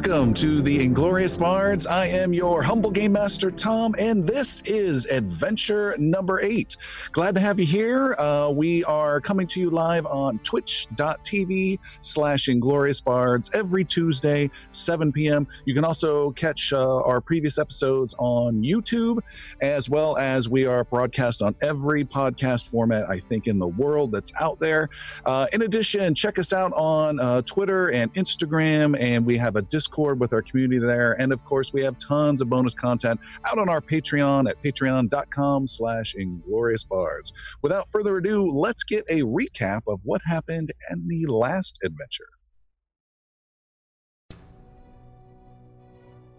Welcome to the Inglorious Bards. I am your humble game master, Tom, and this is adventure number eight. Glad to have you here. Uh, we are coming to you live on twitch.tv slash Inglorious Bards every Tuesday, 7 p.m. You can also catch uh, our previous episodes on YouTube, as well as we are broadcast on every podcast format, I think, in the world that's out there. Uh, in addition, check us out on uh, Twitter and Instagram, and we have a Discord with our community there. And of course, we have tons of bonus content out on our Patreon at patreon.com slash inglorious bards. Without further ado, let's get a recap of what happened in the last adventure.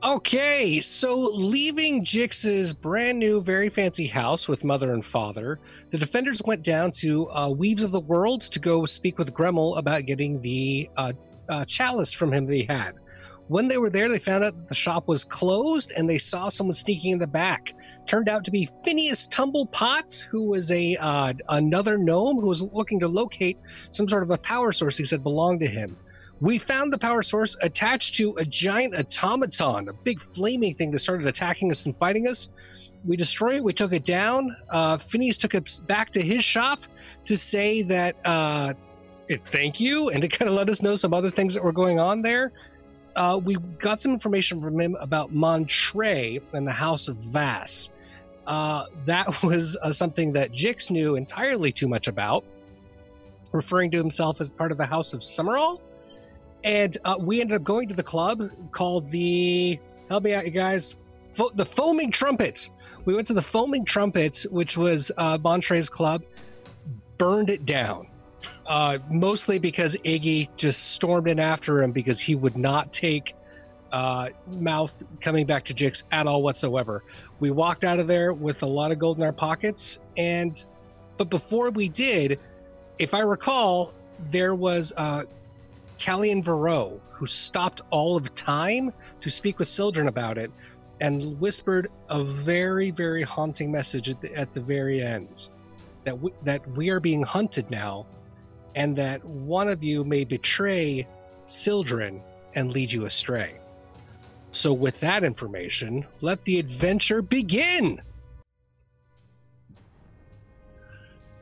Okay, so leaving Jix's brand new, very fancy house with mother and father, the defenders went down to uh, Weaves of the World to go speak with Gremmel about getting the uh, uh, chalice from him that he had. When they were there, they found out the shop was closed and they saw someone sneaking in the back. Turned out to be Phineas Tumblepot, who was a uh, another gnome who was looking to locate some sort of a power source he said belonged to him. We found the power source attached to a giant automaton, a big flaming thing that started attacking us and fighting us. We destroyed it. We took it down. Uh, Phineas took it back to his shop to say that uh, thank you and to kind of let us know some other things that were going on there. Uh, we got some information from him about Montre and the House of Vass. Uh, that was uh, something that Jix knew entirely too much about, referring to himself as part of the House of Summerall. And uh, we ended up going to the club called the help me out you guys Fo- the foaming trumpets we went to the foaming trumpets which was uh, montre's club burned it down uh, mostly because iggy just stormed in after him because he would not take uh, mouth coming back to jix at all whatsoever. We walked out of there with a lot of gold in our pockets and but before we did if i recall there was uh, Callian Varro, who stopped all of time to speak with Sildren about it and whispered a very, very haunting message at the, at the very end that we, that we are being hunted now, and that one of you may betray Sildren and lead you astray. So, with that information, let the adventure begin.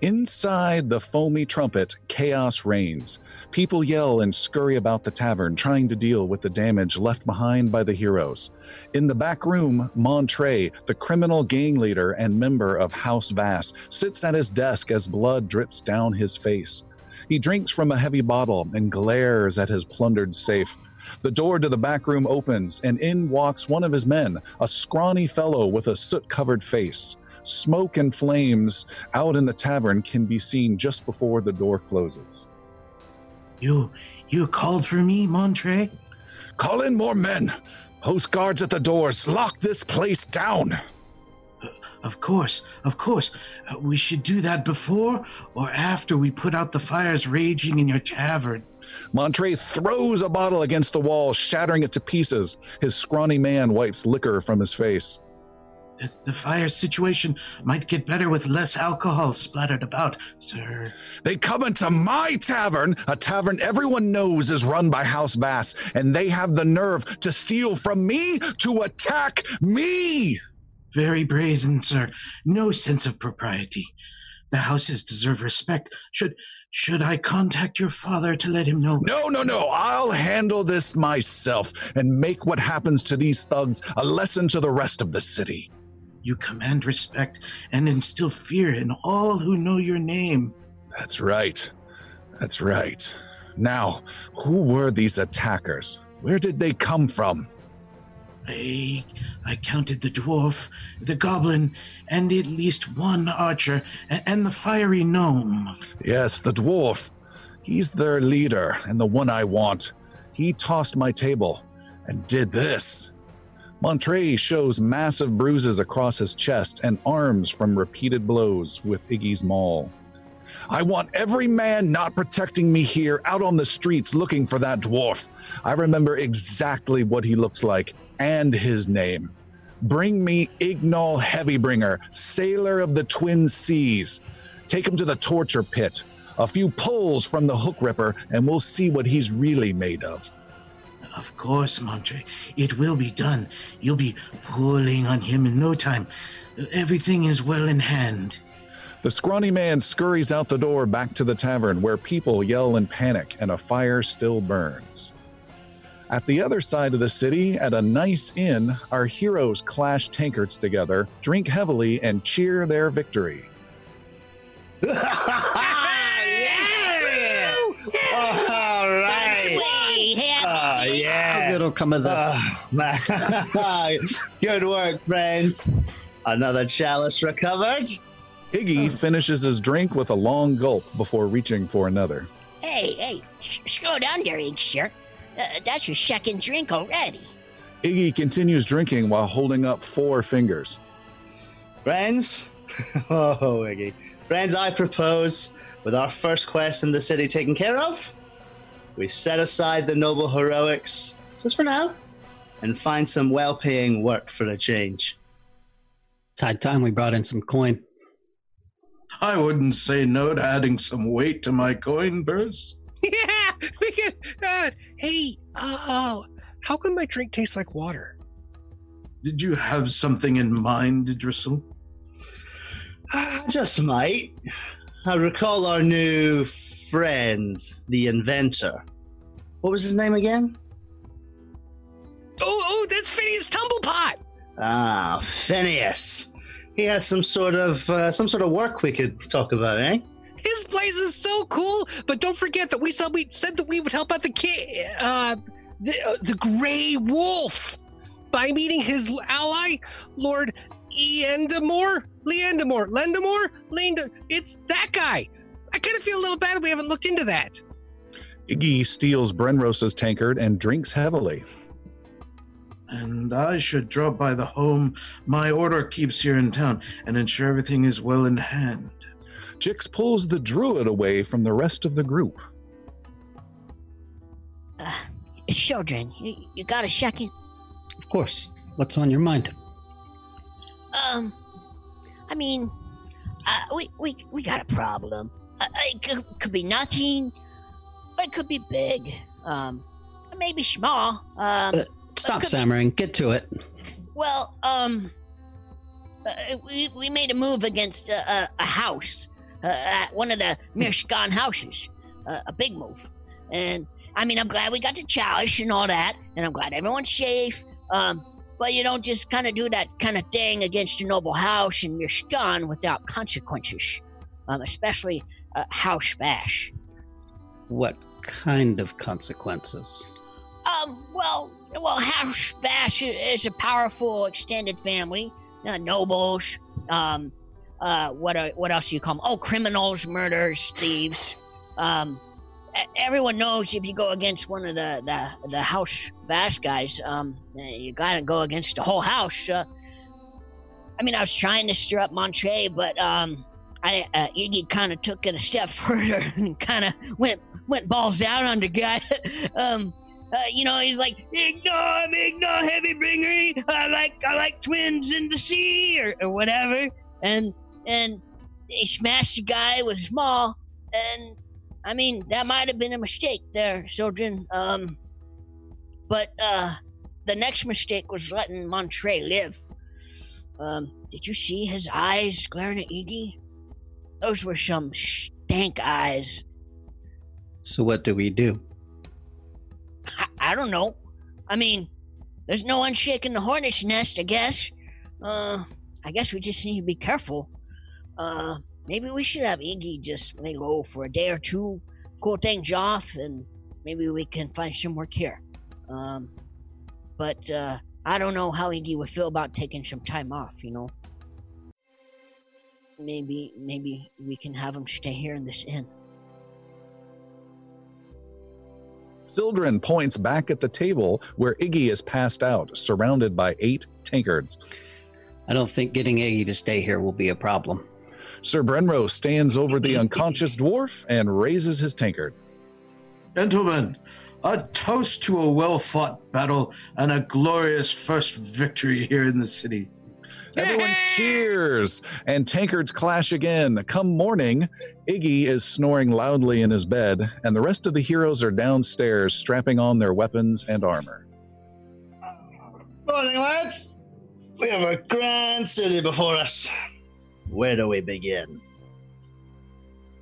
Inside the foamy trumpet, chaos reigns. People yell and scurry about the tavern, trying to deal with the damage left behind by the heroes. In the back room, Montre, the criminal gang leader and member of House Vass, sits at his desk as blood drips down his face. He drinks from a heavy bottle and glares at his plundered safe. The door to the back room opens, and in walks one of his men, a scrawny fellow with a soot covered face. Smoke and flames out in the tavern can be seen just before the door closes. You you called for me, Montre? Call in more men. Post guards at the doors. Lock this place down. Of course, of course. Uh, we should do that before or after we put out the fires raging in your tavern. Montre throws a bottle against the wall, shattering it to pieces. His scrawny man wipes liquor from his face. The, the fire situation might get better with less alcohol splattered about, sir. They come into my tavern, a tavern everyone knows is run by House Vass, and they have the nerve to steal from me to attack me. Very brazen, sir. No sense of propriety. The houses deserve respect. Should should I contact your father to let him know? No, no, no. I'll handle this myself and make what happens to these thugs a lesson to the rest of the city. You command respect and instill fear in all who know your name. That's right. That's right. Now, who were these attackers? Where did they come from? I I counted the dwarf, the goblin, and at least one archer, and the fiery gnome. Yes, the dwarf. He's their leader and the one I want. He tossed my table and did this. Montre shows massive bruises across his chest and arms from repeated blows with Iggy's maul. I want every man not protecting me here out on the streets looking for that dwarf. I remember exactly what he looks like and his name. Bring me Ignal Heavybringer, sailor of the Twin Seas. Take him to the torture pit. A few pulls from the hook ripper, and we'll see what he's really made of. Of course, Montre. It will be done. You'll be pulling on him in no time. Everything is well in hand. The scrawny man scurries out the door back to the tavern where people yell in panic and a fire still burns. At the other side of the city, at a nice inn, our heroes clash tankards together, drink heavily, and cheer their victory. yeah! All right. Oh, yeah. It'll come of this. Oh, ah, man. Good work, friends. Another chalice recovered. Iggy ah. finishes his drink with a long gulp before reaching for another. Hey, hey, sh- slow down there, Inkster. Uh, that's your second drink already. Iggy continues drinking while holding up four fingers. Friends, oh, Iggy. Friends, I propose, with our first quest in the city taken care of, we set aside the noble heroics, just for now, and find some well paying work for a change. It's high time we brought in some coin. I wouldn't say no to adding some weight to my coin purse. Yeah, we can. Uh, hey, oh, how come my drink tastes like water? Did you have something in mind, Idrisil? Just might. I recall our new friend, the inventor. What was his name again? Oh, oh, that's Phineas Tumblepot. Ah, Phineas. He had some sort of uh, some sort of work we could talk about, eh? His place is so cool, but don't forget that we said we said that we would help out the kid, uh, the uh, the Gray Wolf, by meeting his ally, Lord Eandamore, Leandamore, Lendamore, Lenda. It's that guy. I kind of feel a little bad we haven't looked into that. Iggy steals Brenrosa's tankard and drinks heavily. And I should drop by the home my order keeps here in town and ensure everything is well in hand. Jix pulls the druid away from the rest of the group. Uh, Sildren, you, you got a second? Of course. What's on your mind? Um, I mean, uh, we, we, we got a problem. Uh, it could, could be nothing, but it could be big. Um, maybe small. Um, Uh, Stop could be- stammering. Get to it. Well, um, uh, we, we made a move against uh, a, a house, uh, at one of the Mishkan houses, uh, a big move. And I mean, I'm glad we got the challenge and all that, and I'm glad everyone's safe. Um, but you don't just kind of do that kind of thing against a noble house in Mishkan without consequences, um, especially uh, House Bash. What kind of consequences? Um, well, well, House Vash is a powerful extended family. Uh, nobles, um, uh, what are, what else do you call them? Oh, criminals, murderers, thieves. Um, everyone knows if you go against one of the the, the House bash guys, um, uh, you gotta go against the whole house. Uh, I mean, I was trying to stir up Montre, but um, I uh, Iggy kind of took it a step further and kind of went went balls out on the guy. um, uh, you know, he's like, ignore, ignore heavy bringer. I like, I like twins in the sea or, or whatever. And, and he smashed the guy with small. And I mean, that might have been a mistake there, Sildren. Um, but, uh, the next mistake was letting Montre live. Um, did you see his eyes glaring at Iggy? Those were some stank eyes. So what do we do? I, I don't know. I mean, there's no one shaking the hornet's nest, I guess. Uh, I guess we just need to be careful. Uh, maybe we should have Iggy just lay low for a day or two, cool things off, and maybe we can find some work here. Um, but uh, I don't know how Iggy would feel about taking some time off. You know, maybe maybe we can have him stay here in this inn. Sildren points back at the table where Iggy is passed out, surrounded by eight tankards. I don't think getting Iggy to stay here will be a problem. Sir Brenro stands over the unconscious dwarf and raises his tankard. Gentlemen, a toast to a well fought battle and a glorious first victory here in the city. Everyone cheers, and tankards clash again. Come morning, Iggy is snoring loudly in his bed, and the rest of the heroes are downstairs strapping on their weapons and armor. Morning, lads. We have a grand city before us. Where do we begin?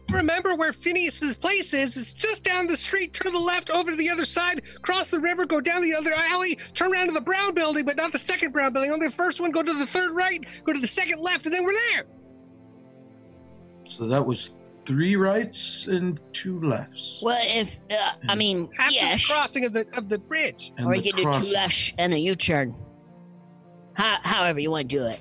Remember where Phineas's place is? It's just down the street. Turn to the left, over to the other side, cross the river, go down the other alley, turn around to the brown building, but not the second brown building. Only the first one. Go to the third right, go to the second left, and then we're there. So that was three rights and two lefts. Well, if uh, I mean, After yes, the crossing of the of the bridge. And or the you can do two lefts and a U-turn. How, however you want to do it.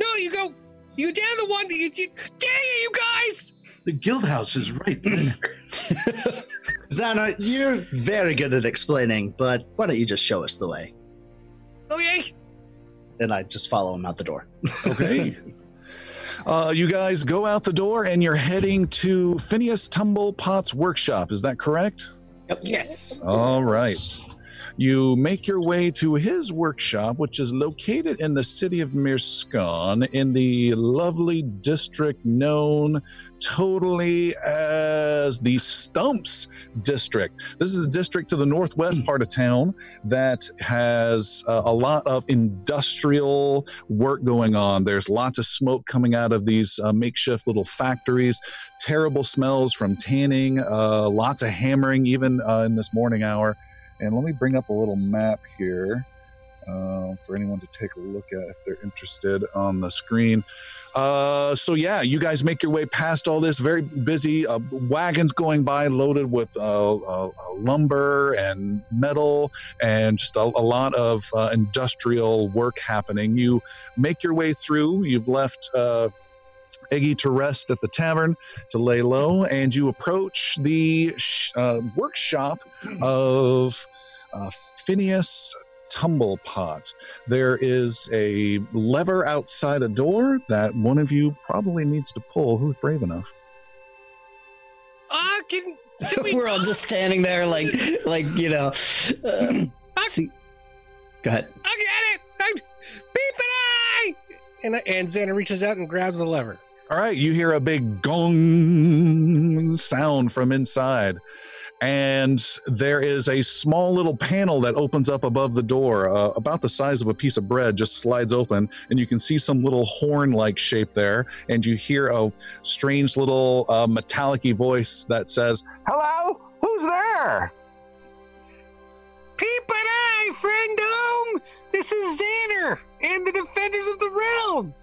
No, you go. You down the one. You, you, dang it, you guys! The guild house is right there. Xander, you're very good at explaining, but why don't you just show us the way? Okay. And I just follow him out the door. Okay. Uh, you guys go out the door and you're heading to Phineas Tumblepot's workshop. Is that correct? Yes. All right. You make your way to his workshop, which is located in the city of Mirskan in the lovely district known totally as the Stumps District. This is a district to the northwest part of town that has uh, a lot of industrial work going on. There's lots of smoke coming out of these uh, makeshift little factories, terrible smells from tanning, uh, lots of hammering, even uh, in this morning hour. And let me bring up a little map here uh, for anyone to take a look at if they're interested on the screen. Uh, so, yeah, you guys make your way past all this very busy uh, wagons going by loaded with uh, uh, lumber and metal and just a, a lot of uh, industrial work happening. You make your way through, you've left. Iggy to rest at the tavern to lay low, and you approach the sh- uh, workshop of uh, Phineas Tumblepot. There is a lever outside a door that one of you probably needs to pull. Who's brave enough? Uh, can, we We're all just standing there, like, like you know. Uh, see- Go ahead. I get it. I, beep and I. And and Xander reaches out and grabs the lever. All right, you hear a big gong sound from inside. And there is a small little panel that opens up above the door, uh, about the size of a piece of bread, just slides open. And you can see some little horn like shape there. And you hear a strange little uh, metallic voice that says, Hello, who's there? Peep and I, friendom. This is Xander and the Defenders of the Realm.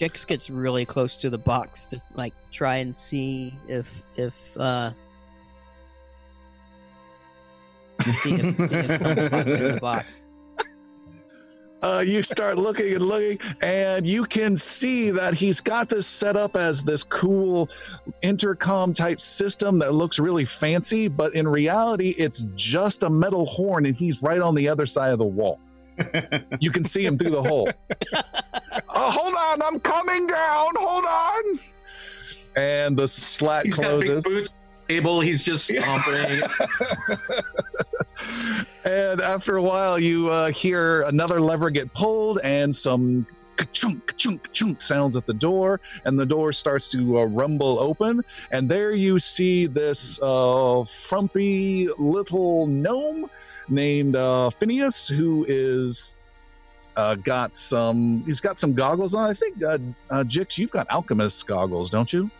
Jix gets really close to the box to like try and see if if uh see if, see if in the box. uh, you start looking and looking, and you can see that he's got this set up as this cool intercom type system that looks really fancy, but in reality, it's just a metal horn, and he's right on the other side of the wall. You can see him through the hole. oh, hold on, I'm coming down. Hold on. And the slat He's got big closes. boots. Table. He's just stomping. and after a while, you uh, hear another lever get pulled and some ka-chunk, ka-chunk, ka-chunk sounds at the door, and the door starts to uh, rumble open. And there you see this uh, frumpy little gnome named uh, Phineas, who is. Uh, got some. He's got some goggles on. I think, uh, uh, Jix, you've got alchemist goggles, don't you?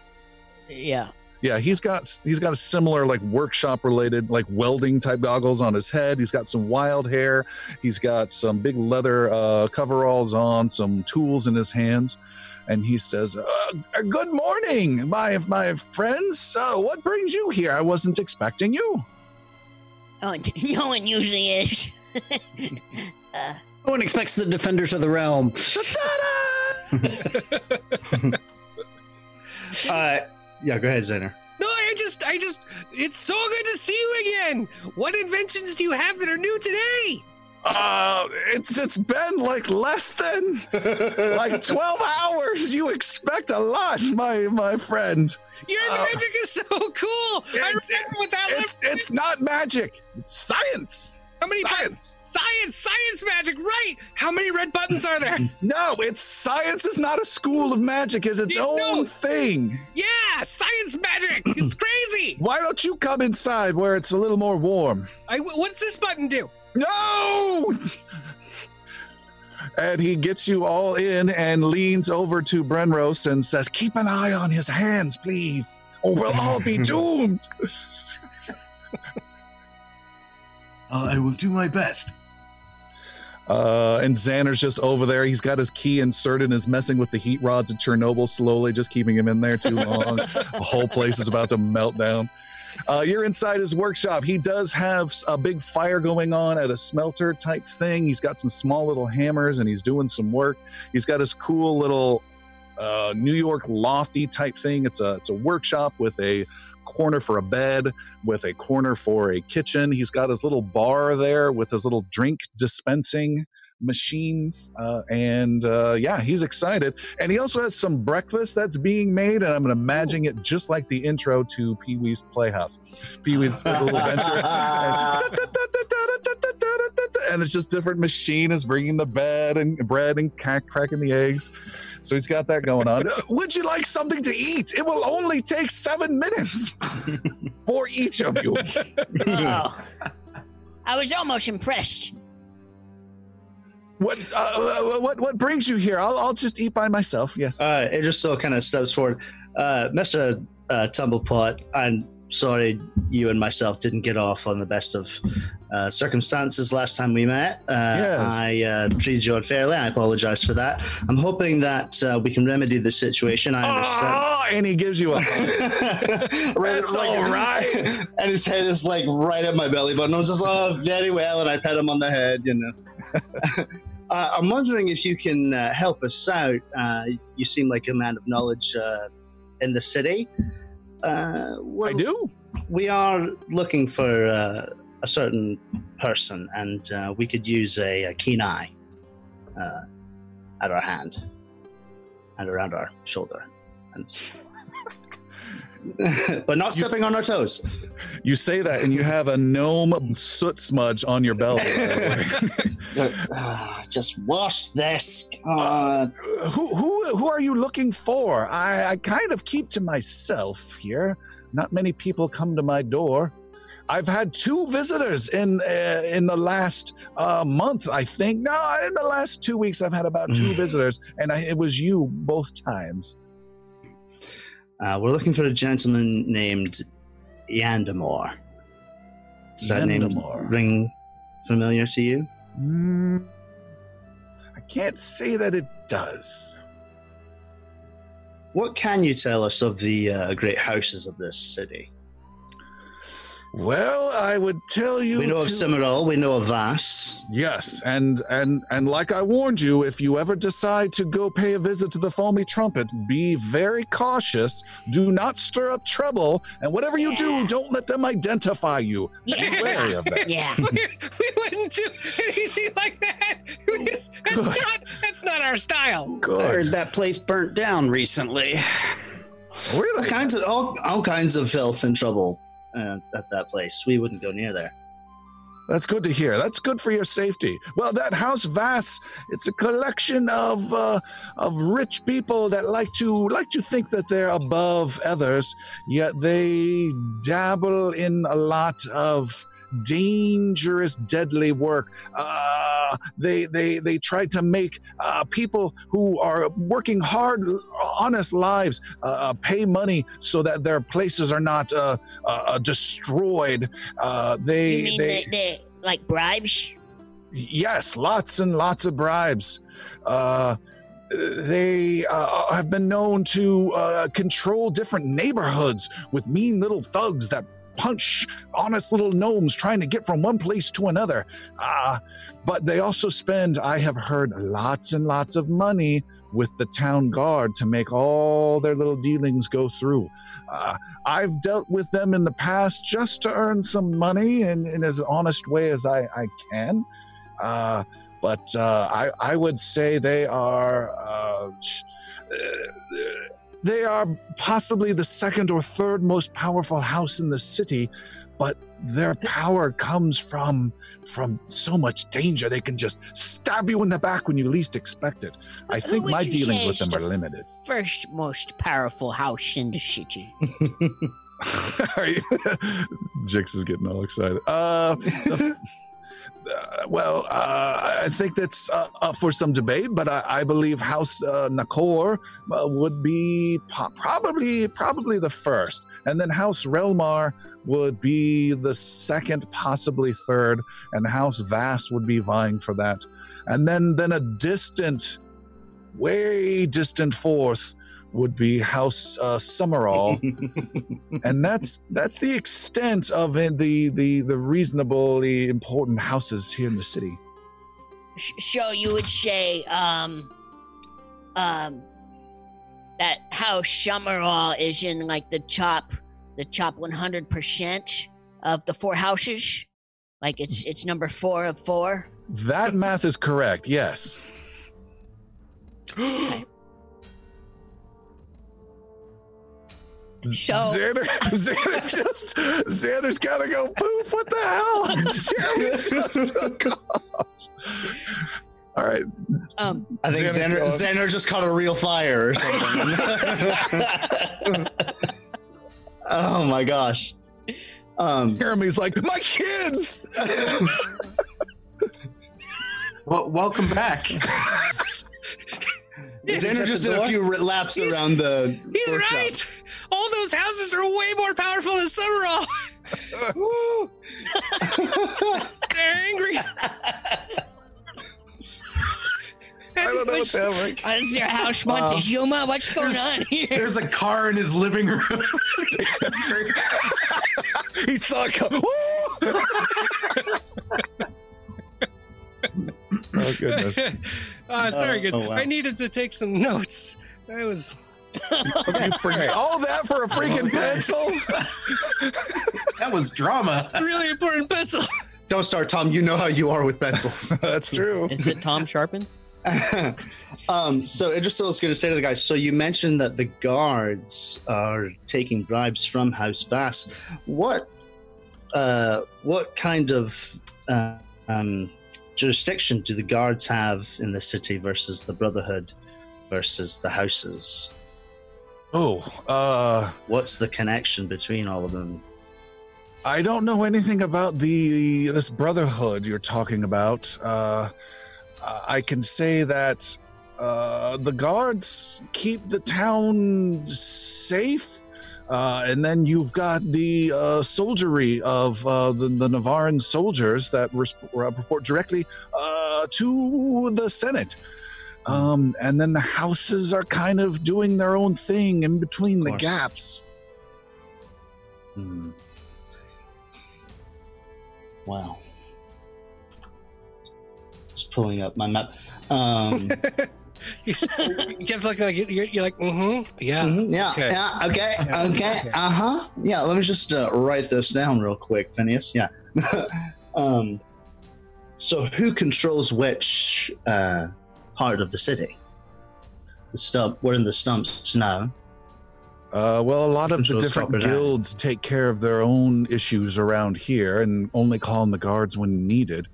Yeah. Yeah, he's got he's got a similar like workshop related like welding type goggles on his head. He's got some wild hair. He's got some big leather uh, coveralls on, some tools in his hands, and he says, uh, "Good morning, my my friends. Uh, what brings you here? I wasn't expecting you." Oh, no one usually is. uh, No one expects the defenders of the realm. Uh, yeah, go ahead, Zener. No, I just, I just, it's so good to see you again. What inventions do you have that are new today? Uh, it's it's been like less than like twelve hours. You expect a lot, my my friend. Your Uh, magic is so cool. I it's- remember what that It's lever it's not magic. It's science. How many science? Science, science magic, right? How many red buttons are there? No, it's science is not a school of magic. It's its You own know- thing. yeah, science magic. It's crazy. Why don't you come inside where it's a little more warm? I, what's this button do? No! And he gets you all in and leans over to Brenros and says, Keep an eye on his hands, please, or we'll all be doomed. Uh, I will do my best. Uh, and Xander's just over there. He's got his key inserted and is messing with the heat rods at Chernobyl slowly, just keeping him in there too long. the whole place is about to melt down. Uh, you're inside his workshop. He does have a big fire going on at a smelter type thing. He's got some small little hammers and he's doing some work. He's got his cool little uh, New York lofty type thing. It's a it's a workshop with a corner for a bed, with a corner for a kitchen. He's got his little bar there with his little drink dispensing machines uh, and uh, yeah he's excited. And he also has some breakfast that's being made and i'm imagining it just like the intro to pee-wee's playhouse pee-wee's little adventure. And, and it's just different machine is bringing the bed and bread and ca- cracking the eggs. So he's got that going on. Would you like something to eat? It will only take seven minutes for each of you. Oh. I was almost impressed. What uh, uh, what what brings you here i'll, I'll just eat by myself yes Uh, it just so kind of steps forward. Uh, Mr. Uh, Tumblepot, I'm sorry you and myself didn't get off on the best of uh, circumstances last time we met. Uh, Yes. I uh, treated you unfairly. I apologize for that. I'm hoping that uh, we can remedy the situation. I understand. Oh, and he gives you a That's all right. And his head is like right at my belly button. I was just, oh, very well. And I pet him on the head, you know. uh, I'm wondering if you can uh, help us out. Uh, you seem like a man of knowledge uh, in the city. Uh, I do. We are looking for uh, a certain person, and uh, we could use a, a keen eye uh, at our hand and around our shoulder. And but not You- stepping on our toes. You say that, and you have a gnome soot smudge on your belly. Ah, just wash this. God. who who who are you looking for? I, I kind of keep to myself here. Not many people come to my door. I've had two visitors in uh, in the last uh, month, I think. No, in the last two weeks, I've had about two visitors, and I, it was you both times. Uh, we're looking for a gentleman named Yandamore. Does that name ring familiar to you? Mm, I can't say that it does. What can you tell us of the uh, great houses of this city? Well, I would tell you. We know of to- Summerall, we know of Vass. Yes, and and and like I warned you, if you ever decide to go pay a visit to the Foamy Trumpet, be very cautious. Do not stir up trouble, and whatever you do, Yeah. don't let them identify you. Be Yeah. wary of that. Yeah. we, we wouldn't do anything like that. That's Good. not that's not our style. I heard Good. that place burnt down recently. All Really? kinds of all, all kinds of filth and trouble uh, at that place. We wouldn't go near there. That's good to hear. That's good for your safety. Well, that House Vass, it's a collection of uh, of rich people that like to like to think that they're above others, yet they dabble in a lot of dangerous, deadly work. Uh, they they they try to make uh, people who are working hard, honest lives uh, uh, pay money so that their places are not uh, uh, destroyed. Uh, they You mean they, the, the like bribes? Yes, lots and lots of bribes. Uh, they uh, have been known to uh, control different neighborhoods with mean little thugs that punch honest little gnomes trying to get from one place to another. Uh, but they also spend, I have heard, lots and lots of money with the town guard to make all their little dealings go through. Uh, I've dealt with them in the past just to earn some money in, in as honest way as I, I can. Uh, but uh, I, I would say they are uh, they are possibly the second or third most powerful house in the city. but their power comes from from so much danger. They can just stab you in the back when you least expect it. I Who think my dealings with them are the limited. First most powerful house in the city. Jix is getting all excited. Uh, the- uh, well, uh, I think that's uh, up for some debate, but I, I believe House uh, Nakor uh, would be po- probably probably the first, and then House Relmar would be the second, possibly third, and House Vass would be vying for that, and then then a distant, way distant fourth would be House uh, Summerall and that's that's the extent of it, the the the reasonably important houses here in the city. Sh- so you would say um um that house Summerall is in like the top the top 100% of the four houses like it's it's number 4 of 4 That math is correct. Yes. So- Xander, Xander just Xander's gotta go poof. What the hell? Jeremy just took off. All right. um I think Xander, Xander. Xander just caught a real fire or something. oh my gosh. Um, Jeremy's like, my kids. Well, welcome back. Xander just did a few laps He's- around the. He's workshop. right. All those houses are way more powerful than Summerall. Woo, they're angry. I don't know what's happening. uh, is there a house Wow. Montezuma? What's going There's- on here? There's a car in his living room. he saw it come. Oh goodness. Uh, sorry, Oh, guys. oh, wow. I needed to take some notes. I was You forget all that for a freaking pencil? that was drama. really important pencil. Don't start, Tom. You know how you are with pencils. That's true. Is it Tom Sharpen? um, so Idrisil was going to say to the guys. So you mentioned that the guards are taking bribes from House Vass. What, uh, what kind of uh, um, jurisdiction do the guards have in the city versus the Brotherhood versus the houses? Oh, uh, What's the connection between all of them? I don't know anything about the this brotherhood you're talking about. Uh, I can say that uh, the guards keep the town safe, uh, and then you've got the uh, soldiery of uh, the, the Navaran soldiers that res- report directly uh, to the Senate. Um, and then the houses are kind of doing their own thing in between the gaps. Hmm. Wow. Just pulling up my map. Um, you kept looking like you're, you're like, mm-hmm. Yeah. mhm, yeah, Okay. yeah, okay, Yeah, okay, okay. uh huh. Yeah, let me just uh, write this down real quick, Phineas. Yeah. um, so, who controls which uh, part of the city? The stump. We're in the stumps now. Uh, well, a lot of the different proper guilds take care of their own issues around here and only call in the guards when needed.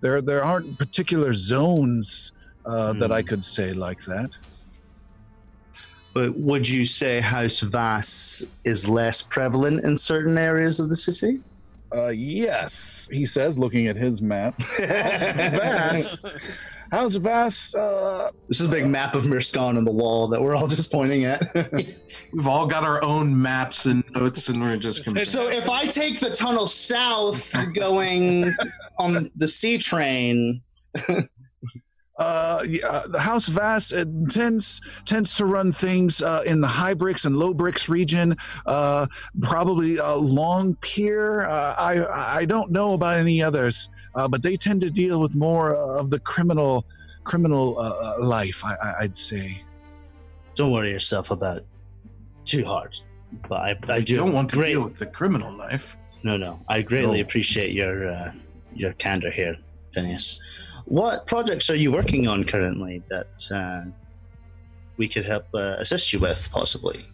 There, there aren't particular zones uh, that I Hmm. could say like that. But would you say House Vass is less prevalent in certain areas of the city? Uh, yes, he says, looking at his map. Vass, House Vass, uh, This is a big map of Mirskan on the wall that we're all just pointing at. We've all got our own maps and notes, and we're just comparing. so if I take the tunnel south going on the C train, Uh, yeah, the House Vass uh, tends tends to run things uh, in the high bricks and low bricks region. Uh, probably uh, Long Pier. Uh, I I don't know about any others, uh, but they tend to deal with more of the criminal criminal uh, uh, life. I, I, I'd say. don't worry yourself about it too hard. But I, I I do don't want to great. deal with the criminal life. No, no, I greatly No. appreciate your uh, your candor here, Phineas. What projects are you working on currently that uh, we could help uh, assist you with, possibly?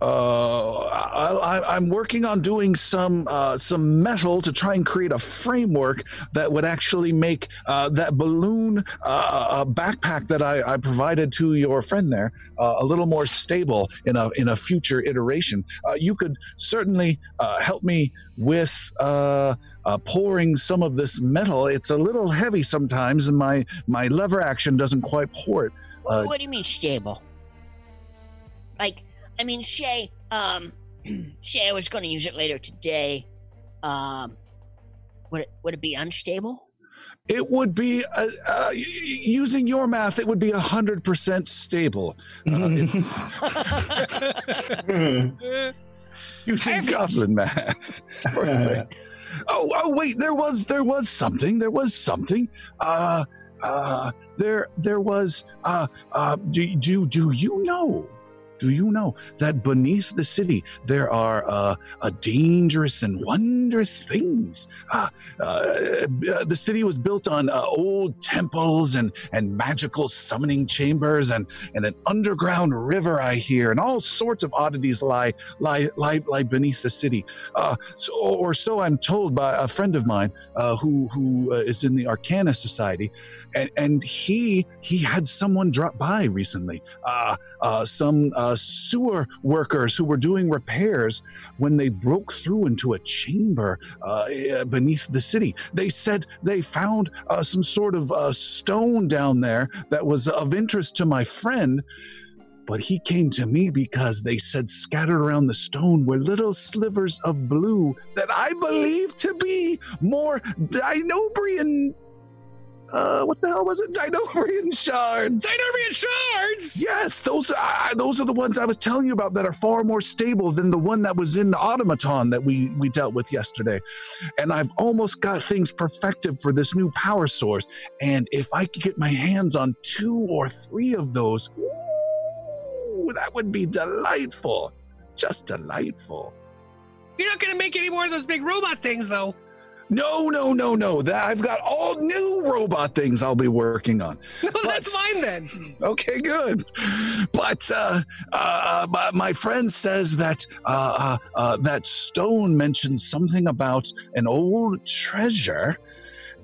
Uh, I, I'm working on doing some uh, some metal to try and create a framework that would actually make uh, that balloon uh, uh, backpack that I, I provided to your friend there uh, a little more stable in a in a future iteration. You could certainly help me with uh, pouring some of this metal. It's a little heavy sometimes, and my my lever action doesn't quite pour it. Uh, what do you mean stable? Like, I mean, Shay, um, Shay, I was going to use it later today. Um, would it, would it be unstable? It would be uh, uh, y- y- using your math. It would be hundred percent stable. Uh, it's using goblin math. Oh, oh, wait. There was there was something. There was something. Uh, uh, there there was. Uh, uh, do do do you know? Do you know that beneath the city there are uh, uh, dangerous and wondrous things? Uh, uh, the city was built on uh, old temples and, and magical summoning chambers and, and an underground river, I hear, and all sorts of oddities lie lie lie, lie beneath the city. Uh, so, or so I'm told by a friend of mine uh, who who is in the Arcana Society, and, and he he had someone drop by recently. Uh, some uh, sewer workers who were doing repairs when they broke through into a chamber uh, eh, beneath the city. They said they found uh, some sort of uh, stone down there that was of interest to my friend. But he came to me because they said scattered around the stone were little slivers of blue that I believe to be more Dinobrian. Uh, what the hell was it? Dinobrian shards. Dinobrian shards. Yes, those uh, those are the ones I was telling you about that are far more stable than the one that was in the automaton that we we dealt with yesterday. And I've almost got things perfected for this new power source. And if I could get my hands on two or three of those, ooh, that would be delightful. Just delightful. You're not gonna make any more of those big robot things, though. No, no, no, no. That I've got all new robot things I'll be working on. No, that's But- fine then. Okay, good. But uh, uh, my, my friend says that uh, uh, uh, that stone mentions something about an old treasure,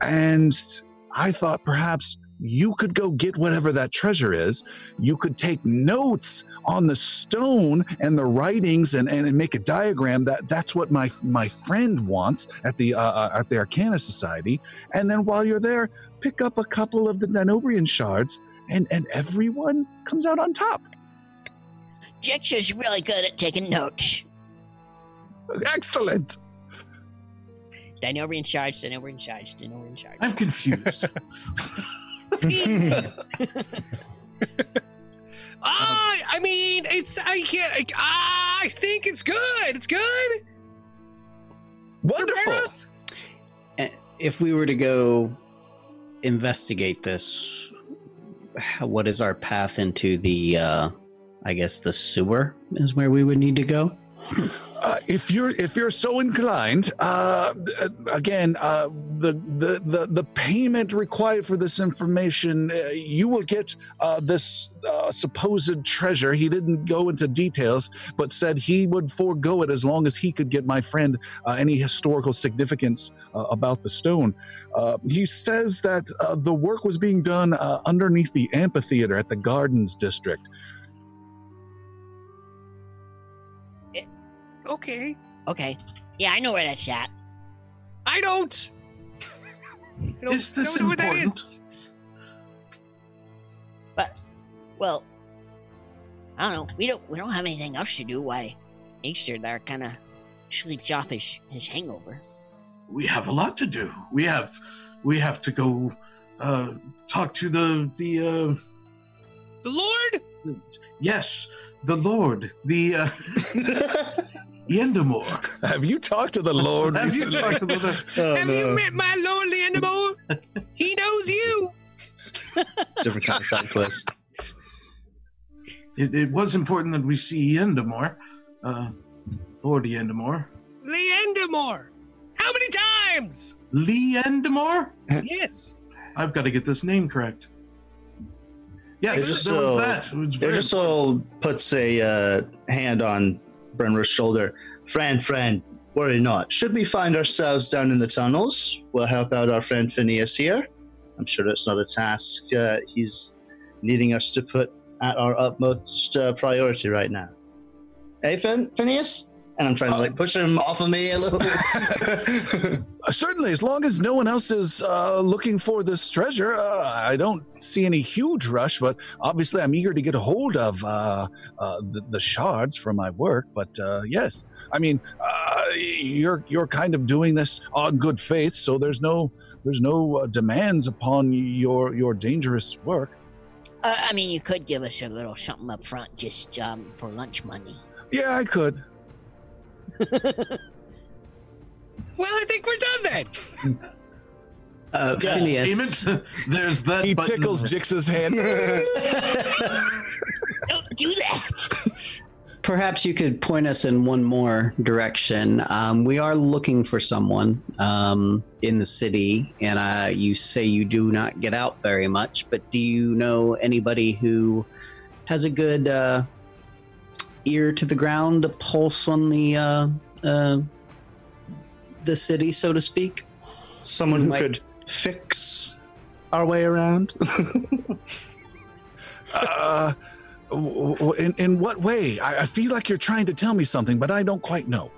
and I thought perhaps you could go get whatever that treasure is. You could take notes on the stone and the writings and, and, and make a diagram. That that's what my my friend wants at the uh, uh, at the Arcana Society. And then while you're there, pick up a couple of the Dinobrian shards and and everyone comes out on top. Jix is really good at taking notes. Excellent. Dinobrian shards, Dinobrian shards, Dinobrian shards. I'm confused. Ah, I mean, it's I can't. I, I think it's good. It's good. Wonderful. If we were to go investigate this, what is our path into the? Uh, I guess the sewer is where we would need to go. Uh, if you're if you're so inclined, uh, uh, again, uh, the, the the the payment required for this information, uh, you will get this supposed treasure. He didn't go into details, but said he would forego it as long as he could get my friend any historical significance about the stone. He says that the work was being done underneath the amphitheater at the Gardens District. Okay. Okay. Yeah, I know where that's at. I don't. I don't Is this know what that important? is. Well, I don't know. We don't we don't have anything else to do. Why Easter there kind of sleeps off his his hangover. we have a lot to do. We have we have to go uh, talk to the the uh, The Lord. yes the Lord the uh, Yendamore. Have you talked to the Lord Have you talked to the Lord? Oh, Have you met my Lord Leandamore? he knows you. Different kind of side quest. It, it was important that we see Yendamore, uh, Lord Yendamore. Leandamore. How many times? Lee Endamore? yes. I've got to get this name correct. Yes, Is there it was so- that. It was very Idrisil puts a uh, hand on Brenra's shoulder. Friend, friend, worry not. Should we find ourselves down in the tunnels, we'll help out our friend Phineas here. I'm sure it's not a task uh, he's needing us to put at our utmost uh, priority right now. Hey, Phin- Phineas? And I'm trying to like push him off of me a little bit. Uh, certainly, as long as no one else is uh, looking for this treasure, uh, I don't see any huge rush. But obviously, I'm eager to get a hold of uh, uh, the, the shards for my work. But uh, yes, I mean, uh, you're you're kind of doing this on good faith, so there's no there's no uh, demands upon your your dangerous work. Uh, I mean, you could give us a little something up front just um, for lunch money. Yeah, I could. Well, I think we're done then. Uh, Yes, Phineas, Payment. There's that. He button. tickles Jix's hand. Don't do that. perhaps you could point us in one more direction. Um, we are looking for someone um, in the city, and uh, you say you do not get out very much. But do you know anybody who has a good uh, ear to the ground, a pulse on the uh, uh, the city, so to speak? Someone who Might- could fix our way around. uh, in, in what way? I, I feel like you're trying to tell me something, but I don't quite know.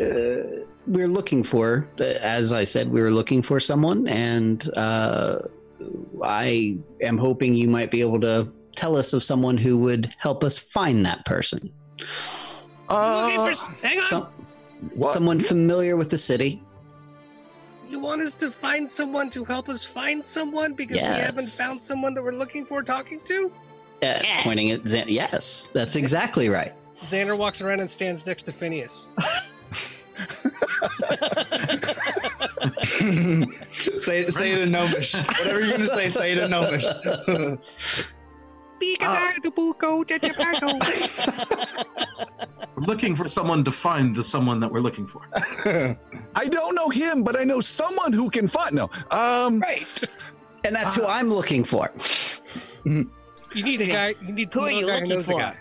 uh, we're looking for, as I said, we were looking for someone, and uh, I am hoping you might be able to tell us of someone who would help us find that person. Uh, for, hang on. Some, what? someone familiar with the city. You want us to find someone to help us find someone because we haven't found someone that we're looking for talking to? Uh, pointing at Zan. Yes, that's exactly right. Xander walks around and stands next to Phineas. say say it in Gnomish. Whatever you're gonna say, say it in Gnomish. We're looking for someone to find the someone that we're looking for. I don't know him, but I know someone who can find. No, um, Right. And that's who I'm looking for. You need a guy. You need Who to are know a you guy looking knows a for? guy.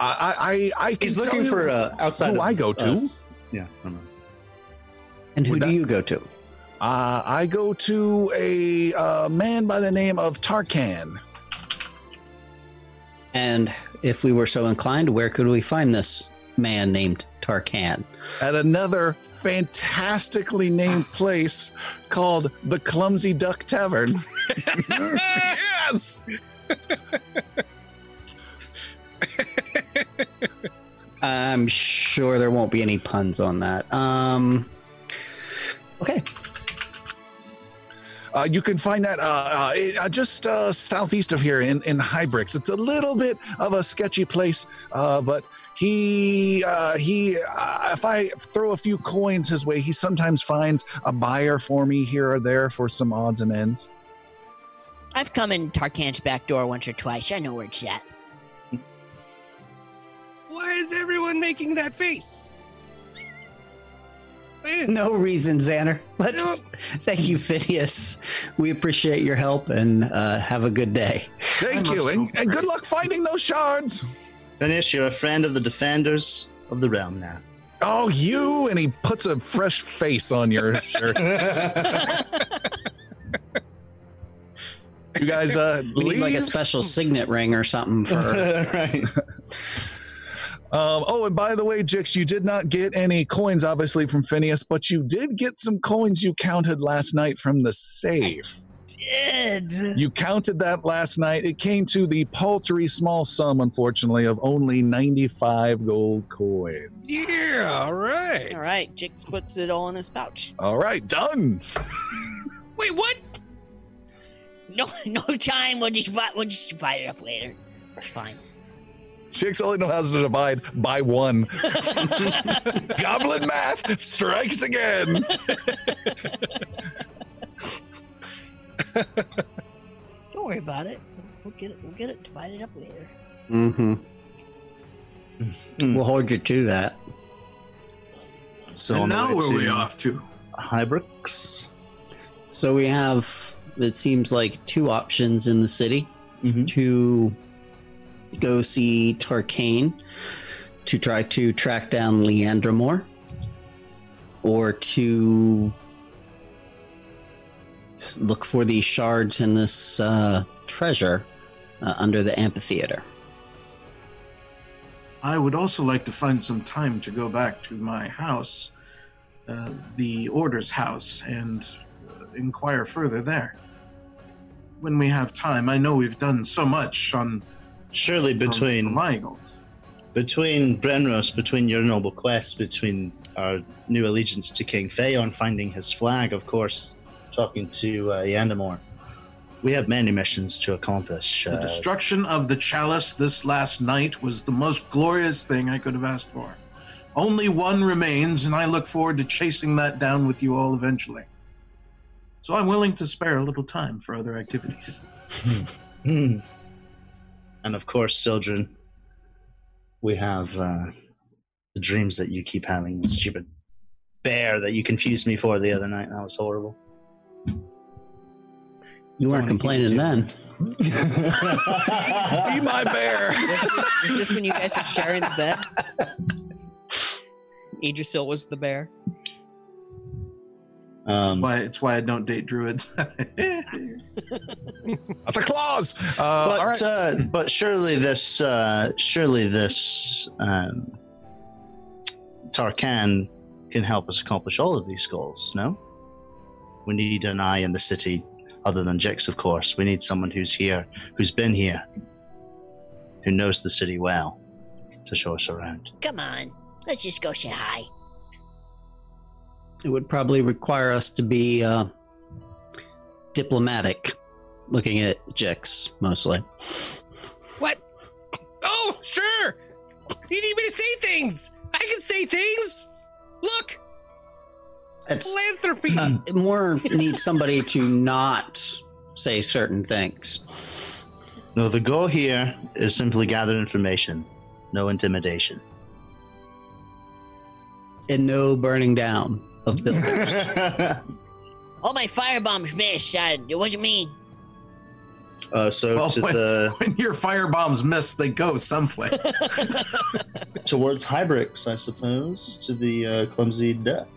I, I, I can He's tell looking you for uh, outside. who of I go to. us. Yeah. I don't know. And who Would do that- you go to? Uh, I go to a uh, man by the name of Tarkan. And if we were so inclined, where could we find this man named Tarkan? at another fantastically named place called the Clumsy Duck Tavern. yes. I'm sure there won't be any puns on that. Um, okay. Uh, you can find that uh, uh, uh, just uh, southeast of here in, in Hybrix. It's a little bit of a sketchy place, uh, but he uh, he uh, if I throw a few coins his way, he sometimes finds a buyer for me here or there for some odds and ends. I've come in Tarkan's back door once or twice. I know where it's at. Why is everyone making that face? Eh, No reason, Xander. Let's thank you, Phineas. We appreciate your help and uh, have a good day. Thank I you, and, and good luck finding those shards. Phineas, You're a friend of the defenders of the realm now. Oh, you! And he puts a fresh face on your shirt. You guys, uh, We need like a special signet ring or something for. right. Um, oh, and by the way, Jix, you did not get any coins, obviously, from Phineas, but you did get some coins you counted last night from the save. Did. You counted that last night. It came to the paltry small sum, unfortunately, of only 95 gold coins. Yeah, all right. All right, Jix puts it all in his pouch. All right, done. Wait, what? No, no time. We'll just vi- we'll just divide it up later. It's fine. Jix only knows how to divide by one. Goblin math strikes again. Don't worry about it. We'll get it. We'll get it divided up later. Mm-hmm. Mm. We'll hold you to that. So and now way where are we off to? Hybrix. So we have it seems like two options in the city Mm-hmm. to go see Tarkan to try to track down Leandramore or to look for the shards in this uh, treasure uh, under the amphitheater. I would also like to find some time to go back to my house, uh, the Order's house, and uh, inquire further there. When we have time, I know we've done so much on Surely from- between from Igold. between Brenros, between your noble quest, between our new allegiance to King Phaon, finding his flag, of course, talking to uh, Yandamore, we have many missions to accomplish. The Uh, destruction of the chalice this last night was the most glorious thing I could have asked for. Only one remains, and I look forward to chasing that down with you all eventually. So I'm willing to spare a little time for other activities. And of course, Sildren, we have uh, the dreams that you keep having. The stupid bear that you confused me for the other night. That was horrible. You weren't Wanna keep it complaining then. Be my bear. Just when you guys were sharing the bed. Idrisil was the bear. Um, Why it's why I don't date druids. The claws. Uh, but right. uh, but surely this uh, surely this um, Tarkan can help us accomplish all of these goals. No, we need an eye in the city, other than Jix, of course. We need someone who's here, who's been here, who knows the city well, to show us around. Come on, let's just go say hi. It would probably require us to be uh, diplomatic, looking at Jix mostly. What? Oh, sure. You need me to say things. I can say things. Look, It's philanthropy. uh, more need somebody to not say certain things. No, the goal here is simply gather information, no intimidation. and no burning down of buildings. All my firebombs missed. Uh, it wasn't me. uh, so Well, to when- the when your fire bombs miss, they go someplace. towards Hybrix, I suppose, to the uh, clumsy duck.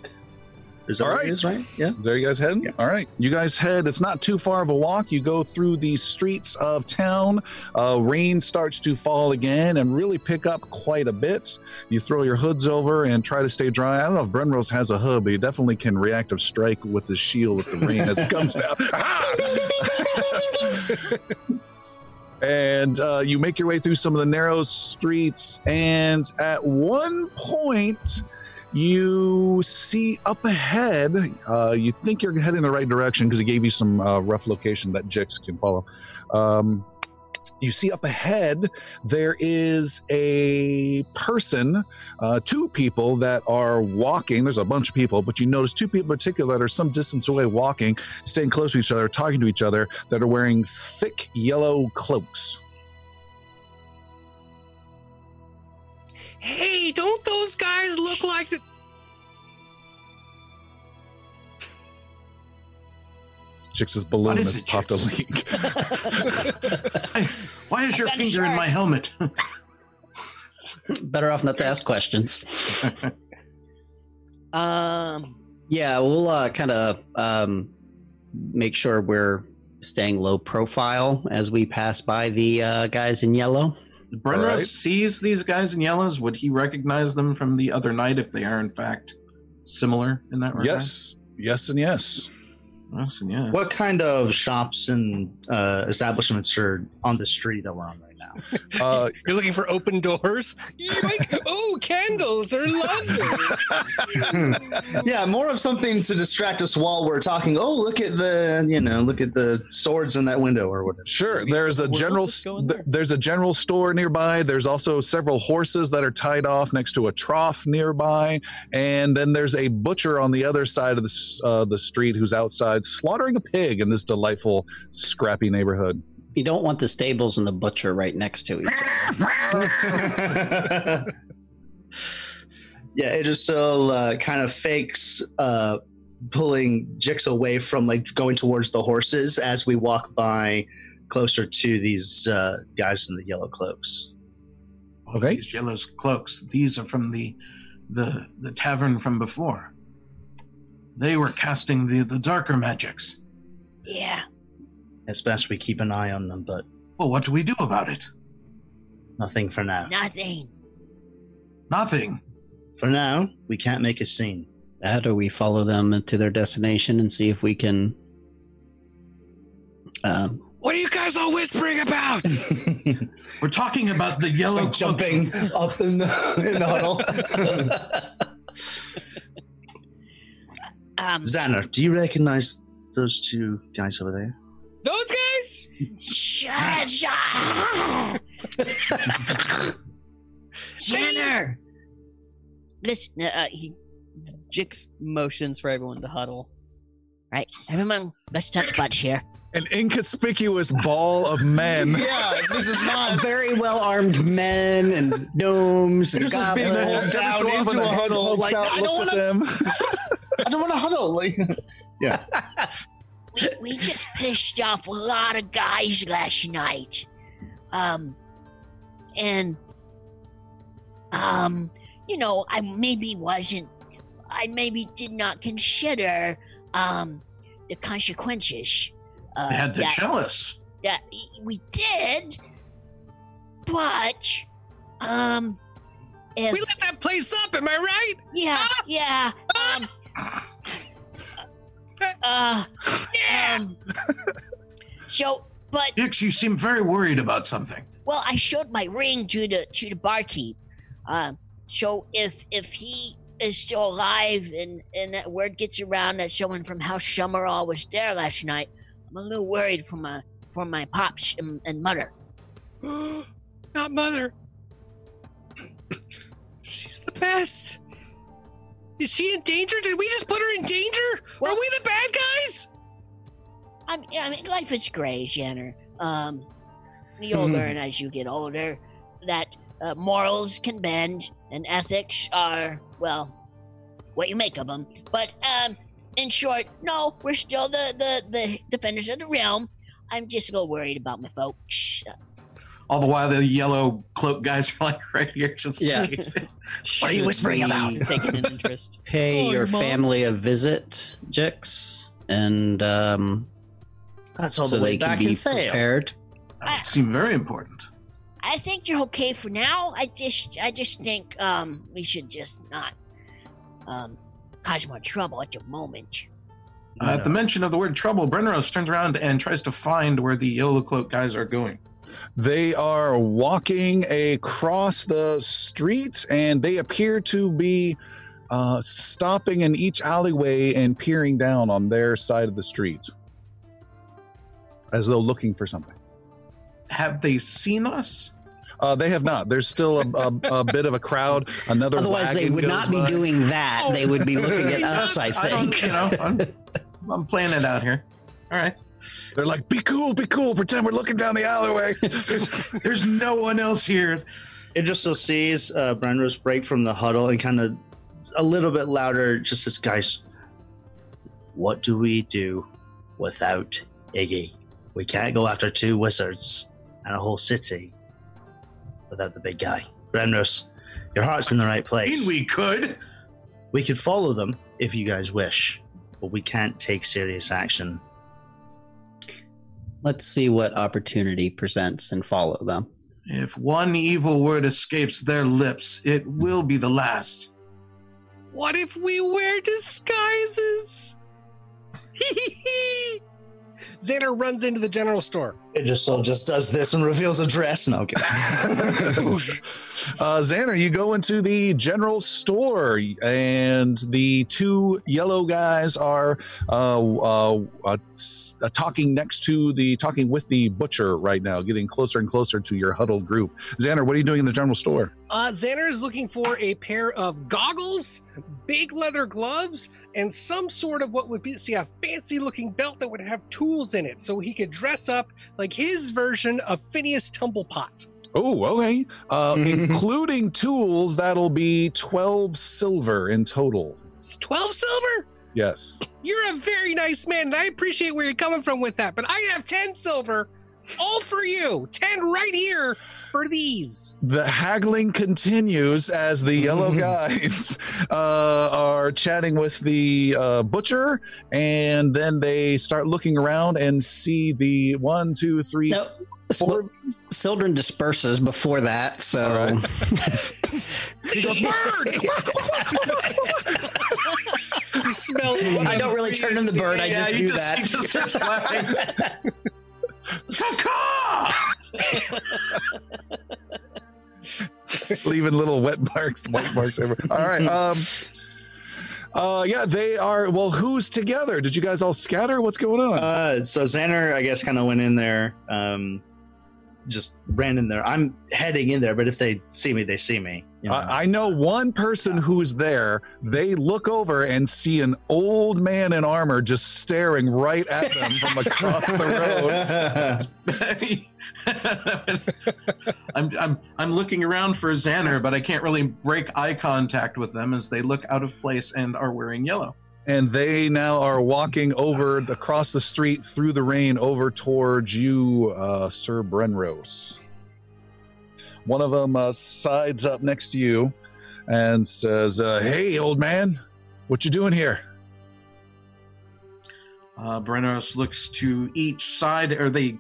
Is that All right. is, right? Yeah. There you guys heading? All right. You guys head. It's not too far of a walk. You go through the streets of town. Uh, rain starts to fall again and really pick up quite a bit. You throw your hoods over and try to stay dry. I don't know if Brenros has a hood, but he definitely can reactive strike with his shield with the rain as it comes down. and uh, you make your way through some of the narrow streets. And at one point, you see up ahead, uh, you think you're heading the right direction because he gave you some uh, rough location that Jix can follow. Um, you see up ahead, there is a person, uh, two people that are walking. There's a bunch of people, but you notice two people in particular that are some distance away walking, staying close to each other, talking to each other, that are wearing thick yellow cloaks. Hey, don't those guys look like the? Jix's balloon has it, popped a leak. Hey, Why is your Got a finger in my helmet? Better off not to ask questions. Um, Yeah, we'll uh, kind of um, make sure we're staying low profile as we pass by the uh, guys in yellow. Brenros All right. sees these guys in yellows. Would he recognize them from the other night if they are in fact similar in that regard? yes, yes, and yes. Yes, and yes. What kind of shops and uh, establishments are on the street that we're on right now? Uh, You're looking for open doors. Yoink. oh, candles are lovely. yeah, more of something to distract us while we're talking. Oh, look at the you know, look at the swords in that window or whatever. Sure. Maybe There's a general werewolves go in th- there? there's a general store nearby. There's also several horses that are tied off next to a trough nearby, and then there's a butcher on the other side of the uh, the street who's outside slaughtering a pig in this delightful scrappy neighborhood. You don't want the stables and the butcher right next to each other. yeah, it just still uh, kind of fakes uh, pulling Jix away from like going towards the horses as we walk by closer to these uh, guys in the yellow cloaks. Okay. These yellow cloaks. These are from the the the tavern from before. They were casting the the darker magics. Yeah. It's best we keep an eye on them, but Well, what do we do about it? nothing for now. Nothing. Nothing. For now, we can't make a scene. How do we follow them to their destination and see if we can. Um, What are you guys all whispering about? We're talking about the yellow like jumping up in the, in the huddle. Um, Xander, do you recognize those two guys over there? Those guys? shut, shut. Jenner. Listen, uh, he, Jix motions for everyone to huddle. right, everyone, let's touch butts here. An inconspicuous ball of men. Yeah, this is not. very well armed men and gnomes and This is being goblins. pulled down so into a a huddle. Like, out, I don't want them. I don't want to huddle. Like, We, we just pissed off a lot of guys last night. Um, and, um, you know, I maybe wasn't, I maybe did not consider, um, the consequences. Uh, They had the that- chalice. that we did, but um, if We lit that place up, am I right? yeah, yeah, um, uh, Yeah. um, so, but Jix, you seem very worried about something. well, I showed my ring to the to the barkeep. Um, so if if he is still alive and and that word gets around that someone from House Summerall was there last night, I'm a little worried for my for my pops and, and mother. Not mother. She's the best. Is she in danger? Did we just put her in danger? Well- Are we the bad guys? I mean, I mean, life is gray, Shanner. Um, you'll learn as you get older that uh, morals can bend and ethics are, well, what you make of them. But um, in short, no, we're still the, the, the defenders of the realm. I'm just a little worried about my folks. All the while, the yellow cloak guys are like right here, just Yeah. like, What are you whispering about? Taking an interest. Pay Oh, your your mom. family a visit, Jix, and um, that's all so the way they can back be in prepared. that would seem very important. I think you're okay for now. I just, I just think um, we should just not um, cause more trouble at the moment. Uh, at the mention of the word trouble, Brenros turns around and tries to find where the yellow cloak guys are going. They are walking across the street and they appear to be uh, stopping in each alleyway and peering down on their side of the street as though looking for something. Have they seen us? Uh, they have not. There's still a, a, a bit of a crowd. Another Otherwise, they would goes not be doing that. They would be looking at us, I I think. you know, I'm, I'm playing it out here. All right. They're like, "Be cool, be cool. Pretend we're looking down the alleyway." There's, there's no one else here. It just still sees uh, Brenros break from the huddle and kind of a little bit louder. Just says, "Guys, what do we do without Iggy? We can't go after two wizards and a whole city without the big guy." Brenros, your heart's in the right I place. mean, we could. We could follow them if you guys wish, but we can't take serious action. Let's see what opportunity presents and follow them. If one evil word escapes their lips, it will be the last. What if we wear disguises? Xander runs into the general store. It just so just does this and reveals a dress. No, okay. Uh, Xander, you go into the general store, and the two yellow guys are uh, uh, uh, uh, talking next to the talking with the butcher right now, getting closer and closer to your huddled group. Xander, what are you doing in the general store? Uh, Xander is looking for a pair of goggles, big leather gloves, and some sort of what would be see a fancy looking belt that would have tools in it, so he could dress up like his version of Phineas Tumblepot. Oh, okay. Uh, including tools, that'll be twelve silver in total. It's twelve silver. Yes. You're a very nice man, and I appreciate where you're coming from with that. But I have 10 silver, all for you. 10 right here for these. The haggling continues as the yellow guys uh, are chatting with the uh, butcher, and then they start looking around and see the one, two, three, No, four. Sildren disperses before that, so All right. He goes, bird! You smell. I don't really turn in the bird. I Yeah, just he do just- that. He just starts flapping. Caw-caw! leaving little wet marks, white marks everywhere. All right. Um, uh, yeah, they are. Well, who's together? Did you guys all scatter? What's going on? Uh, so Xander, I guess, kind of went in there, um, just ran in there. I'm heading in there, but if they see me, they see me. You know? I, I know one person who's there. They look over and see an old man in armor just staring right at them from across the road. I'm, I'm I'm looking around for Xander, but I can't really break eye contact with them as they look out of place and are wearing yellow. And they now are walking over across the street through the rain over towards you, uh, Sir Brenros. One of them uh, sides up next to you and says, uh, "Hey, old man, what you doing here?" Uh, Brenros looks to each side. Are they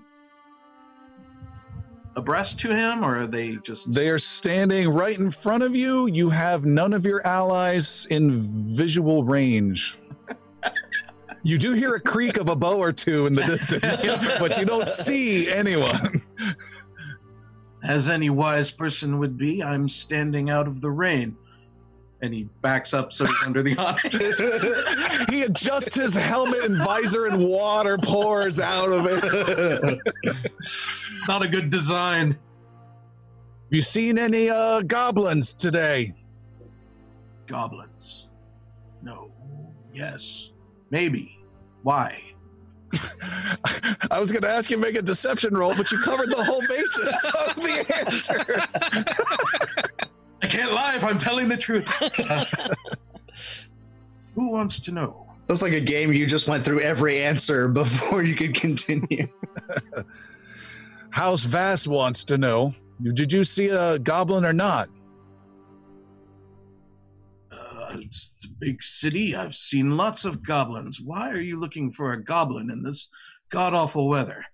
abreast to him, or are they just? They are standing right in front of you. You have none of your allies in visual range. You do hear a creak of a bow or two in the distance, but you don't see anyone. As any wise person would be, I'm standing out of the rain. And he backs up so he's under the awning. He adjusts his helmet and visor, and water pours out of it. It's not a good design. You seen any uh, goblins today? Goblins. No. Yes. Maybe. Why? I was going to ask you to make a deception roll, but you covered the whole basis of the answers. I can't lie if I'm telling the truth. Who wants to know? That's like a game you just went through every answer before you could continue. House Vass wants to know Did you see a goblin or not? It's big city. I've seen lots of goblins. Why are you looking for a goblin in this god awful weather?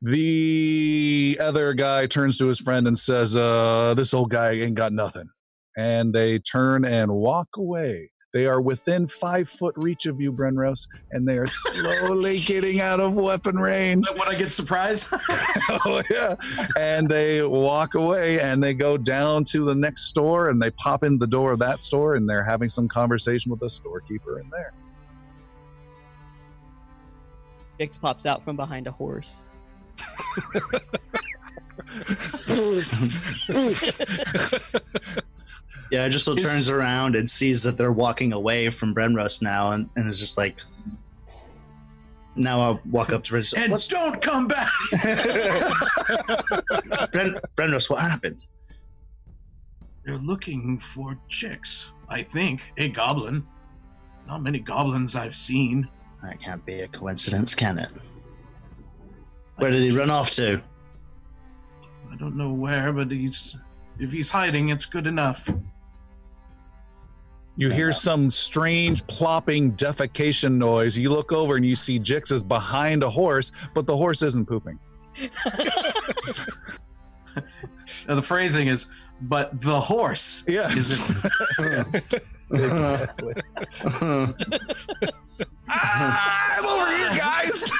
The other guy turns to his friend and says, uh, This old guy ain't got nothing. And they turn and walk away. They are within five foot reach of you, Brenros, and they are slowly getting out of weapon range. When I get surprised, oh, yeah. And they walk away and they go down to the next store and they pop in the door of that store and they're having some conversation with the storekeeper in there. Jix pops out from behind a horse. Yeah, just so turns around and sees that they're walking away from Brenros now, and, and is just like, now I'll walk up to Brenros. and What's don't come back. Bren, Brenros? What happened? They're looking for chicks. I think a goblin. Not many goblins I've seen. That can't be a coincidence, can it? Where did he run off to? I don't know where, but he's if he's hiding, it's good enough. You hear some strange plopping defecation noise. You look over and you see Jix is behind a horse, but the horse isn't pooping. Now, the phrasing is, but the horse Yes. isn't. yes. Exactly. ah, I'm over here, guys.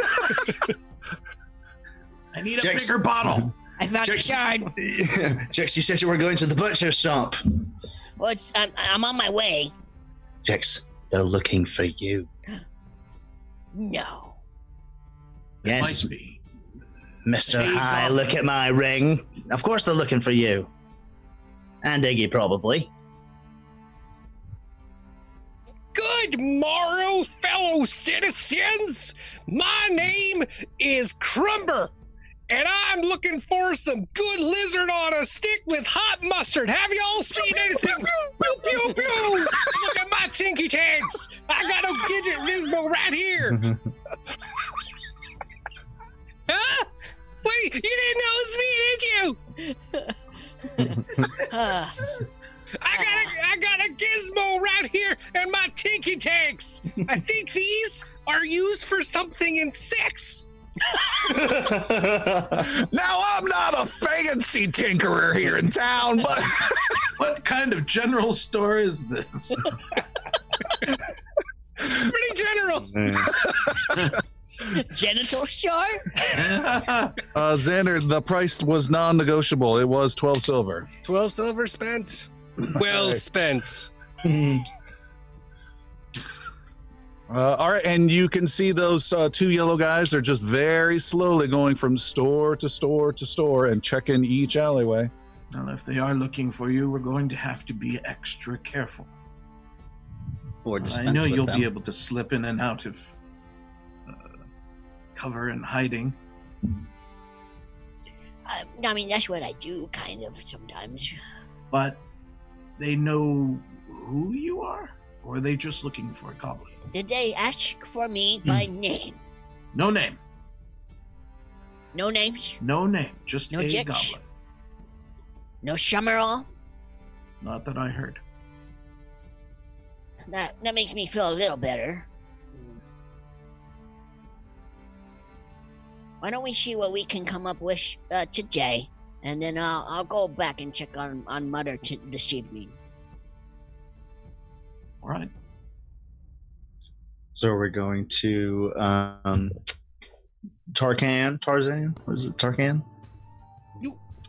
I need a Jax- bigger bottle. I thought a Jax- shard. Jix, you said you were going to the butcher shop. Well, it's, I'm, I'm on my way. Jix, they're looking for you. No. Yes, Might be. Mr. Hey, High, Goblin. look at my ring. Of course they're looking for you. And Iggy, probably. Good morrow, fellow citizens. My name is Crumber, and I'm looking for some good lizard on a stick with hot mustard. Have y'all seen anything? pew, pew, pew. Look at my tinky tanks. I got a Gidget Rizmo right here. huh? Wait, you didn't know it was me, did you? Uh, I got a, I got a gizmo right here and my tinky tanks. I think these are used for something in sex. Now, I'm not a fancy tinkerer here in town, but What kind of general store is this? Pretty general. genital shark? uh, Xander, the price was non negotiable. It was 12 silver. 12 silver spent. Well Right. spent. Uh, all right, and you can see those uh, two yellow guys. They're just very slowly going from store to store to store and checking each alleyway. Now, if they are looking for you, we're going to have to be extra careful. Or I know with you'll them. be able to slip in and out of uh, cover and hiding. Uh, I mean, that's what I do, kind of, sometimes. but they know who you are, or are they just looking for a goblin? Did they ask for me by name? No name, No names? no name, just No a Jix? goblin. No Summerall? Not that I heard. That, that makes me feel a little better. Hmm. Why don't we see what we can come up with uh, today, and then I'll, I'll go back and check on, on Mother t- this evening. All right. So we're going to um, Tarkan, Tarzan. Was it Tarkan?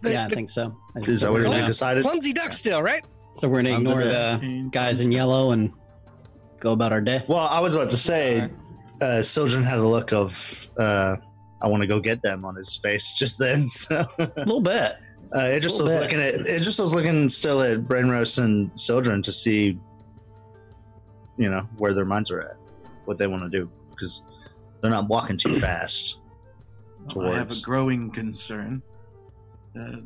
The- yeah, I the think so. I think Is that what we're decided? clumsy duck still, right? So we're gonna ignore the guys in yellow and go about our day. Well, I was about to say, uh, Sildren had a look of, uh, I want to go get them on his face just then. So A little bit. uh, it just was Little looking at, it just was looking still at Brenros and Sildren to see, you know, where their minds are at, what they want to do, because they're not walking too fast. Well, I have a growing concern. Uh,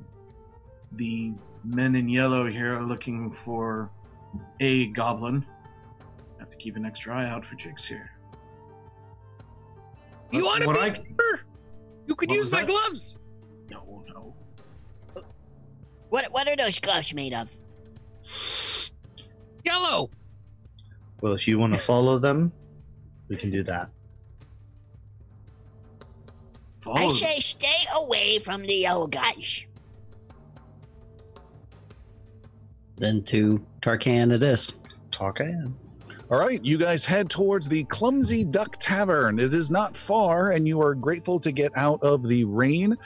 the men in yellow here are looking for a goblin. I have to keep an extra eye out for chicks here. You want to What be I- better? You could What use my that? gloves. No, no. What, what are those gloves made of? Yellow. Well, if you want to follow them, we can do that. Follow I say stay away from the yellow guys. Then to Tarkan it is. Tarkan. All right, you guys head towards the Clumsy Duck Tavern. It is not far, and you are grateful to get out of the rain.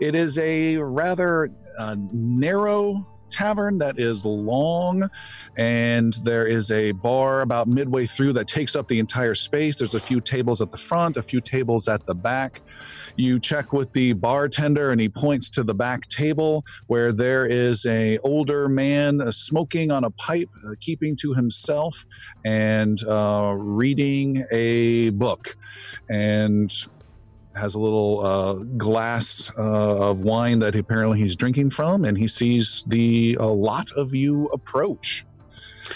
It is a rather uh, narrow tavern that is long, and there is a bar about midway through that takes up the entire space. There's a few tables at the front, a few tables at the back. You check with the bartender, and he points to the back table where there is a older man uh, smoking on a pipe, uh, keeping to himself and uh, reading a book and has a little uh, glass uh, of wine that apparently he's drinking from and he sees the a lot of you approach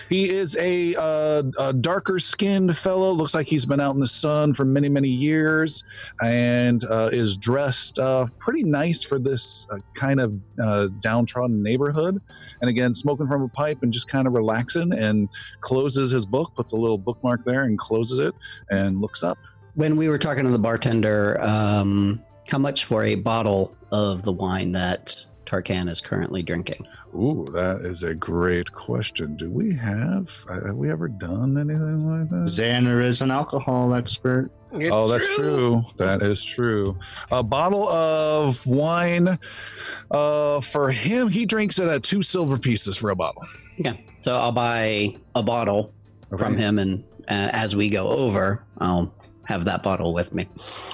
he is a, uh, a darker skinned fellow looks like he's been out in the sun for many many years and uh, is dressed uh, pretty nice for this uh, kind of uh, downtrodden neighborhood and again smoking from a pipe and just kind of relaxing and closes his book, puts a little bookmark there, and closes it, and looks up. When we were talking to the bartender, um, how much for a bottle of the wine that Tarkan is currently drinking? Ooh, that is a great question. Do we have uh, have we ever done anything like that? Xander is an alcohol expert. It's oh, that's true. That is true. A bottle of wine. Uh, for him, he drinks it at two silver pieces for a bottle. Yeah. So I'll buy a bottle from him, and uh, as we go over, I'll have that bottle with me.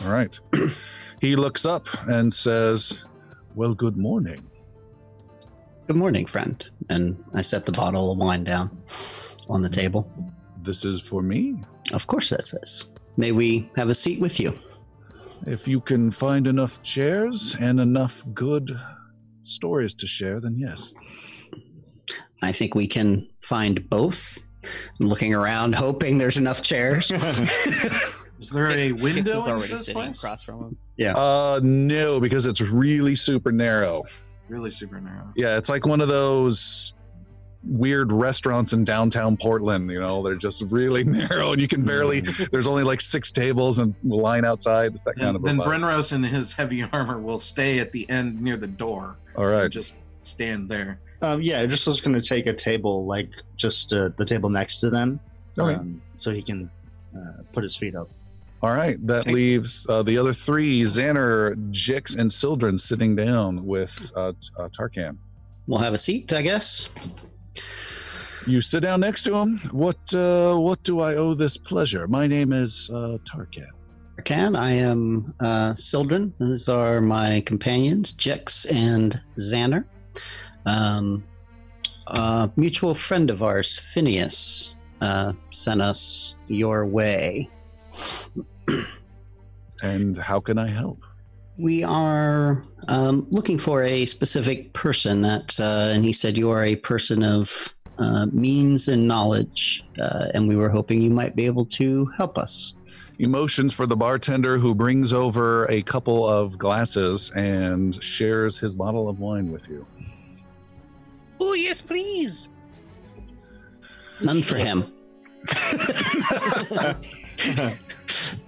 All right. he looks up and says, "Well, good morning." Good morning, friend. And I set the bottle of wine down on the table. This is for me. Of course, that says. May we have a seat with you? If you can find enough chairs and enough good stories to share, then yes. I think we can find both. I'm looking around, hoping there's enough chairs. Is there a Jix window is already this sitting place? across from him. yeah. Uh, no, because it's really super narrow. Really super narrow. Yeah, it's like one of those weird restaurants in downtown Portland. You know, they're just really narrow, and you can barely. There's only like six tables and the line outside. It's that kind of. then vibe. Brenros in his heavy armor will stay at the end near the door. All right. and. Just stand there. Um, yeah, just was going to take a table, like just uh, the table next to them, Okay. um, so he can uh, put his feet up. All right. That leaves uh, the other three: Xander, Jix, and Sildren sitting down with uh, uh, Tarkan. We'll have a seat, I guess. You sit down next to him. What? Uh, what do I owe this pleasure? My name is uh, Tarkan. Can I am uh, Sildren. These are my companions, Jix and Xander. Um, a mutual friend of ours, Phineas, uh, sent us your way. And how can I help? We are um, looking for a specific person that, uh, and he said you are a person of uh, means and knowledge, uh, and we were hoping you might be able to help us. Emotions for the bartender who brings over a couple of glasses and shares his bottle of wine with you. Oh yes, please. None for him.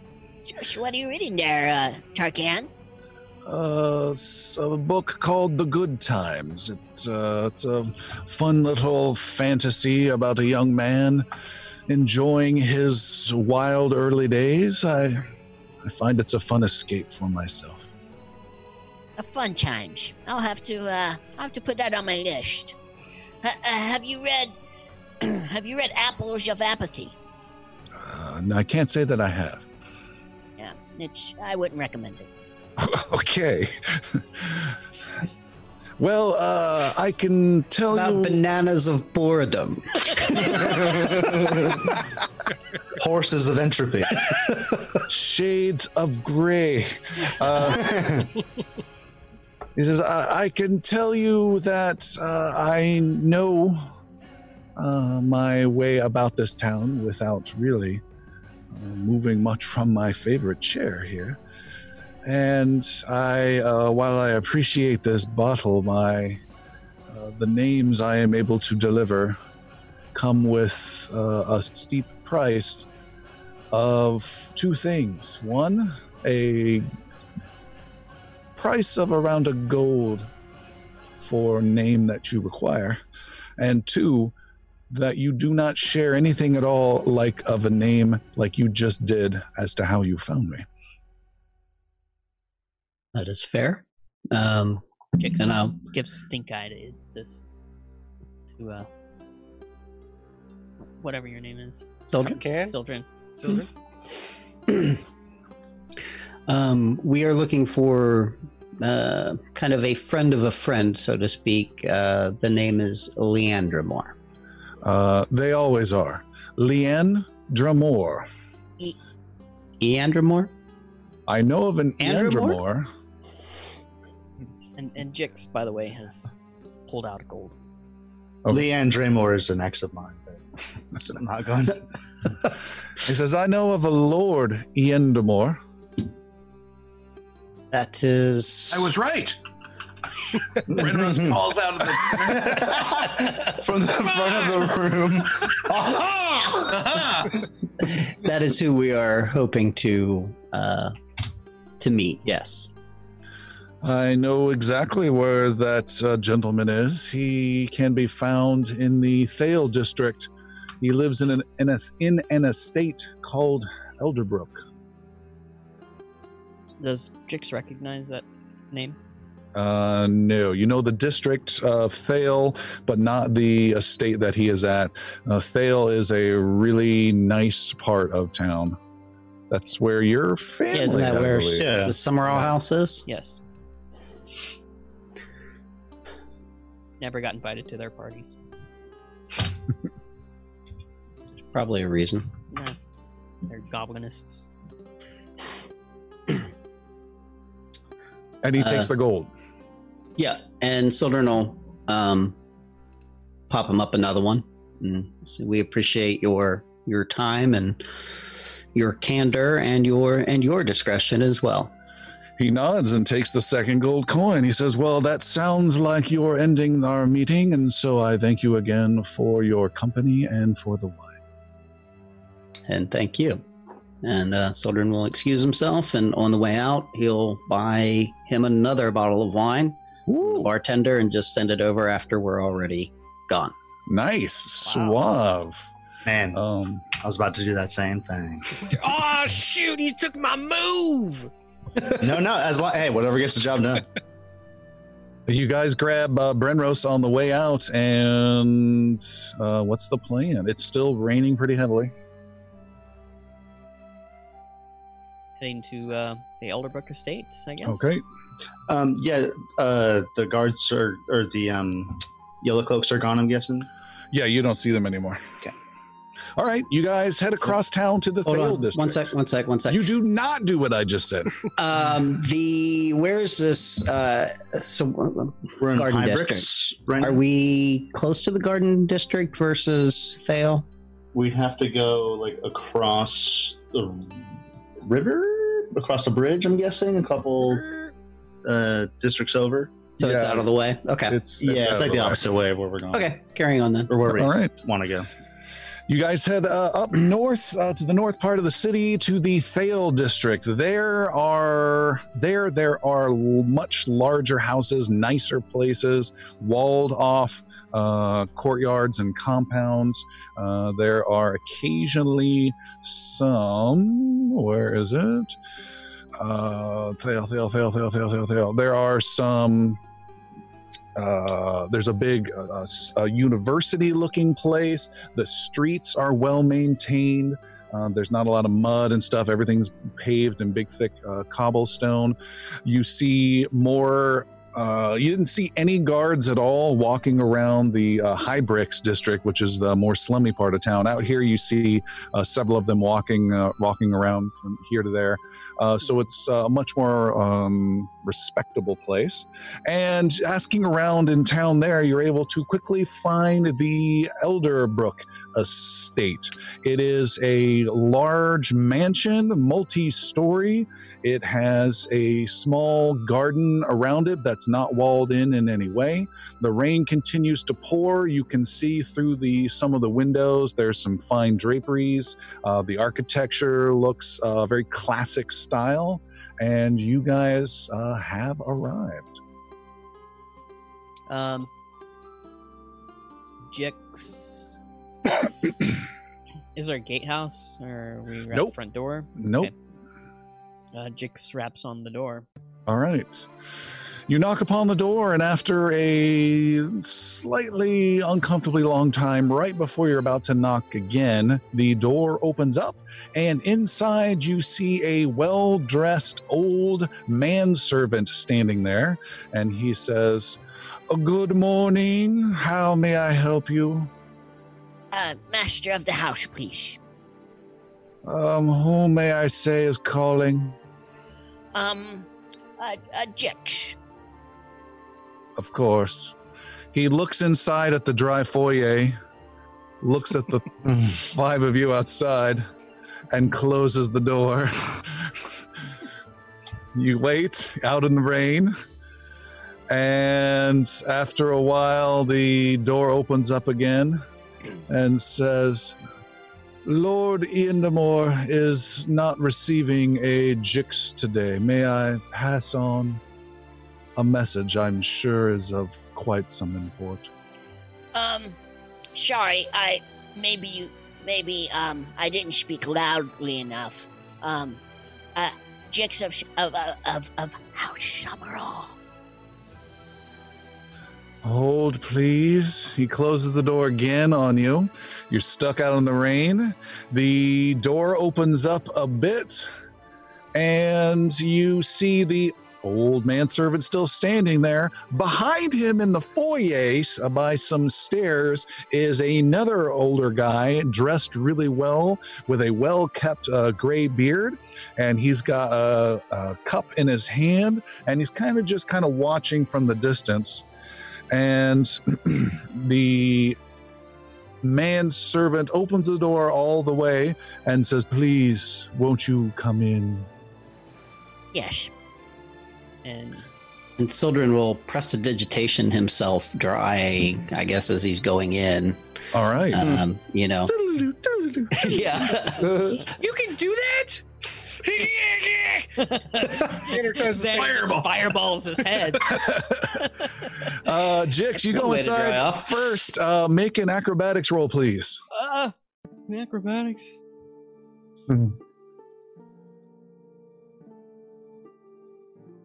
What are you reading there, uh, Tarkan? Uh, a book called The Good Times. It, uh, it's a fun little fantasy about a young man enjoying his wild early days. I, I find it's a fun escape for myself. A fun times. I'll have to. Uh, I'll have to put that on my list. Ha- uh, have you read? have you read Apples of Apathy? Uh, no, I can't say that I have. Yeah, it's. I wouldn't recommend it. okay. well, uh, I can tell you About you. bananas of boredom. Horses of entropy. Shades of Gray. Uh, he says, I, I can tell you that uh, I know uh, my way about this town without really uh, moving much from my favorite chair here. And I, uh, while I appreciate this bottle, my uh, the names I am able to deliver come with uh, a steep price of two things. One, a price of around a gold for name that you require, and two, that you do not share anything at all like of a name like you just did as to how you found me. That is fair. Um, Jix And I'll- give stink eye to this to uh whatever your name is. Sildren? Tarkan. Sildren. Sildren. um, we are looking for uh, kind of a friend of a friend, so to speak. Uh, the name is Leandra Moore. Uh, they always are. Leanne Dramore. Leandra Moore? I know of an Andrew Andramore. And and Jix, by the way, has pulled out gold. Okay. Leanne Draymore is an ex of mine, but it's not going to. He says, I know of a Lord Iendamore. That is. I was right. Brenros calls out of the. From the front of the room. Aha! that is who we are hoping to uh, to meet. Yes. I know exactly where that uh, gentleman is. He can be found in the Thale district. He lives in an in, a, in an estate called Elderbrook. Does Jix recognize that name? Uh, no, you know the district of Thale, but not the estate that he is at. Uh, Thale is a really nice part of town. That's where your family. Yeah, isn't that I where believe. Yeah. the Summerall House is? Yes. Never got invited to their parties. Probably a reason. Nah, they're goblinists. And he takes Uh, the gold. Yeah, and Sildren will um, pop him up another one. And so we appreciate your your time and your candor and your and your discretion as well. He nods and takes the second gold coin. He says, Well, that sounds like you're ending our meeting, and so I thank you again for your company and for the wine. And thank you. And uh, Sildren will excuse himself, and on the way out, he'll buy him another bottle of wine, the bartender, and just send it over after we're already gone. Nice, suave. Man, Um, I was about to do that same thing. oh shoot! He took my move. No, no. As long, hey, whatever gets the job done. you guys grab uh, Brenros on the way out, and uh, what's the plan? It's still raining pretty heavily. Heading to uh, the Elderbrook Estates, I guess. Okay. Um, yeah. Uh, the guards are, or the um, yellow cloaks are gone. I'm guessing. Yeah, you don't see them anymore. Okay. All right, you guys head across town to the Hold Thale on, district. one sec, one sec, one sec. You do not do what I just said. Um, the where is this? Uh, so uh, We're in Garden Hybrix District. right are we close to the Garden District versus Thale? We'd have to go like across the river, across the bridge. I'm guessing a couple uh, districts over. So it's out of the way. Okay. It's, yeah, out it's like the way. opposite way of where we're going. Okay. Carrying on then. or where we All right. want to go. You guys head uh, up north uh, to the north part of the city to the Thale district. There are there there are much larger houses, nicer places, walled off uh, courtyards and compounds. Uh, there are occasionally some. Where is it? Uh, Thale, Thale, Thale, Thale, Thale, Thale, Thale. There are some uh, there's a big uh, uh, university looking place the streets are well maintained um, there's not a lot of mud and stuff everything's paved in big thick uh, cobblestone you see more uh, you didn't see any guards at all walking around the uh, High Bricks district, which is the more slummy part of town. Out here, you see uh, several of them walking uh, walking around from here to there. Uh, so it's a much more um, respectable place. And asking around in town there, you're able to quickly find the Elderbrook estate. It is a large mansion, multi story. It has a small garden around it that's not walled in in any way. The rain continues to pour. You can see through the some of the windows. There's some fine draperies. Uh, the architecture looks uh, very classic style, and you guys uh, have arrived. Um, Jix. Is there a gatehouse or are we at Nope. the front door? Nope. Okay. Uh, Jix raps on the door. All right. You knock upon the door, and after a slightly uncomfortably long time, right before you're about to knock again, the door opens up, and inside you see a well dressed old manservant standing there. And he says, Good morning. How may I help you? Uh, master of the house, please. Um, who may I say is calling? Um, a, uh, Jix. Of course. He looks inside at the dry foyer, looks at the five of you outside, and closes the door. you wait out in the rain, and after a while, the door opens up again and says, Lord Iandamore is not receiving a Jix today. May I pass on a message I'm sure is of quite some import. Um, sorry, I maybe you maybe um I didn't speak loudly enough. Um, uh, Jix of of of of, House Summerall. Hold, please. He closes the door again on you. You're stuck out in the rain. The door opens up a bit, and you see the old manservant still standing there. Behind him in the foyer, uh, by some stairs, is another older guy dressed really well with a well kept uh, gray beard. And he's got a, a cup in his hand and he's kind of just kind of watching from the distance. And the manservant opens the door all the way and says, Please, won't you come in? Yes. And And Sildren will prestidigitation himself dry, I guess, as he's going in. All right. Um, you know. yeah. You can do that? Xander tries to Fireball. fireballs his head. uh, Jix, you One go way to dry inside first. Uh, make an acrobatics roll, please. uh, acrobatics.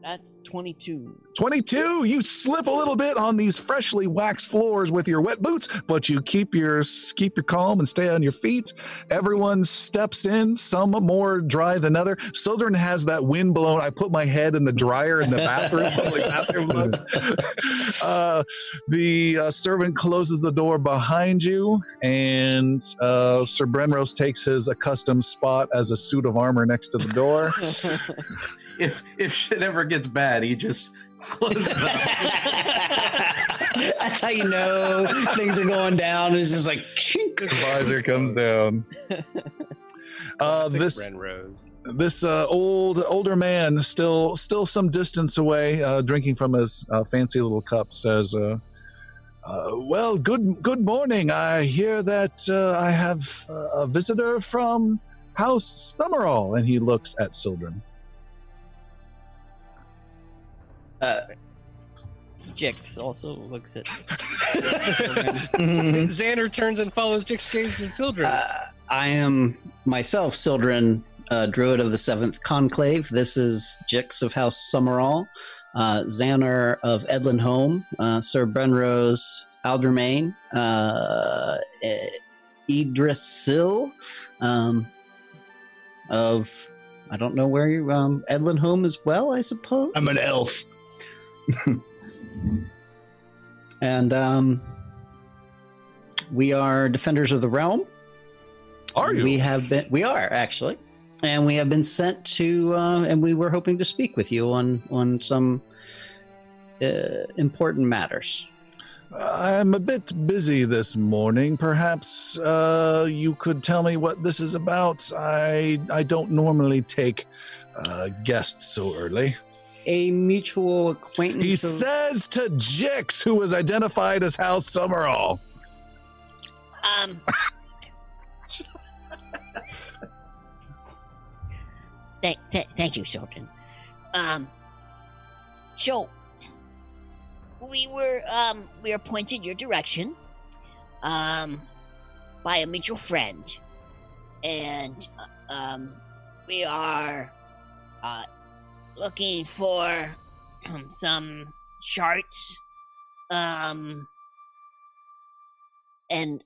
That's 22. 22 you slip a little bit on these freshly waxed floors with your wet boots but you keep your keep your calm and stay on your feet. Everyone steps in some more dry than other. Sildren has that wind blown. I put my head in the dryer in the bathroom bathroom uh, the uh, servant closes the door behind you and uh, sir Brenros takes his accustomed spot as a suit of armor next to the door If if shit ever gets bad, he just closes up. That's how you know things are going down. It's just like chink. visor comes down uh, this Ren Rose. this uh, old older man still still some distance away uh, drinking from his uh, fancy little cup says uh, uh, well good good morning i hear that uh, i have uh, a visitor from house summerall and he looks at sildren Uh, Jix also looks at. Xander turns and follows Jix Gaze to Sildren. uh, I am myself, Sildren, uh, Druid of the Seventh Conclave. This is Jix of House Summerall, uh, Xaner of Edlin Home, uh, Sir Brenros Aldermain, uh, Idrisil um, of I don't know where you um, Edlin Home as well. I suppose I'm an elf. and um, we are defenders of the realm. are you We have been. We are actually, and we have been sent to. Uh, and we were hoping to speak with you on on some uh, important matters. i'm a bit busy this morning perhaps uh, you could tell me what this is about i i don't normally take uh, guests so early A mutual acquaintance. He of- says to Jix, who was identified as House Summerall. Um. thank, th- thank you, Sultan. Um. So, we were um we were pointed your direction, um, by a mutual friend, and uh, um we are uh looking for um, some charts, um, and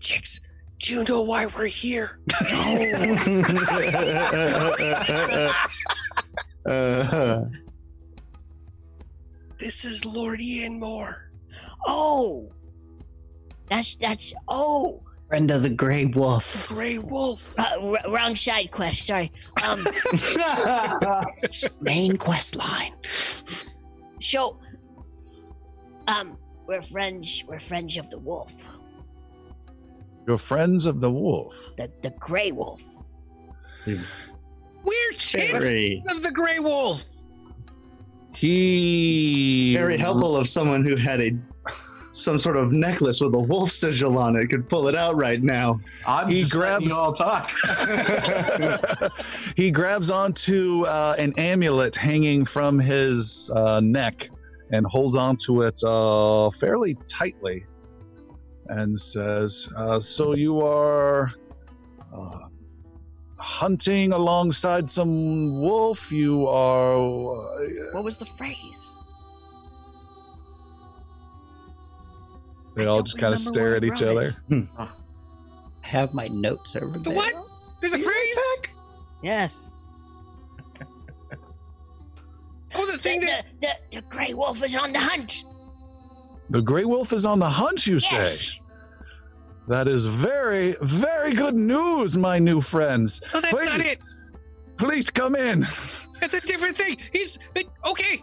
Jix, do you know why we're here? Uh, This is Lord Ian Moore. Oh, that's that's oh, friend of the Grey Wolf. Grey Wolf. uh, r- wrong side quest. Sorry. Um, Main quest line. so, um, we're friends. We're friends of the wolf, You're friends of the wolf. the the gray wolf. We're champions of the Grey Wolf. He very helpful of someone who had a some sort of necklace with a wolf sigil on it could pull it out right now. I'm He just grabs- you all talk. he grabs onto uh, an amulet hanging from his uh, neck and holds onto it uh, fairly tightly and says, uh, So you are uh, hunting alongside some wolf? You are. uh, What was the phrase? They I all just kind of stare at each wrote other. it. I have my notes over The there. what? There's a phrase? Yes. Oh, the thing the, that the, the, the gray wolf is on the hunt. The Grey Wolf is on the hunt, you say? Yes. That is very, very good news, my new friends. Oh, that's not it. Please come in. That's a different thing. He's okay.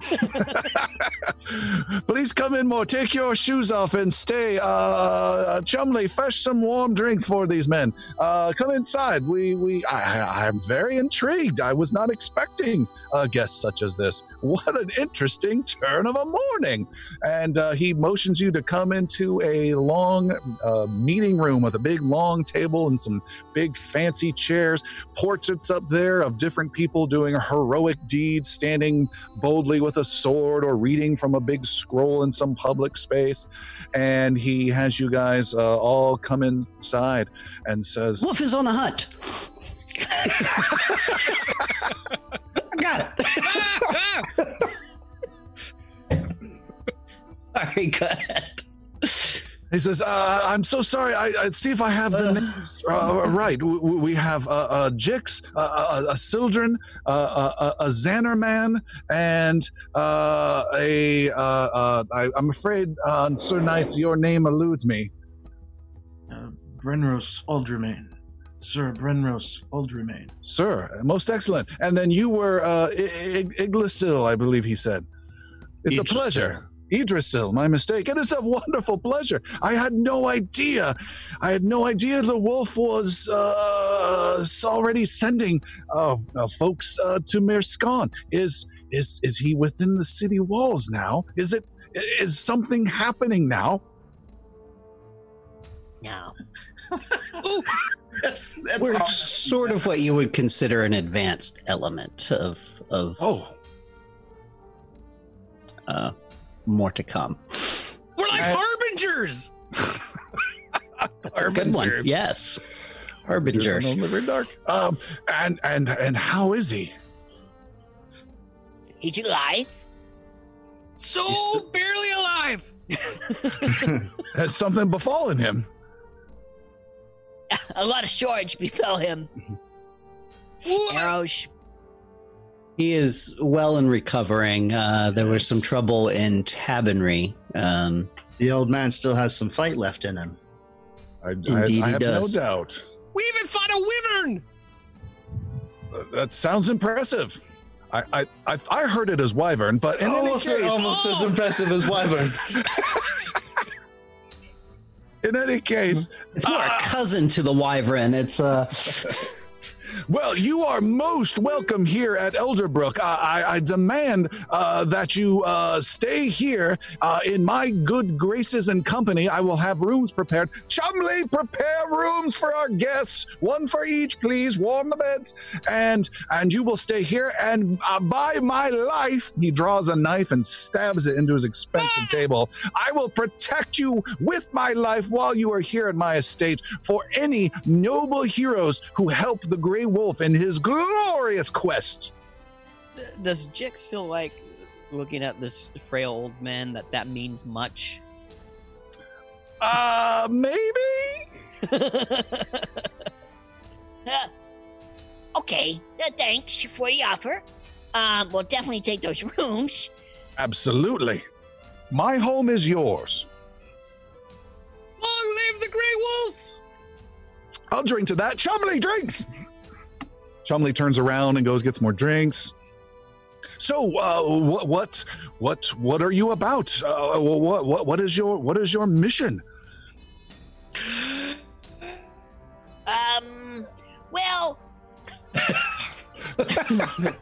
Please come in more. Take your shoes off and stay. Uh, uh, Chumley, fetch some warm drinks for these men. Uh, come inside. We, we, I, I'm very intrigued. I was not expecting a guest such as this. What an interesting turn of a morning. And uh, he motions you to come into a long uh, meeting room with a big long table and some big fancy chairs. Portraits up there of different people doing heroic deeds, standing boldly with a sword or reading from a big scroll in some public space. And he has you guys uh, all come inside and says, Wolf is on the hunt. I got it. Ah, ah. Sorry, go ahead. He says, uh, "I'm so sorry. I, I see if I have the names uh, right. We, we have uh, uh, Jix, uh, uh, a Sildren, uh, a, a Xanarman, and uh, a. Uh, uh, I, I'm afraid, uh, Sir Knight, your name eludes me. Uh, Brenros Aldremain. Sir Brenros Aldremain. Sir, most excellent. And then you were uh, I- I- Iglasil, I believe he said. It's a pleasure. Idrisil, my mistake. It is a wonderful pleasure. I had no idea. I had no idea the wolf was uh, already sending uh, uh, folks uh, to Mirskan. Is is is he within the city walls now? Is it is something happening now? No. That's, that's We're all- sort of what you would consider an advanced element of of Oh, uh, more to come. We're like Uh, harbingers. That's a good one. Yes, harbingers. Son of dark. Um, and and and how is he? He's alive. So barely alive. Has something befallen him? A lot of storage befell him. Arrows. He is well and recovering. Uh, there was some trouble in Tabernary. Um, The old man still has some fight left in him. I, Indeed I, I he have does. no doubt. We even fought a wyvern. Uh, That sounds impressive. I, I, I, I heard it as wyvern, but in almost, any case, almost as Oh. impressive as Wyvern. in any case, it's more Ah. a cousin to the wyvern. It's uh, well, you are most welcome here at Elderbrook. I, I, I demand uh, that you uh, stay here uh, in my good graces and company. I will have rooms prepared. Chumley, prepare rooms for our guests, one for each, please. Warm the beds, and and you will stay here. And uh, by my life, he draws a knife and stabs it into his expensive table. I will protect you with my life while you are here at my estate for any noble heroes who help the Grey Wolf in his glorious quest. Does Jix feel like looking at this frail old man that that means much? Uh, maybe? Uh, okay. Uh, thanks for the offer. Um, we'll definitely take those rooms. Absolutely. My home is yours. Long live the Grey Wolf. I'll drink to that. Chumley drinks. Chumley turns around and goes gets more drinks. So, uh, what, what, what, what are you about? Uh, what, what, what is your, what is your mission? Um, well, uh,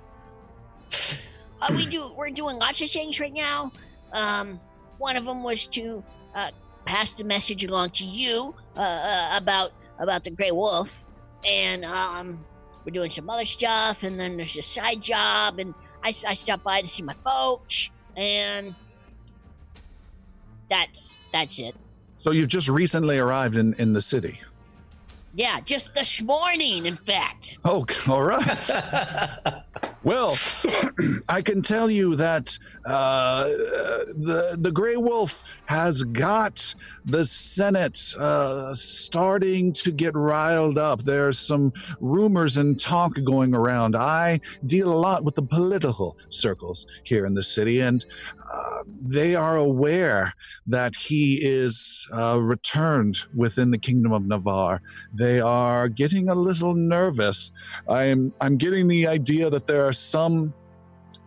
we do. We're doing lots of things right now. Um, one of them was to uh, pass the message along to you uh, uh, about about the Grey Wolf, and um, we're doing some other stuff. And then there's a side job, and I, I stopped by to see my folks, and that's that's it. So you've just recently arrived in, in the city. Yeah, just this morning, in fact. Oh, all right. Well, I can tell you that uh, the the Grey Wolf has got the Senate uh, starting to get riled up. There's some rumors and talk going around. I deal a lot with the political circles here in the city, and uh, they are aware that he is uh, returned within the Kingdom of Navarre. They are getting a little nervous. I'm I'm getting the idea that there are some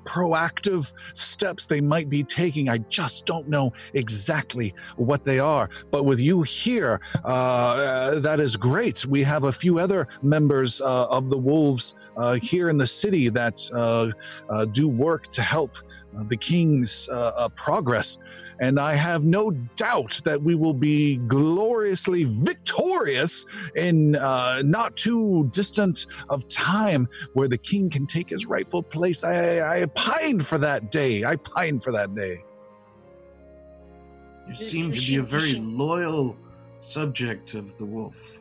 proactive steps they might be taking. I just don't know exactly what they are. But with you here, uh, that is great. We have a few other members uh, of the Wolves uh, here in the city that uh, uh, do work to help uh, the king's uh, uh, progress. And I have no doubt that we will be gloriously victorious in uh, not too distant of time where the king can take his rightful place. I, I pine for that day. I pine for that day. You seem to be a very loyal subject of the wolf.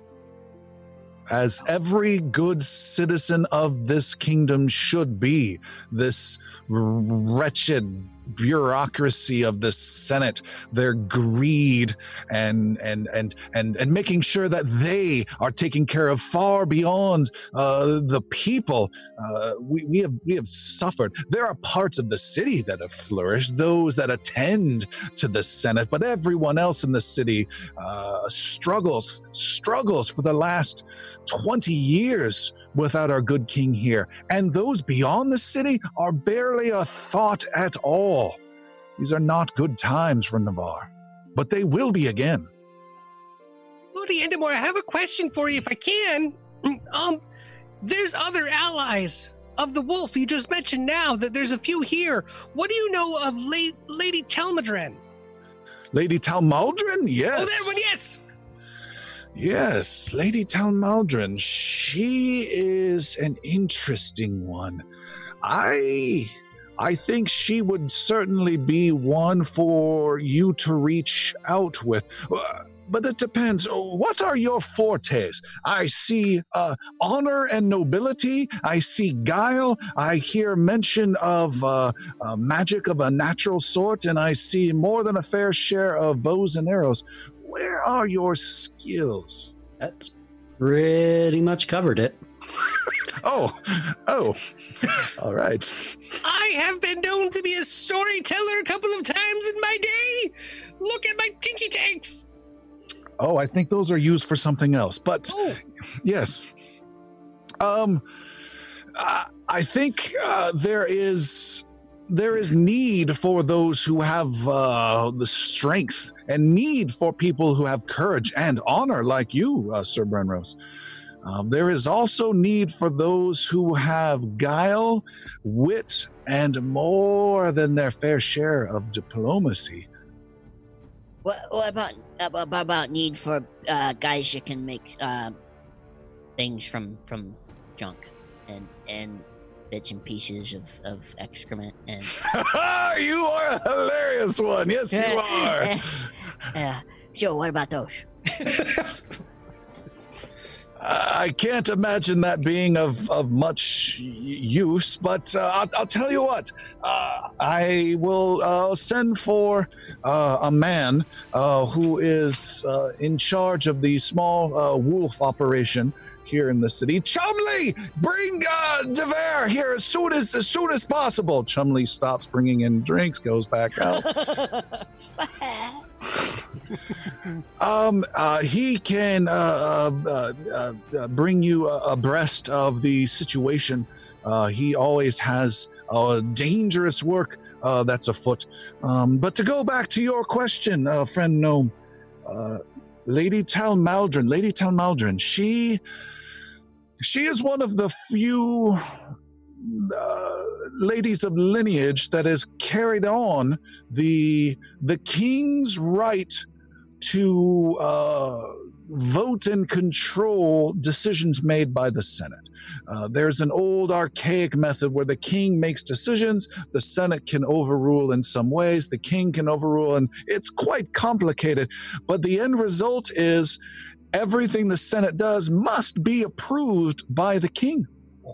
as every good citizen of this kingdom should be. This wretched bureaucracy of the Senate, their greed and and and and and making sure that they are taken care of far beyond uh, the people. Uh, we, we have we have suffered. There are parts of the city that have flourished, those that attend to the Senate, but everyone else in the city uh, struggles struggles for the last 20 years without our good king here. And those beyond the city are barely a thought at all. These are not good times for Navarre, but they will be again. Lady Endemore, I have a question for you if I can. Um, there's other allies of the wolf. You just mentioned now that there's a few here. What do you know of La- Lady Telmadren? Lady Talmaldrin? Yes. Oh, that one, yes. Yes, Lady Talmaldrin. She is an interesting one. I I think she would certainly be one for you to reach out with. Uh, But it depends. What are your fortes? I see uh, honor and nobility. I see guile. I hear mention of uh, uh, magic of a natural sort, and I see more than a fair share of bows and arrows. Where are your skills? That's pretty much covered it. Oh, oh, all right. I have been known to be a storyteller a couple of times in my day. Look at my tinky tanks. Oh, I think those are used for something else. But Oh, yes, um, uh, I think uh, there is there is need for those who have uh, the strength, and need for people who have courage and honor, like you, uh, Sir Brenros. Um, there is also need for those who have guile, wit, and more than their fair share of diplomacy. What, what about about, about need for uh, guys that can make uh, things from from junk and and bits and pieces of, of excrement and you are a hilarious one. Yes, you are. uh, so what about those? I can't imagine that being of, of much use, but uh, I'll, I'll tell you what. Uh, I will uh, send for uh, a man uh, who is uh, in charge of the small uh, wolf operation here in the city. Chumley, bring uh, Dever here as soon as as soon as possible. Chumley stops bringing in drinks, goes back out. Um, uh, he can uh, uh, uh, uh, bring you abreast of the situation. Uh, he always has dangerous work uh, that's afoot. Um, but to go back to your question, uh, friend Gnome, uh, Lady Tal Maldron, Lady Tal Maldron, she she is one of the few uh, ladies of lineage that has carried on the the king's right to uh, vote and control decisions made by the Senate. Uh, there's an old archaic method where the king makes decisions, the Senate can overrule in some ways, the king can overrule, and it's quite complicated. But the end result is everything the Senate does must be approved by the king.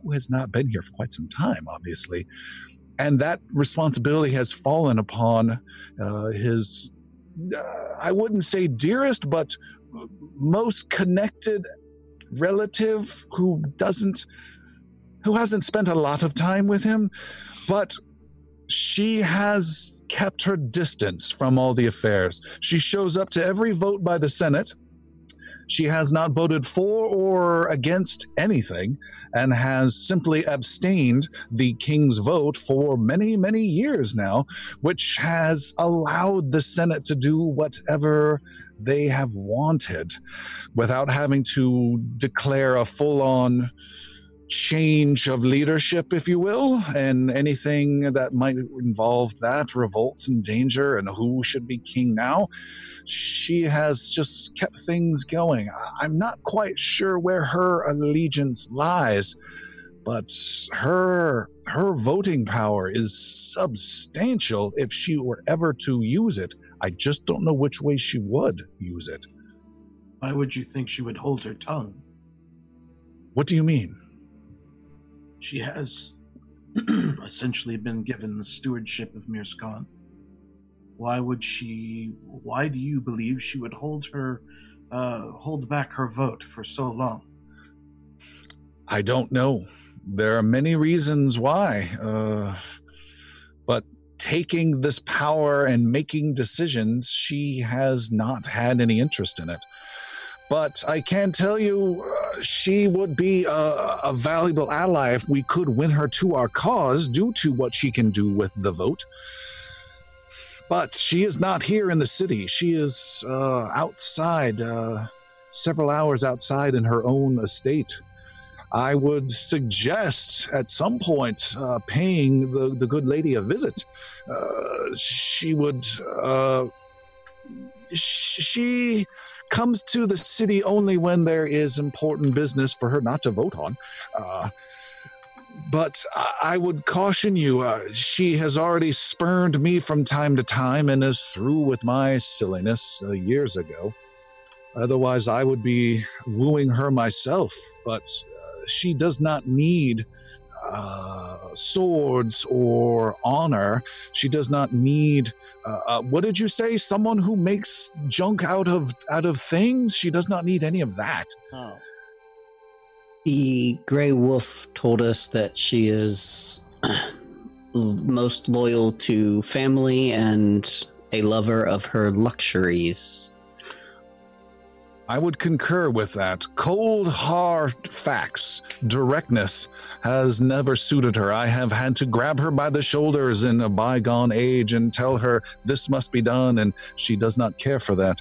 who has not been here for quite some time, obviously. And that responsibility has fallen upon uh, his, uh, I wouldn't say dearest, but most connected relative who doesn't, who hasn't spent a lot of time with him, but she has kept her distance from all the affairs. She shows up to every vote by the Senate. She has not voted for or against anything and has simply abstained the king's vote for many, many years now, which has allowed the Senate to do whatever they have wanted without having to declare a full on change of leadership, if you will, and anything that might involve that, revolts and danger, and who should be king now. She has just kept things going. I'm not quite sure where her allegiance lies, but her her voting power is substantial if she were ever to use it. I just don't know which way she would use it. Why would you think she would hold her tongue? What do you mean? She has essentially been given the stewardship of Mirskan. Why would she? Why do you believe she would hold her, uh, hold back her vote for so long? I don't know. There are many reasons why, uh, but taking this power and making decisions, she has not had any interest in it. But I can tell you, uh, she would be a, a valuable ally if we could win her to our cause due to what she can do with the vote. But she is not here in the city. She is uh, outside, uh, several hours outside in her own estate. I would suggest at some point uh, paying the, the good lady a visit. Uh, she would. Sh- she comes to the city only when there is important business for her not to vote on. Uh, but I- I would caution you, uh, she has already spurned me from time to time and is through with my silliness uh, years ago. Otherwise, I would be wooing her myself, but uh, she does not need uh, swords or honor. She does not need. Uh, uh, what did you say? Someone who makes junk out of out of things. She does not need any of that. Oh. The Grey Wolf told us that she is most loyal to family and a lover of her luxuries. I would concur with that. Cold, hard facts, directness has never suited her. I have had to grab her by the shoulders in a bygone age and tell her this must be done, and she does not care for that.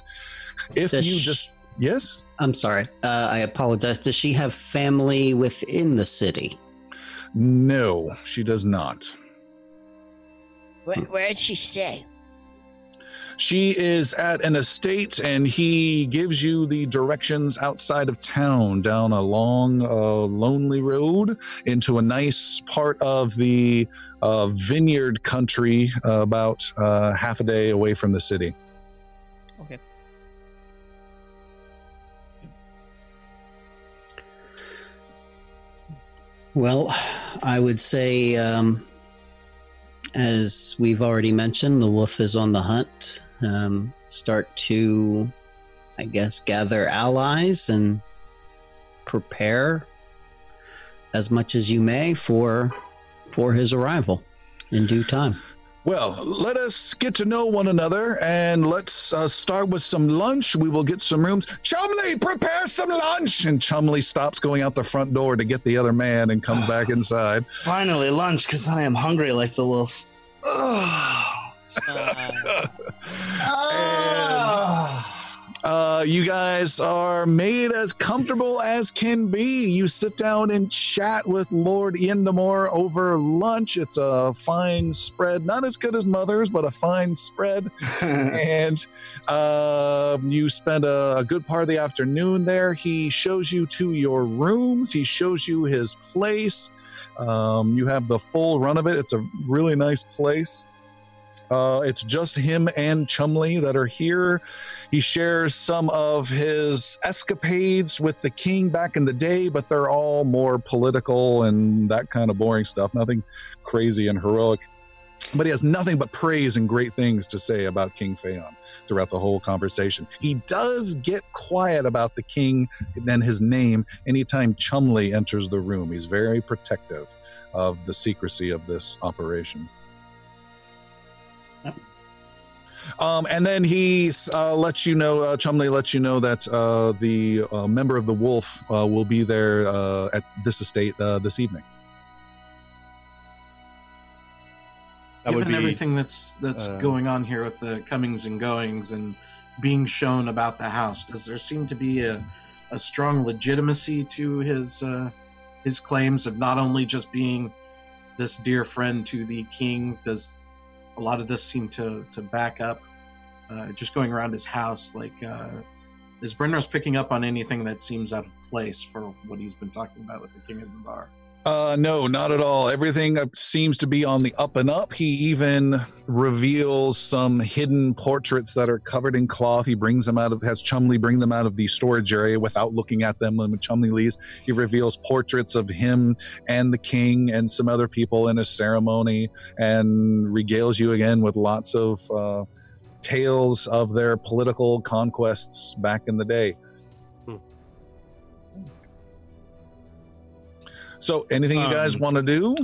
If Does you sh- just. Yes? I'm sorry. Uh, I apologize. Does she have family within the city? No, she does not. Where, where'd she stay? She is at an estate, and he gives you the directions outside of town down a long, uh, lonely road into a nice part of the uh, vineyard country, uh, about uh, half a day away from the city. Okay. Well, I would say, um, as we've already mentioned, the wolf is on the hunt. Um, start to, I guess, gather allies and prepare as much as you may for for his arrival in due time. Well, let us get to know one another and let's uh, start with some lunch. We will get some rooms. Chumley, prepare some lunch. And Chumley stops going out the front door to get the other man and comes back inside. Finally, lunch, because I am hungry like the wolf. Ugh. Ah. Uh, you guys are made as comfortable as can be. You sit down and chat with Lord Yendamore over lunch. It's a fine spread, not as good as Mother's, but a fine spread. and uh, you spend a, a good part of the afternoon there. He shows you to your rooms. He shows you his place. Um, you have the full run of it. It's a really nice place. Uh, it's just him and Chumley that are here. He shares some of his escapades with the king back in the day, but they're all more political and that kind of boring stuff. Nothing crazy and heroic. But he has nothing but praise and great things to say about King Phaon throughout the whole conversation. He does get quiet about the king and his name anytime Chumley enters the room. He's very protective of the secrecy of this operation. Um, and then he uh, lets you know, uh, Chumley lets you know that uh, the uh, member of the Wolf uh, will be there uh, at this estate uh, this evening. That would Given be everything that's that's uh, going on here with the comings and goings and being shown about the house, does there seem to be a, a strong legitimacy to his uh, his claims of not only just being this dear friend to the king? Does a lot of this seem to to back up? Uh, just going around his house, like uh, is Brenros picking up on anything that seems out of place for what he's been talking about with the king of the bar? Uh, no, not at all. Everything seems to be on the up and up. He even reveals some hidden portraits that are covered in cloth. He brings them out of, has Chumley bring them out of the storage area without looking at them. When Chumley leaves, he reveals portraits of him and the king and some other people in a ceremony and regales you again with lots of uh, tales of their political conquests back in the day. So, anything you guys Um, want to do?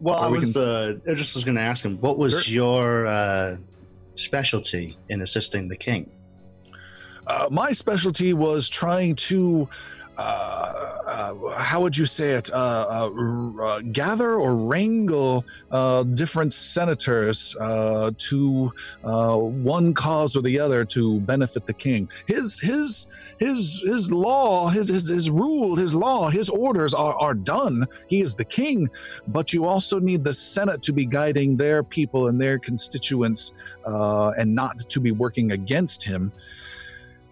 Well, I we was uh, I just was going to ask him, what was Sure. your uh, specialty in assisting the king? Uh, my specialty was trying to, uh, uh, how would you say it, uh, uh, uh, gather or wrangle uh, different senators uh, to one cause or the other to benefit the king. His his his his law, his his, his rule, his law, his orders are, are done. He is the king, but you also need the Senate to be guiding their people and their constituents, and not to be working against him.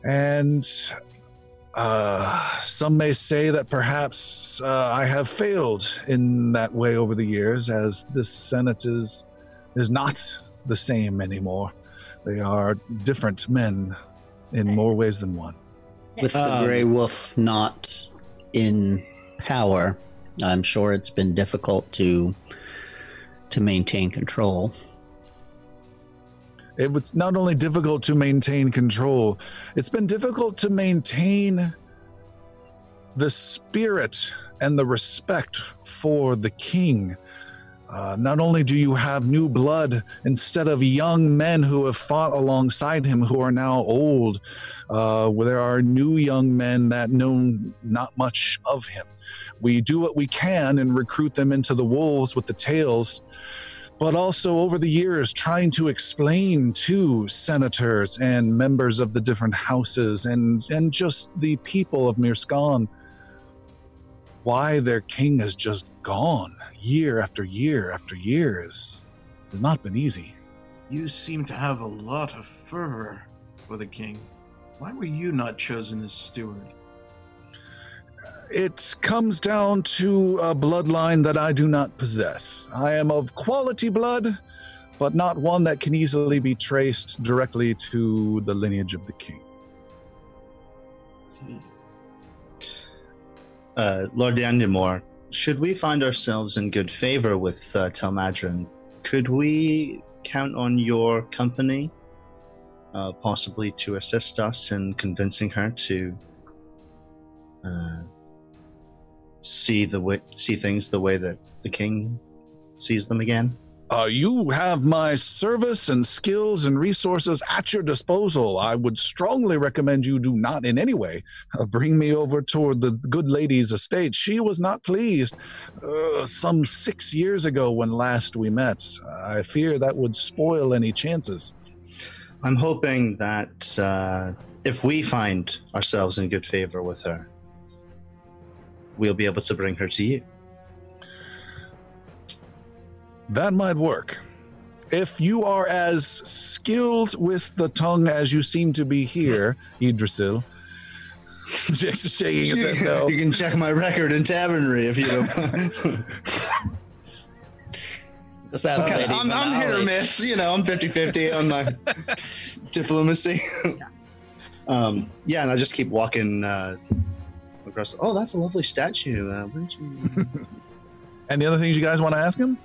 And uh, some may say that perhaps uh, I have failed in that way over the years, as this Senate is is not the same anymore. They are different men in more ways than one. With the Um, Grey Wolf not in power, I'm sure it's been difficult to to maintain control. It was not only difficult to maintain control, it's been difficult to maintain the spirit and the respect for the king. Uh, not only do you have new blood instead of young men who have fought alongside him who are now old, uh, where there are new young men that know not much of him. We do what we can and recruit them into the wolves with the tails but also over the years trying to explain to senators and members of the different houses and and just the people of Mirskan why their king has just gone year after year after year is has not been easy. You seem to have a lot of fervor for the king. Why were you not chosen as steward? It comes down to a bloodline that I do not possess. I am of quality blood, but not one that can easily be traced directly to the lineage of the king. Uh, Lord Yandamore, should we find ourselves in good favor with uh, Telmadrin, could we count on your company, uh, possibly to assist us in convincing her to uh, see the way, see things the way that the king sees them again? Uh, you have my service and skills and resources at your disposal. I would strongly recommend you do not in any way uh, bring me over toward the good lady's estate. She was not pleased uh, some six years ago when last we met. I fear that would spoil any chances. I'm hoping that uh, if we find ourselves in good favor with her, we'll be able to bring her to you. That might work. If you are as skilled with the tongue as you seem to be here, Idrisil. Jake's shaking his head no. You can check my record in tavernry if you don't. Assassinating I'm, the I'm hit or knowledge. miss. You know, I'm 50 50 on my diplomacy. um, yeah, and I just keep walking uh, across. Oh, that's a lovely statue. Uh, where did you... And the other things you guys want to ask him?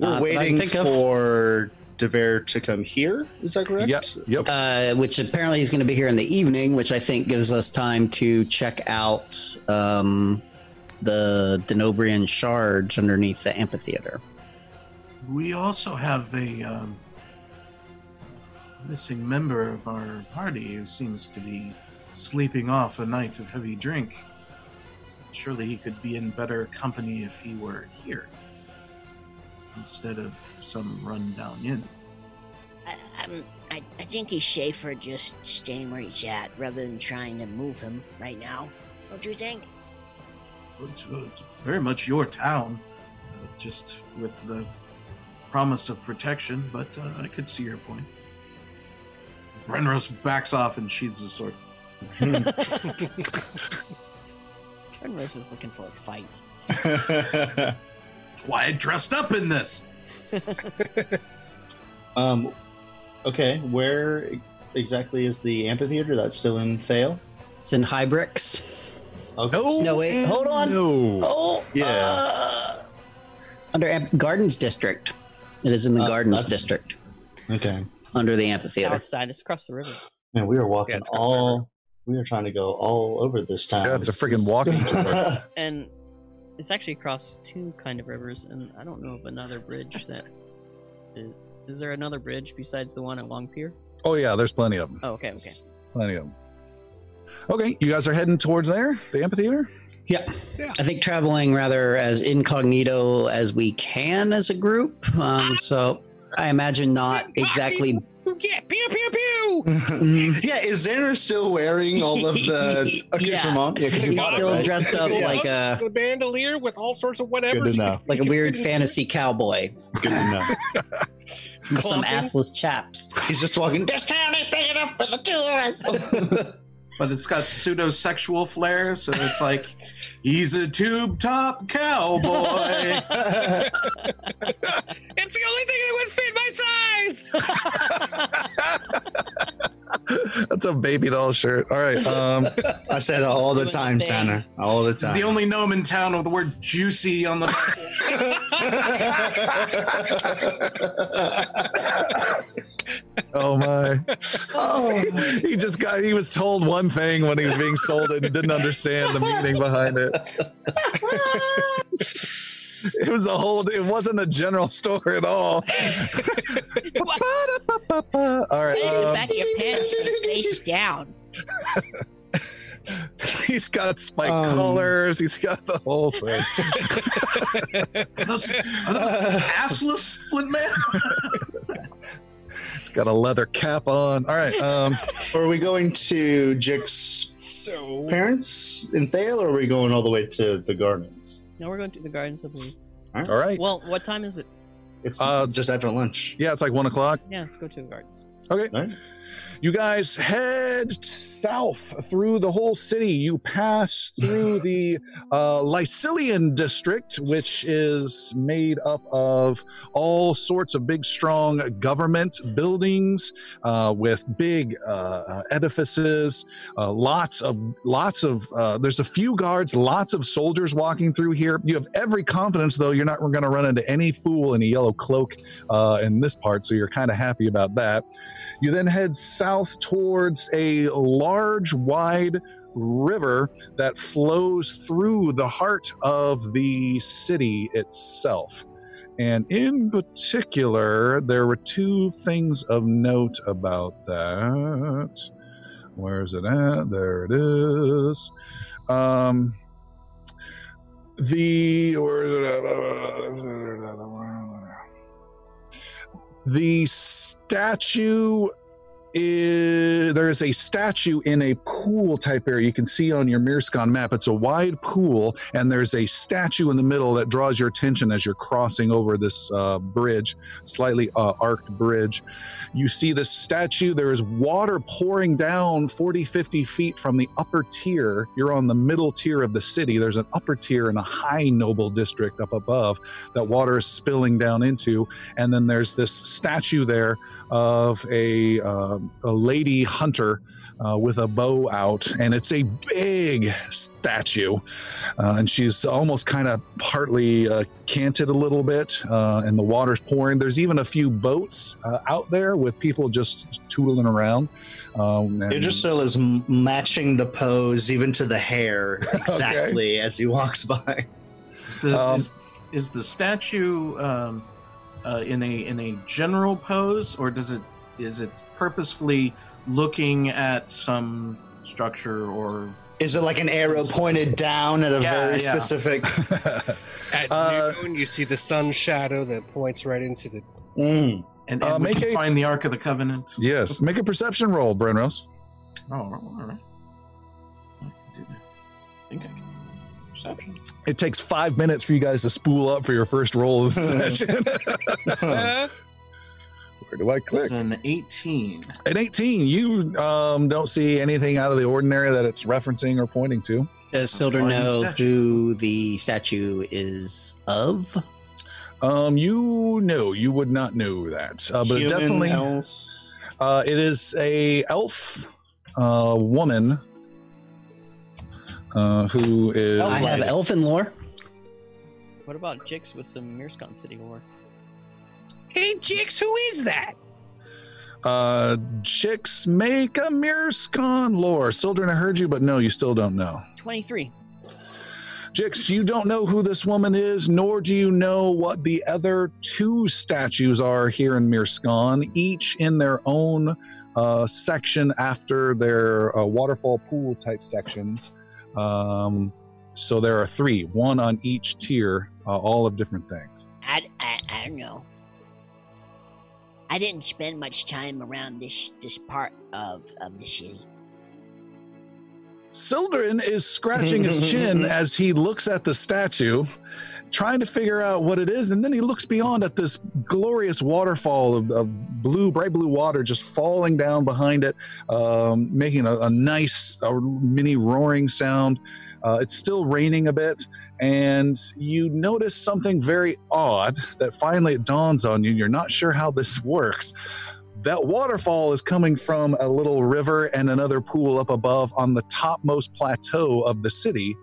We're Uh, waiting think of- for Devere to come here. Is that correct? Yep. Yep. Uh, which apparently he's going to be here in the evening, which I think gives us time to check out um, the Dinobrian shards underneath the amphitheater. We also have a um, missing member of our party who seems to be sleeping off a night of heavy drink. Surely he could be in better company if he were here instead of some rundown inn. I, I'm, I, I think he's safer just staying where he's at rather than trying to move him right now. Don't you think? It's, it's very much your town, uh, just with the promise of protection, but uh, I could see your point. Brenros backs off and sheathes his sword. Renrose is looking for a fight. That's why I dressed up in this. um, okay, where exactly is the amphitheater? That's still in Thale? It's in Hybrix. Okay. No. No, wait, hold on. No. Oh, Yeah. uh, under Amp- Gardens District. It is in the Uh, Gardens District Okay. under the amphitheater. South side is across the river. Man, we are walking Yeah, it's across all. We are trying to go all over this town. Yeah, it's a freaking walking tour. And it's actually across two kind of rivers, and I don't know of another bridge that. Is, is there another bridge besides the one at Long Pier? Oh yeah, there's plenty of them. Oh, okay, okay. Plenty of them. Okay, you guys are heading towards there, the amphitheater. Yeah. Yeah. I think traveling rather as incognito as we can as a group. Um, so I imagine not exactly. Yeah, pew pew pew. Mm, yeah, is Xander still wearing all of the Yeah. accoutrement? Yeah, because you He's bought it, still right? dressed up Yeah. like a the bandolier with all sorts of whatever. Good enough. like a weird fantasy cowboy Good to know. with some Clumping. assless chaps. He's just walking. This town ain't big enough for the two of us. But it's got pseudo sexual flair, so it's like he's a tube top cowboy. It's the only thing that would fit my size. That's a baby doll shirt. All right. Um, I say that all the time. Santa. All the It's time. the only gnome in town with the word juicy on the oh my. oh, He just got. He was told one thing when he was being sold it and didn't understand the meaning behind it. It was a whole. It wasn't a general store at all. all right. Place the um, back of your pants face down. he's got spike Um, collars. He's got the whole thing. Are those, are those assless splint man? He's got a leather cap on. All right. Um, are we going to Jix's so parents in Thale, or are we going all the way to the gardens? No, we're going to the gardens, I believe. all right. Well, what time is it? It's Uh, just after lunch. yeah, it's like one o'clock. Yeah, let's go to the gardens. Okay. All right. You guys head south through the whole city. You pass through the uh, Lycilian district, which is made up of all sorts of big, strong government buildings uh, with big uh, edifices. Uh, lots of lots of. Uh, there's a few guards, lots of soldiers walking through here. You have every confidence, though, you're not going to run into any fool in a yellow cloak uh, in this part, so you're kind of happy about that. You then head south towards a large, wide river that flows through the heart of the city itself. And in particular, there were two things of note about that. Where is it at? There it is. Um, the the statue is there is a statue in a pool type area. You can see on your Mirskan map. It's a wide pool, and there's a statue in the middle that draws your attention as you're crossing over this uh, bridge, slightly uh, arced bridge. You see this statue. There is water pouring down 40, 50 feet from the upper tier. You're on the middle tier of the city. There's an upper tier and a high noble district up above that water is spilling down into, and then there's this statue there of a uh, a lady hunter uh, with a bow out, and it's a big statue, uh, and she's almost kind of partly uh, canted a little bit, uh, and the water's pouring. There's even a few boats uh, out there with people just tootling around. Um, and- Idrisil is m- matching the pose even to the hair exactly as he walks by. Is the, Um, is, is the statue um, uh, in a in a general pose, or does it is it purposefully looking at some structure or Is it like an arrow pointed down at a Yeah, very yeah. specific? At Uh, noon, you see the sun shadow that points right into the. Mm. and, and Uh, we make can a- find the Ark of the Covenant? yes, make a perception roll, Brenros. Oh, all right. I can do that. I think I can. Perception. It takes five minutes for you guys to spool up for your first roll of the session. Where do I click? It's an 18. At 18, you um, don't see anything out of the ordinary that it's referencing or pointing to. Does Silder fine know statue. who the statue is of? Um, you know, you would not know that, uh, but Human definitely, elf. uh, it is a elf uh, woman uh, who is. I have Nice. elfin lore. What about Jix with some Mirskan City lore? Hey, Jix, who is that? Uh, Jix make a Mirskan lore. Sildren, I heard you, but no, you still don't know. 23. Jix, you don't know who this woman is, nor do you know what the other two statues are here in Mirskan, each in their own uh, section after their uh, waterfall pool type sections. Um, so there are three, one on each tier, uh, all of different things. I, I, I don't know. I didn't spend much time around this this part of, of the city. Sildren is scratching his chin as he looks at the statue, trying to figure out what it is. And then he looks beyond at this glorious waterfall of, of blue, bright blue water just falling down behind it, um, making a, a nice a mini roaring sound. Uh, it's still raining a bit, and you notice something very odd that finally it dawns on you. You're not sure how this works that waterfall is coming from a little river and another pool up above on the topmost plateau of the city.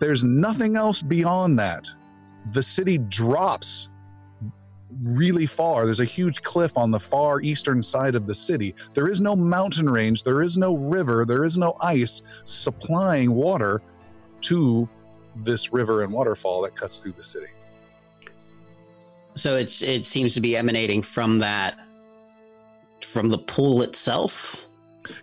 There's nothing else beyond that. The city drops really far. There's a huge cliff on the far eastern side of the city. There is no mountain range, there is no river, there is no ice supplying water to this river and waterfall that cuts through the city. So it's it seems to be emanating from that from the pool itself.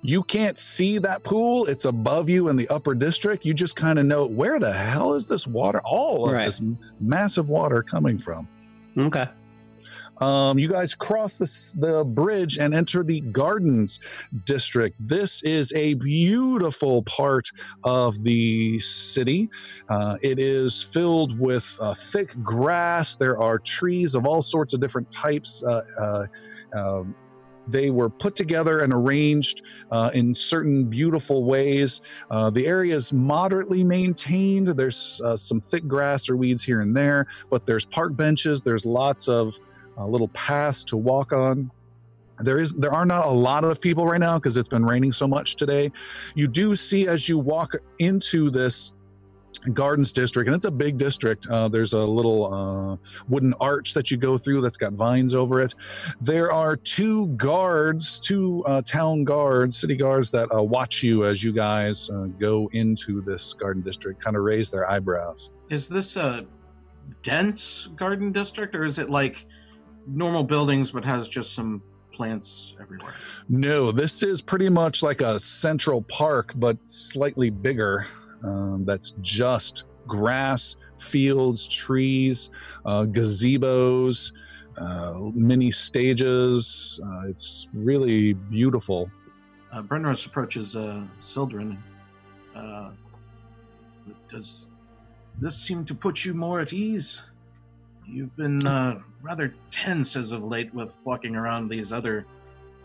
You can't see that pool. It's above you in the upper district. You just kind of know where the hell is this water, all of Right. this massive water coming from. Okay. Um, you guys cross the, the bridge and enter the Gardens District. This is a beautiful part of the city. Uh, it is filled with uh, thick grass. There are trees of all sorts of different types. Uh, uh, um, they were put together and arranged uh, in certain beautiful ways. Uh, the area is moderately maintained. There's uh, some thick grass or weeds here and there, but there's park benches. There's lots of uh, little paths to walk on. There is there are not a lot of people right now because it's been raining so much today. You do see as you walk into this gardens district and it's a big district uh, there's a little uh, wooden arch that you go through that's got vines over it there are two guards two uh, town guards city guards that uh, watch you as you guys uh, go into this garden district kind of raise their eyebrows Is this a dense garden district, or is it like normal buildings but has just some plants everywhere? No, this is pretty much like a central park, but slightly bigger. Um, that's just grass, fields, trees, uh, gazebos, uh, mini stages. Uh, it's really beautiful. Uh, Brenros approaches uh, Sildren. Uh, does this seem to put you more at ease? You've been uh, rather tense as of late with walking around these other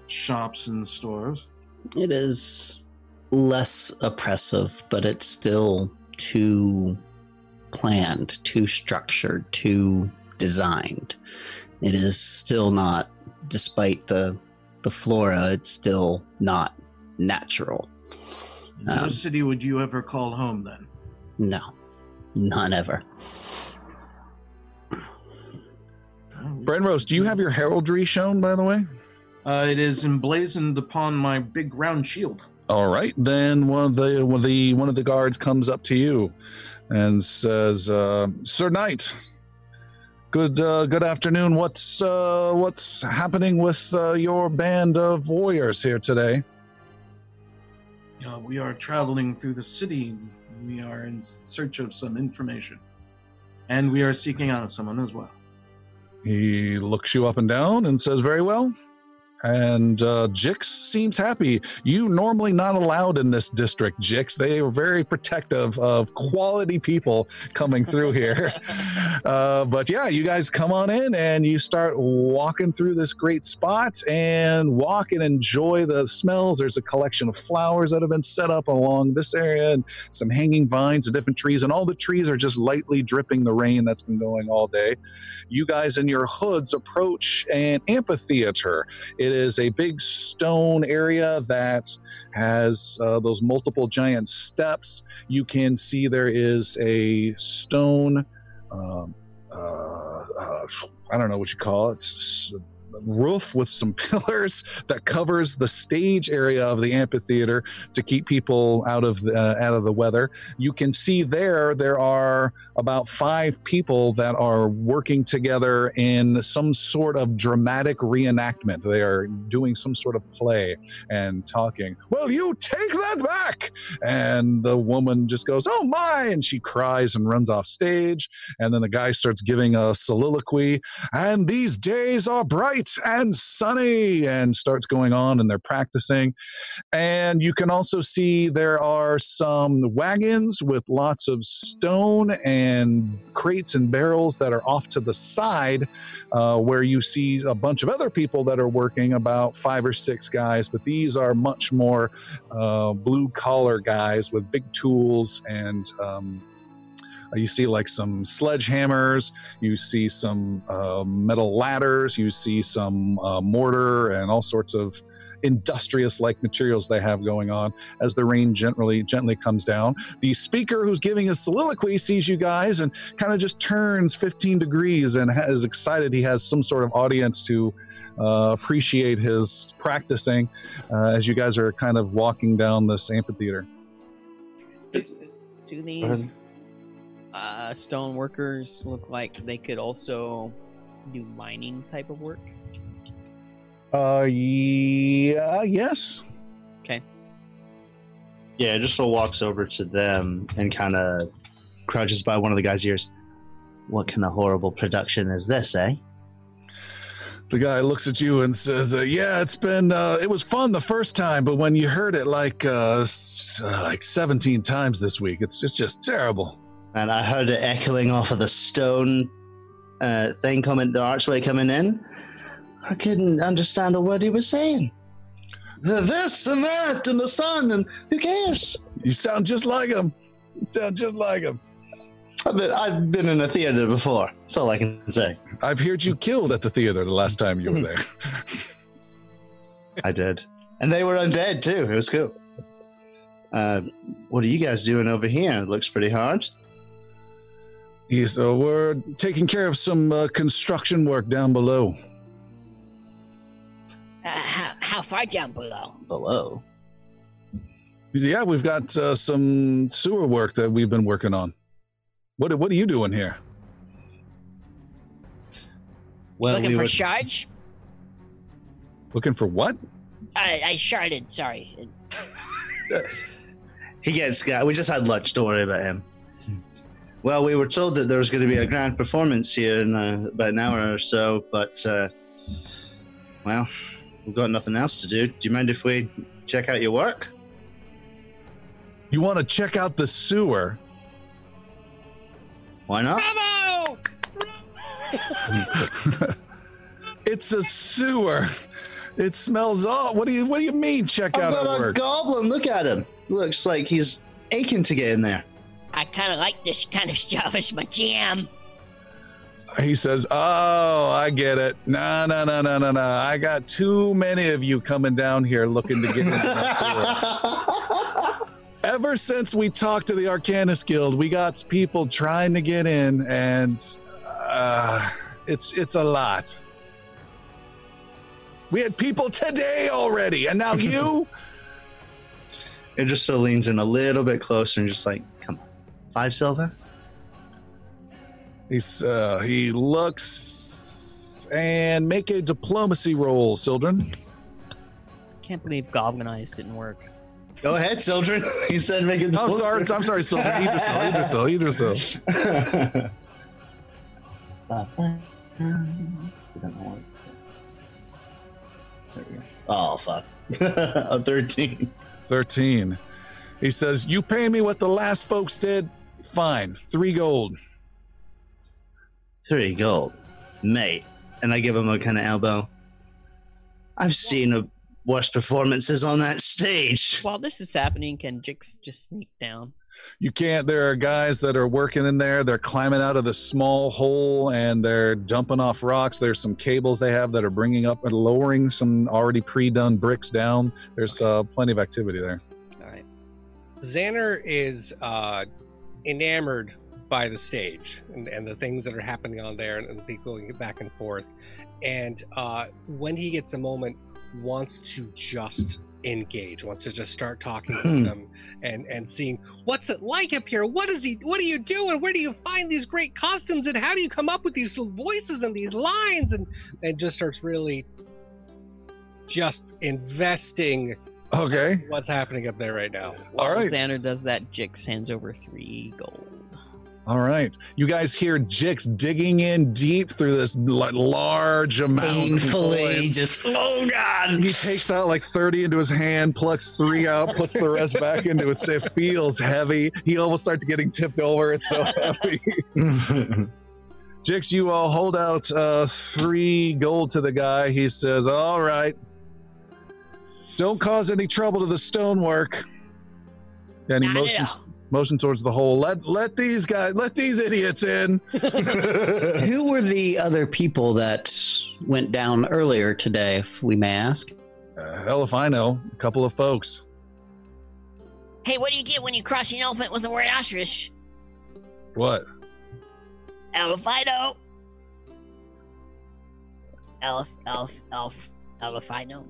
shops and stores. It is less oppressive, but it's still too planned, too structured, too designed. It is still not, despite the the flora, it's still not natural. No Um, city would you ever call home then? No, none ever. Brenros, do you have your heraldry shown, by the way? Uh, it is emblazoned upon my big round shield. All right, then one of the one of the one of the guards comes up to you and says, uh, "Sir Knight, good uh, good afternoon. What's uh, what's happening with uh, your band of warriors here today?" Uh, we are traveling through the city. We are in search of some information. And we are seeking out someone as well. He looks you up and down and says, "Very well." And uh, Jix seems happy. You normally not allowed in this district, Jix. They are very protective of quality people coming through here. uh, but yeah, you guys come on in and you start walking through this great spot and walk and enjoy the smells. There's a collection of flowers that have been set up along this area and some hanging vines and different trees. And all the trees are just lightly dripping the rain that's been going all day. You guys in your hoods approach an amphitheater. It is a big stone area that has uh, those multiple giant steps. You can see there is a stone. Um, uh, uh, I don't know what you call it. Roof with some pillars that covers the stage area of the amphitheater to keep people out of the, uh, out of the weather. You can see there there are about five people that are working together in some sort of dramatic reenactment. They are doing some sort of play and talking. Well, you take that back. And the woman just goes, Oh my. And she cries and runs off stage. And then the guy starts giving a soliloquy. And these days are bright and sunny and starts going on and they're practicing. And you can also see there are some wagons with lots of stone and crates and barrels that are off to the side, uh, where you see a bunch of other people that are working, about five or six guys. But these are much more uh, blue collar guys with big tools and. Um, you see like some sledgehammers, you see some uh, metal ladders, you see some uh, mortar and all sorts of industrious like materials they have going on as the rain gently gently comes down. The speaker who's giving his soliloquy sees you guys and kind of just turns 15 degrees and ha- is excited he has some sort of audience to uh, appreciate his practicing uh, as you guys are kind of walking down this amphitheater. Do these uh, stone workers look like they could also do mining type of work? Uh, yeah, yes. Okay. Yeah, just so walks over to them and kind of crouches by one of the guy's ears. What kind of horrible production is this, eh? The guy looks at you and says, uh, "Yeah, it's been uh, it was fun the first time, but when you heard it like uh, s- uh, like 17 times this week, it's it's just terrible." And I heard it echoing off of the stone uh, thing coming, the archway coming in. I couldn't understand a word he was saying. The this and that and the sun and who cares? You sound just like him. You sound just like him. I've been, I've been in a theater before. That's all I can say. I've heard you killed at the theater the last time you were there. I did. And they were undead too. It was cool. Uh, what are you guys doing over here? It looks pretty hard. He's uh, we're taking care of some uh, construction work down below. Uh, how, how far down below? Below. Yeah, we've got uh, some sewer work that we've been working on. What what are you doing here? Well, Looking we for were- shards? Looking for what? I, I sharded, sorry. he gets. We just had lunch. Don't worry about him. Well, we were told that there was going to be a grand performance here in uh, about an hour or so, but uh, well, we've got nothing else to do. Do you mind if we check out your work? You want to check out the sewer? Why not? Bravo! it's a sewer. It smells all. What do you What do you mean? Check I've out got a work. goblin. Look at him. Looks like he's aching to get in there. I kind of like this kind of stuff. It's my jam. He says, "Oh, I get it. No, no, no, no, no, no. I got too many of you coming down here looking to get into that sewer. Ever since we talked to the Arcanist Guild, we got people trying to get in, and uh, it's it's a lot. We had people today already, and now you." It just so leans in a little bit closer and just like, come on, five silver. He's uh, he looks and make a diplomacy roll, Sildren. Can't believe Goblin Eyes didn't work. Go ahead, Sildren. He said, make it. I'm sorry, I'm sorry, Sildren. Idrisil, Idrisil, Idrisil. Oh fuck! A thirteen. 13. He says, You pay me what the last folks did? Fine. Three gold. Three gold, mate. And I give him a kind of elbow. I've seen a worse performances on that stage. While this is happening, can Jix just sneak down? You can't. There are guys that are working in there. They're climbing out of the small hole and they're dumping off rocks. There's some cables they have that are bringing up and lowering some already pre done bricks down. There's uh, plenty of activity there. All right. Xander is uh, enamored by the stage and, and the things that are happening on there and, and people going back and forth. And uh, when he gets a moment, wants to just engage, wants to just start talking Hmm. with them and and seeing what's it like up here. What is he? What are you doing? Where do you find these great costumes? And how do you come up with these voices and these lines? And and just starts really just investing Okay. what's happening up there right now. All While right. Xander does that, Jix hands over three gold. All right. You guys hear Jix digging in deep through this l- large amount. of Painfully, coins. just oh god. He takes out like 30 into his hand, plucks three out, puts the rest back into it. It feels heavy. He almost starts getting tipped over. It's so heavy. Jix, you all hold out uh, three gold to the guy. He says, All right. Don't cause any trouble to the stonework. And he Not motions, motion towards the hole. Let let these guys, let these idiots in. Who were the other people that went down earlier today, if we may ask? Uh, hell if I know. A couple of folks. Hey, what do you get when you cross an elephant with a ostrich? What? Elephino. Elf, elf, elf, elephino.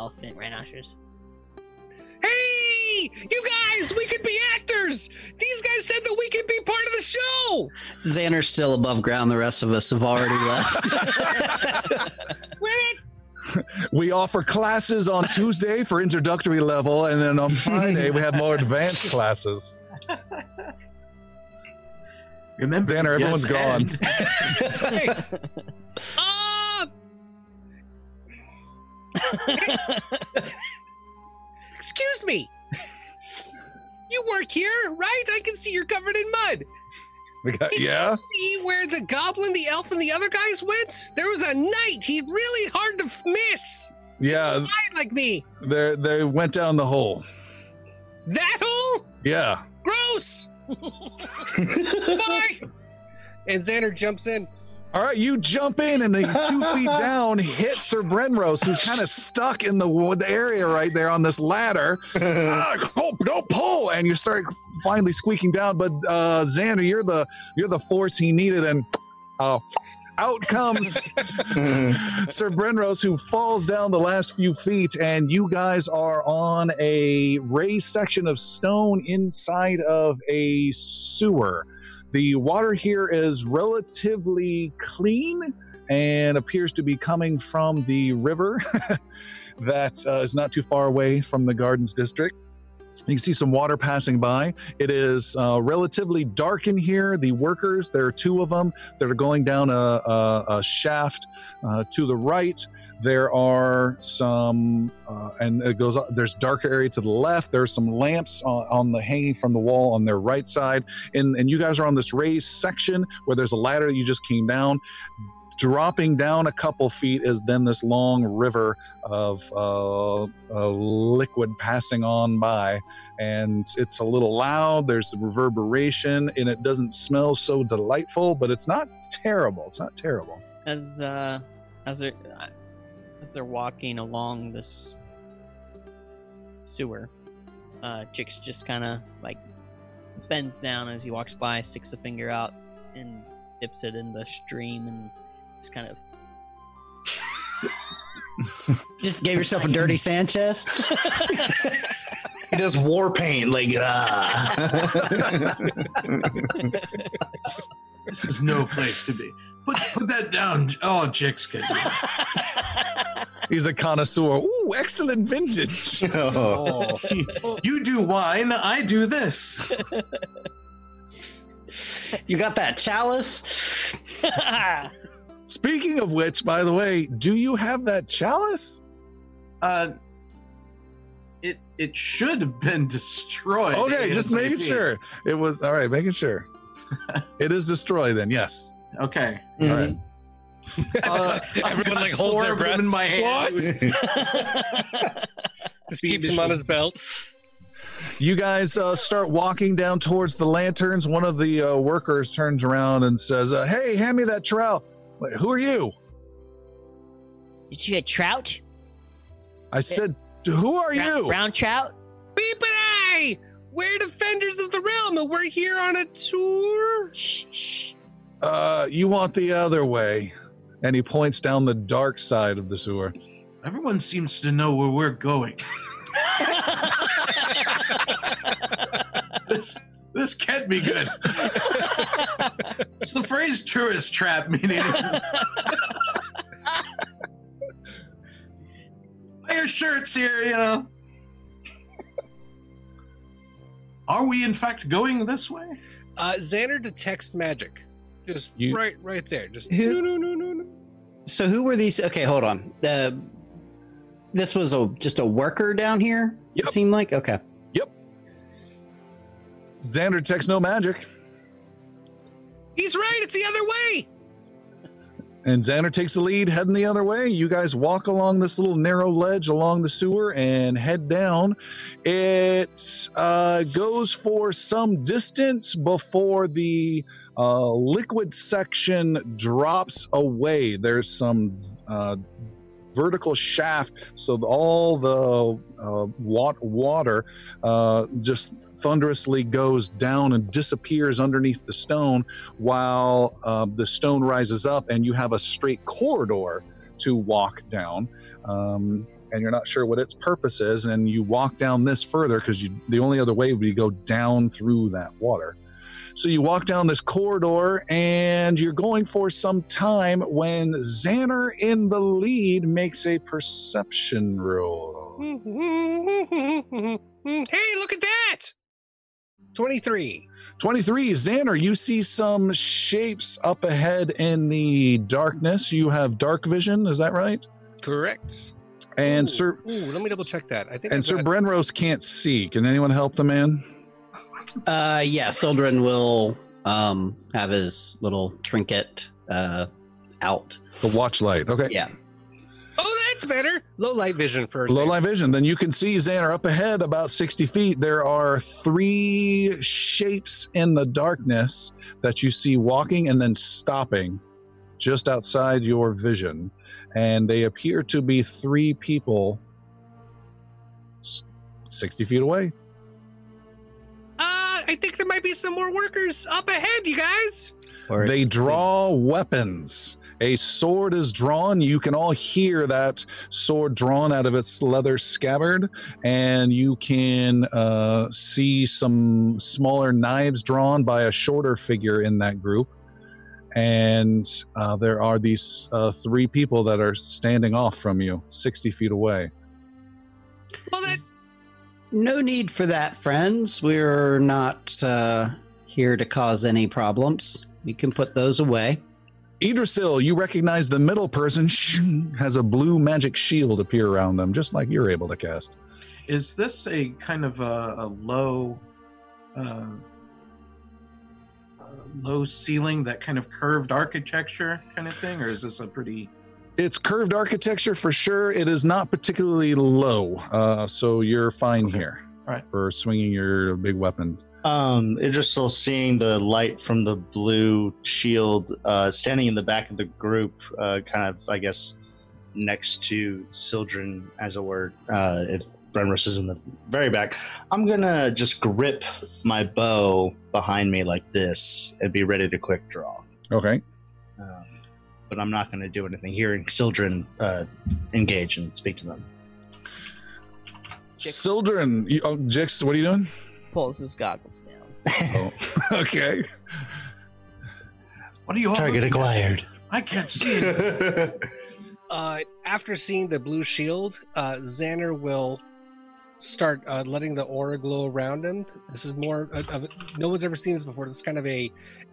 Elephant, rhinoceros. Hey, you guys, we could be actors. These guys said that we could be part of the show. Xander's still above ground. The rest of us have already left. We're We offer classes on Tuesday for introductory level, and then on Friday we have more advanced classes. Remember, Xander, everyone's yes, gone. hey, uh, excuse me. You work here, right? I can see you're covered in mud. Guy- Did yeah. you see where the goblin, the elf, and the other guys went? There was a knight. He's really hard to miss. Yeah, Knight like me. they they went down the hole. That hole? Yeah. Gross. Bye. And Xander jumps in. All right, you jump in and the two feet down hit Sir Brenros, who's kind of stuck in the, wo- the area right there on this ladder. ah, oh, don't pull, and you start finally squeaking down. But uh, Xander, you're the you're the force he needed, and uh, out comes Sir Brenros, who falls down the last few feet, and you guys are on a raised section of stone inside of a sewer. The water here is relatively clean and appears to be coming from the river that uh, is not too far away from the Gardens District. You can see some water passing by. It is uh, relatively dark in here. The workers, there are two of them that are going down a, a, a shaft uh, to the right. There are some, uh, and it goes. There's darker area to the left. There's some lamps on, on the hanging from the wall on their right side, and and you guys are on this raised section where there's a ladder that you just came down. Dropping down a couple feet is then this long river of uh, liquid passing on by, and it's a little loud. There's reverberation, and it doesn't smell so delightful, but it's not terrible. It's not terrible. As uh, as they're uh, as they're walking along this sewer, uh, Jix just kind of like bends down as he walks by, sticks a finger out, and dips it in the stream, and just kind of Just gave yourself a dirty Sanchez. He does war paint, like ah. This is no place to be. Put put that down. Oh, Jix kid. He's a connoisseur. Ooh, excellent vintage. oh. You do wine, I do this. you got that chalice? Speaking of which, by the way, do you have that chalice? Uh, it it should have been destroyed. Okay, just making sure. It was all right, making sure. it is destroyed then, yes. Okay. All right. Uh, I've Everyone, got like, holds four their of them breath. in my hand. Just keeps him on his belt. You guys uh, start walking down towards the lanterns. One of the uh, workers turns around and says, uh, "Hey, hand me that trowel." Wait, who are you? Did you get trout? I said, "Who are Brown, you?" brown trout? Beep and I! We're defenders of the realm, and we're here on a tour. Shh, shh. Uh, you want the other way? And he points down the dark side of the sewer. Everyone seems to know where we're going. This this can't be good. it's the phrase tourist trap, meaning buy your shirts here, you know. Are we in fact going this way? Uh, Xander detects magic. Just You- right, right there. Just His- no, no, no, no, no. So who were these? Okay, hold on. Uh, this was a just a worker down here. Yep. It seemed like okay. Xander detects no magic, He's right. It's the other way. and Xander takes the lead, heading the other way. You guys walk along this little narrow ledge along the sewer and head down. It uh, goes for some distance before the uh, liquid section drops away. There's some uh, vertical shaft, so all the uh, water uh, just thunderously goes down and disappears underneath the stone, while uh, the stone rises up, and you have a straight corridor to walk down. Um, and you're not sure what its purpose is, and you walk down this further because the only other way would be to go down through that water. So you walk down this corridor and you're going for some time when Xander in the lead makes a perception roll. hey, look at that! Twenty-three. 23, Xander, you see some shapes up ahead in the darkness. You have dark vision, is that right? Correct. And Ooh, Sir Ooh, let me double check that. I think. and Sir Brenros can't see. Can anyone help the man? Uh, yeah, Sildren will um have his little trinket uh out. The watch light. Okay. Yeah. Oh, that's better. Low light vision for Low light vision. Then you can see Xander up ahead about 60 feet. There are three shapes in the darkness that you see walking and then stopping just outside your vision. And they appear to be three people 60 feet away. I think there might be some more workers up ahead, you guys. Or They draw weapons. A sword is drawn. You can all hear that sword drawn out of its leather scabbard, and you can uh, see some smaller knives drawn by a shorter figure in that group. And uh, there are these uh, three people that are standing off from you, 60 feet away. Well, that No need for that, friends. We're not uh, here to cause any problems. We can put those away. Idrisil, you recognize the middle person has a blue magic shield appear around them, just like you're able to cast. Is this a kind of a, a low, uh, uh, low ceiling, that kind of curved architecture kind of thing, or is this a pretty? It's curved architecture for sure. It is not particularly low, uh, so you're fine Okay. here. All right. For swinging your big weapon. Um, it's just still seeing the light from the blue shield, uh, standing in the back of the group, uh, kind of, I guess, next to Sildren, as it were. Uh, if Brenros is in the very back, I'm gonna just grip my bow behind me like this and be ready to quick draw. Okay. Um, but I'm not gonna do anything. Hearing Sildren uh, engage and speak to them. Sildren, you, oh, Jix, what are you doing? Pulls his goggles down. Oh, okay. What are you all Target looking at? acquired. I can't see it. Uh, after seeing the blue shield, uh, Xander will start uh, letting the aura glow around him. This is more of, no one's ever seen this before. This is kind of a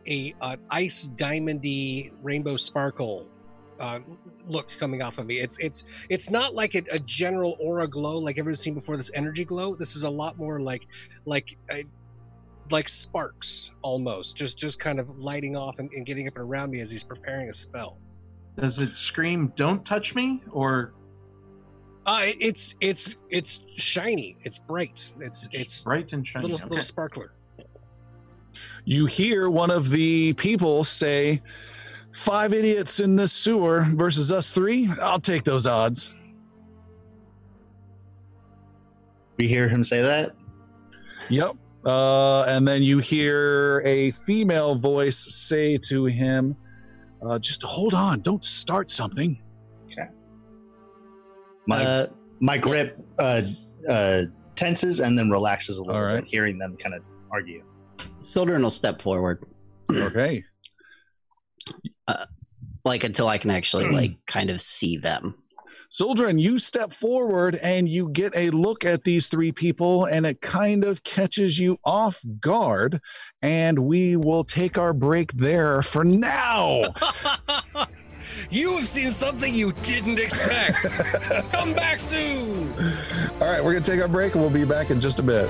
a uh, ice diamondy rainbow sparkle uh, look coming off of me. It's it's it's not like a, a general aura glow like everyone's seen before. This energy glow. This is a lot more like like. A, like sparks almost just just kind of lighting off and, and getting up and around me as he's preparing a spell Does it scream "Don't touch me"? Or Uh, it- it's it's it's shiny. It's bright. It's it's bright and shiny? little Okay. little sparkler. You hear one of the people say, Five idiots in this sewer versus us three? I'll take those odds. we hear him say that. Yep. Uh, and then you hear a female voice say to him, uh, just hold on, don't start something. My Uh, my grip uh, uh, tenses and then relaxes a little All right. bit, hearing them kind of argue. Sildren will step forward, Okay. like until I can actually like kind of see them. Sildren, you step forward and you get a look at these three people, and it kind of catches you off guard. And we will take our break there for now. you have seen something you didn't expect. Come back soon. All right, we're going to take our break and we'll be back in just a bit.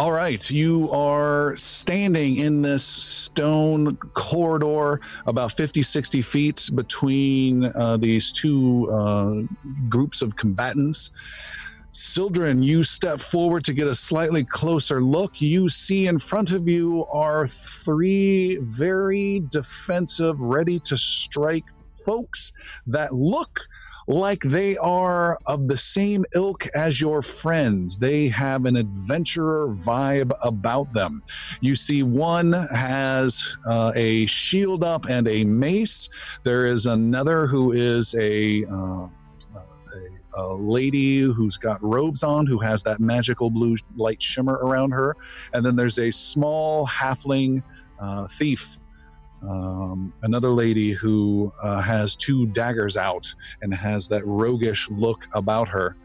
All right, you are standing in this stone corridor about 50, 60 feet between uh, these two uh, groups of combatants. Sildren, you step forward to get a slightly closer look. You see in front of you are three very defensive, ready to strike folks that look like they are of the same ilk as your friends. They have an adventurer vibe about them. You see, one has uh, a shield up and a mace. There is another who is a. Uh, a, lady who's got robes on, who has that magical blue light shimmer around her, and then there's a small halfling uh, thief um, another lady who uh, has two daggers out and has that roguish look about her.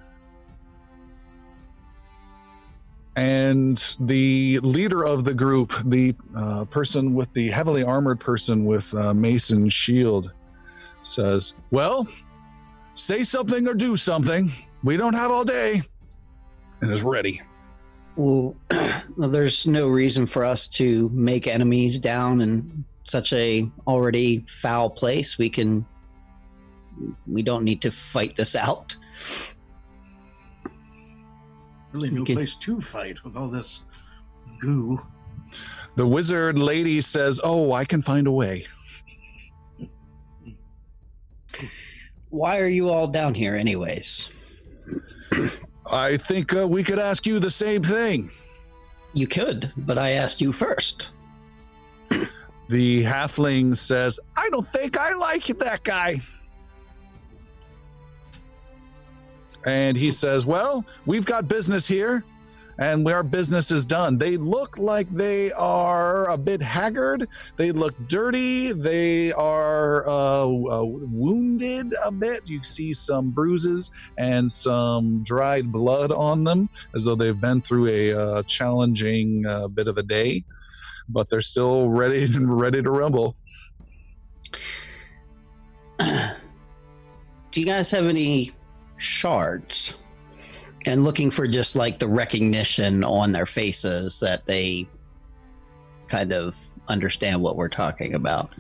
And the leader of the group, the uh, person with the heavily armored person with uh, Mason shield, says, Well, say something or do something. We don't have all day. And is ready. Well, well, there's no reason for us to make enemies down in such a already foul place. We can. We don't need to fight this out. Really, no Okay. place to fight with all this goo. The wizard lady says, Oh, I can find a way. Why are you all down here, anyways? I think uh, we could ask you the same thing. You could, but I asked you first. The halfling says, I don't think I like that guy. And he says, Well, we've got business here, and our business is done. They look like they are a bit haggard. They look dirty. They are uh, uh, wounded a bit. You see some bruises and some dried blood on them, as though they've been through a uh, challenging uh, bit of a day. But they're still ready and ready to rumble. Do you guys have any shards? And looking for just like the recognition on their faces that they kind of understand what we're talking about.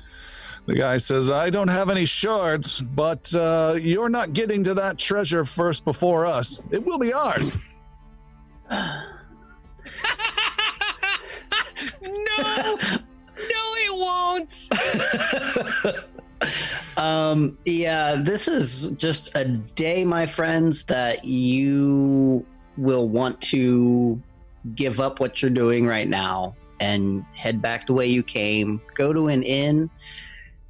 The guy says, I don't have any shards, but uh, you're not getting to that treasure first before us. It will be ours. no, no, it won't. um, yeah, this is just a day, my friends, that you will want to give up what you're doing right now and head back the way you came. Go to an inn,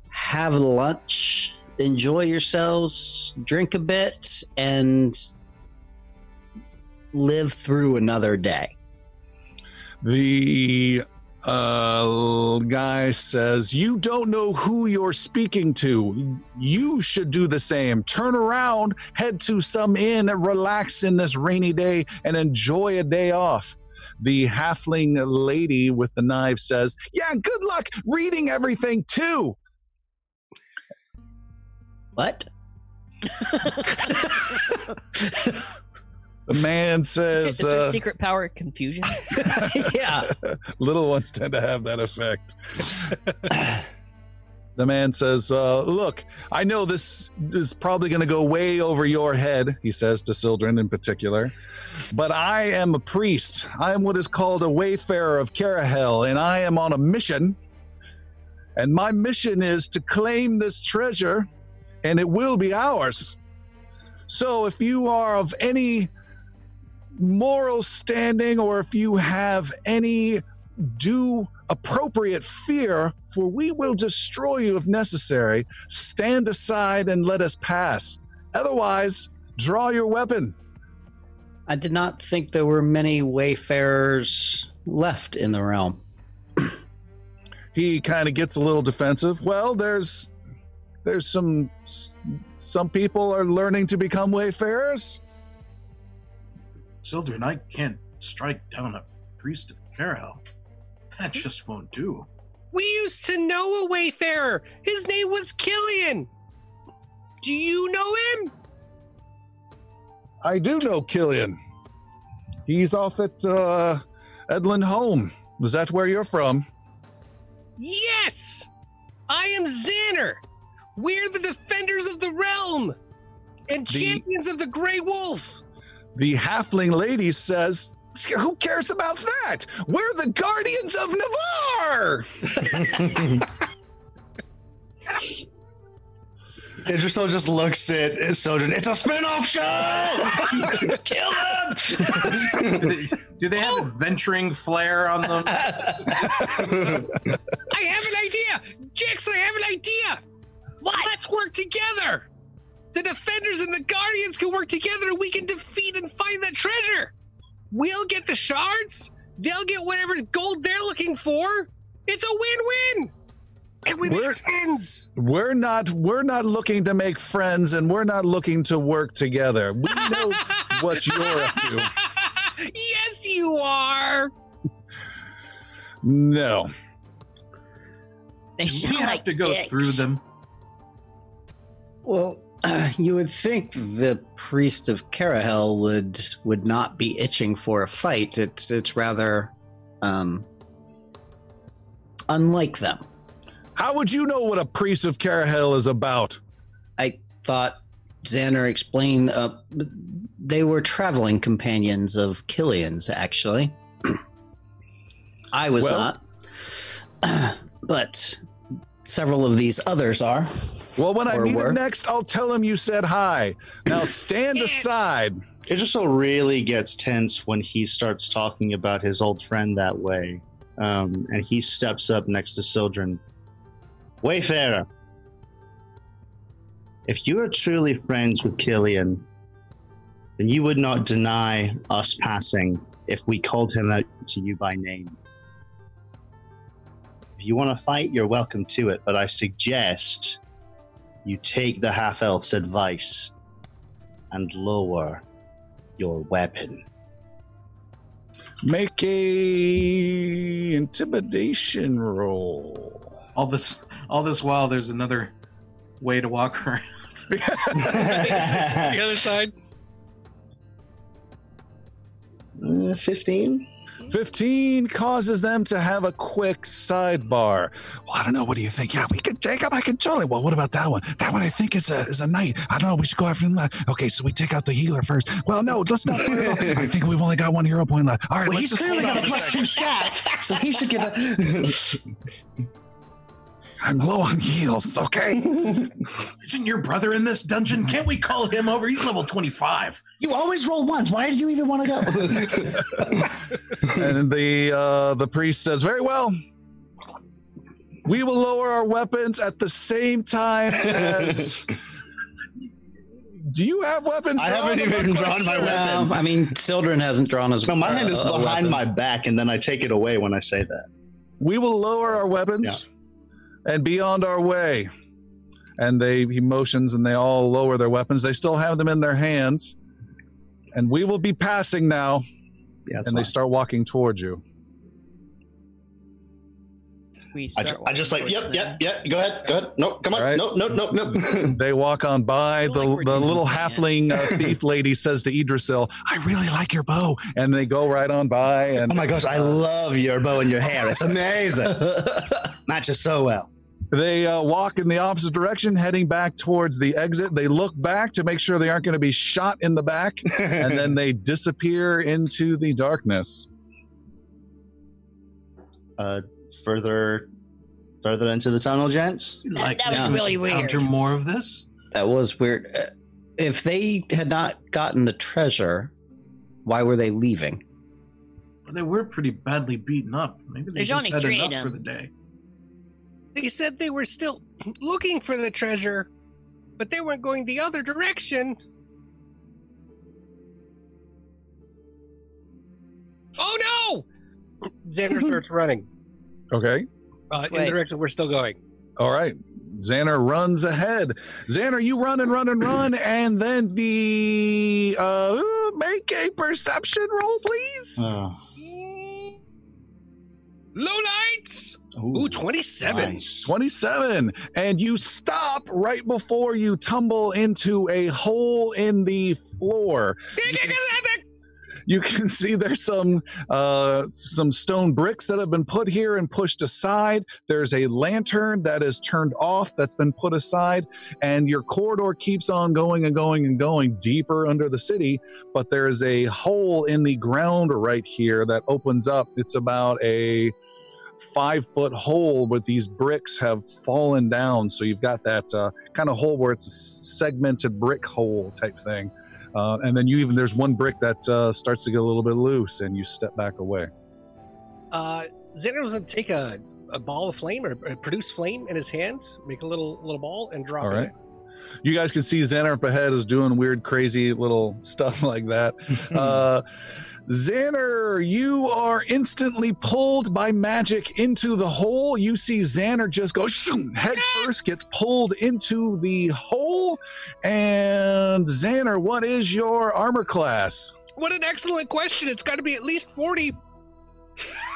have lunch, enjoy yourselves, drink a bit, and live through another day. The uh, guy says, You don't know who you're speaking to. You should do the same. Turn around, head to some inn, and relax in this rainy day and enjoy a day off. The halfling lady with the knife says, Yeah, good luck reading everything too. What? The man says, Is there uh, secret power confusion? yeah. Little ones tend to have that effect. the man says, uh, Look, I know this is probably going to go way over your head, he says to Sildren in particular, but I am a priest. I am what is called a wayfarer of Carahel, and I am on a mission. And my mission is to claim this treasure, and it will be ours. So if you are of any moral standing or if you have any due appropriate fear, for we will destroy you if necessary. Stand aside and let us pass. Otherwise, draw your weapon. I did not think there were many wayfarers left in the realm. He kind of gets a little defensive. Well, there's there's some some people are learning to become wayfarers. Sildren, I can't strike down a priest of Carahel. That just won't do. We used to know a wayfarer. His name was Killian. Do you know him? I do know Killian. He's off at uh, Edlin Home. Is that where you're from? Yes! I am Xander. We're the defenders of the realm and The- champions of the Grey Wolf. The halfling lady says, Who cares about that? We're the guardians of Navarre! Idrisil just looks at Sojourn. It's a spin-off show! Kill him! Do they, do they have adventuring oh. flair on them? I have an idea! Jix, I have an idea! What? Let's work together! The defenders and the guardians can work together and we can defeat and find that treasure! We'll get the shards, they'll get whatever gold they're looking for. It's a win-win! And we We're- make friends! We're not we're not looking to make friends and we're not looking to work together. We know what you're up to. yes, you are! No. They Do we have like to go dicks. through them? Well, you would think the priest of Carahel would would not be itching for a fight. It's it's rather um unlike them. How would you know what a priest of Carahel is about? I thought Xander explained uh, they were traveling companions of Killian's actually. I was Well- not. but several of these others are. Well, when I meet were. him next, I'll tell him you said hi. Now stand Yes. aside. Idrisil really gets tense when he starts talking about his old friend that way. Um, and he steps up next to Sildren. Wayfarer, if you are truly friends with Killian, then you would not deny us passing if we called him out to you by name. If you want to fight, you're welcome to it, but I suggest you take the half elf's advice and lower your weapon. Make a intimidation roll. All this, all this while, there's another way to walk around. the other side. Uh, 15? 15 causes them to have a quick sidebar. Well, I don't know. What do you think? Yeah, we could take him. I can totally. Well, what about that one? That one I think is a is a knight. I don't know. We should go after him. left. Okay, so we take out the healer first. Well, no, let's not. I think we've only got one hero point left. All right, Well, let's he's just clearly got a plus two staff, so he should get a. I'm low on heals. Okay. Isn't your brother in this dungeon? Can't we call him over? He's level 25. You always roll ones. Why did you even want to go? and the uh, the priest says, "Very well. We will lower our weapons at the same time as." Do you have weapons? I haven't even quite drawn my weapon. Um, I mean, Sildren hasn't drawn his. No, my hand is uh, a behind my back, and then I take it away when I say that. We will lower our weapons and be on our way. And they he motions and they all lower their weapons. They still have them in their hands. And we will be passing now. Yeah, and fine. they start walking towards you. We I, start ju- I just like, yep, yep, yep. Go ahead, go ahead. No, come on. All right. No, no, no, no. They walk on by. The, like the little dance. halfling uh, thief lady says to Idrisil, I really like your bow. And they go right on by. And oh my gosh, I love your bow and your hair. It's amazing. Matches so well. They uh, walk in the opposite direction, heading back towards the exit. They look back to make sure they aren't going to be shot in the back, and then they disappear into the darkness. uh, further, further into the tunnel, gents. Like That was to really weird. encounter more of this. That was weird. Uh, If they had not gotten the treasure, why were they leaving? Well, they were pretty badly beaten up. Maybe they There's just only had enough for the day. They said they were still looking for the treasure, but they weren't going the other direction. Oh no! Xander starts running Okay. uh, in the direction we're still going. All right. Xander runs ahead. Xander, you run and run and run, and then the uh, make a perception roll, please. Oh. Low lights! Ooh, 27. nice. 27 and you stop right before you tumble into a hole in the floor you can see there's some uh, some stone bricks that have been put here and pushed aside there's a lantern that is turned off that's been put aside and your corridor keeps on going and going and going deeper under the city but there's a hole in the ground right here that opens up it's about a five foot hole where these bricks have fallen down. So you've got that uh, kind of hole where it's a segmented brick hole type thing. Uh, and then you even, there's one brick that uh, starts to get a little bit loose and you step back away. Uh, Xander was to take a, a ball of flame or uh, produce flame in his hand, make a little little ball, and drop All it right. in. You guys can see Xander up ahead is doing weird, crazy little stuff like that. Uh, Xander, you are instantly pulled by magic into the hole. You see Xander just go shoom, head first, gets pulled into the hole. And Xander, what is your armor class? What an excellent question. It's got to be at least 40.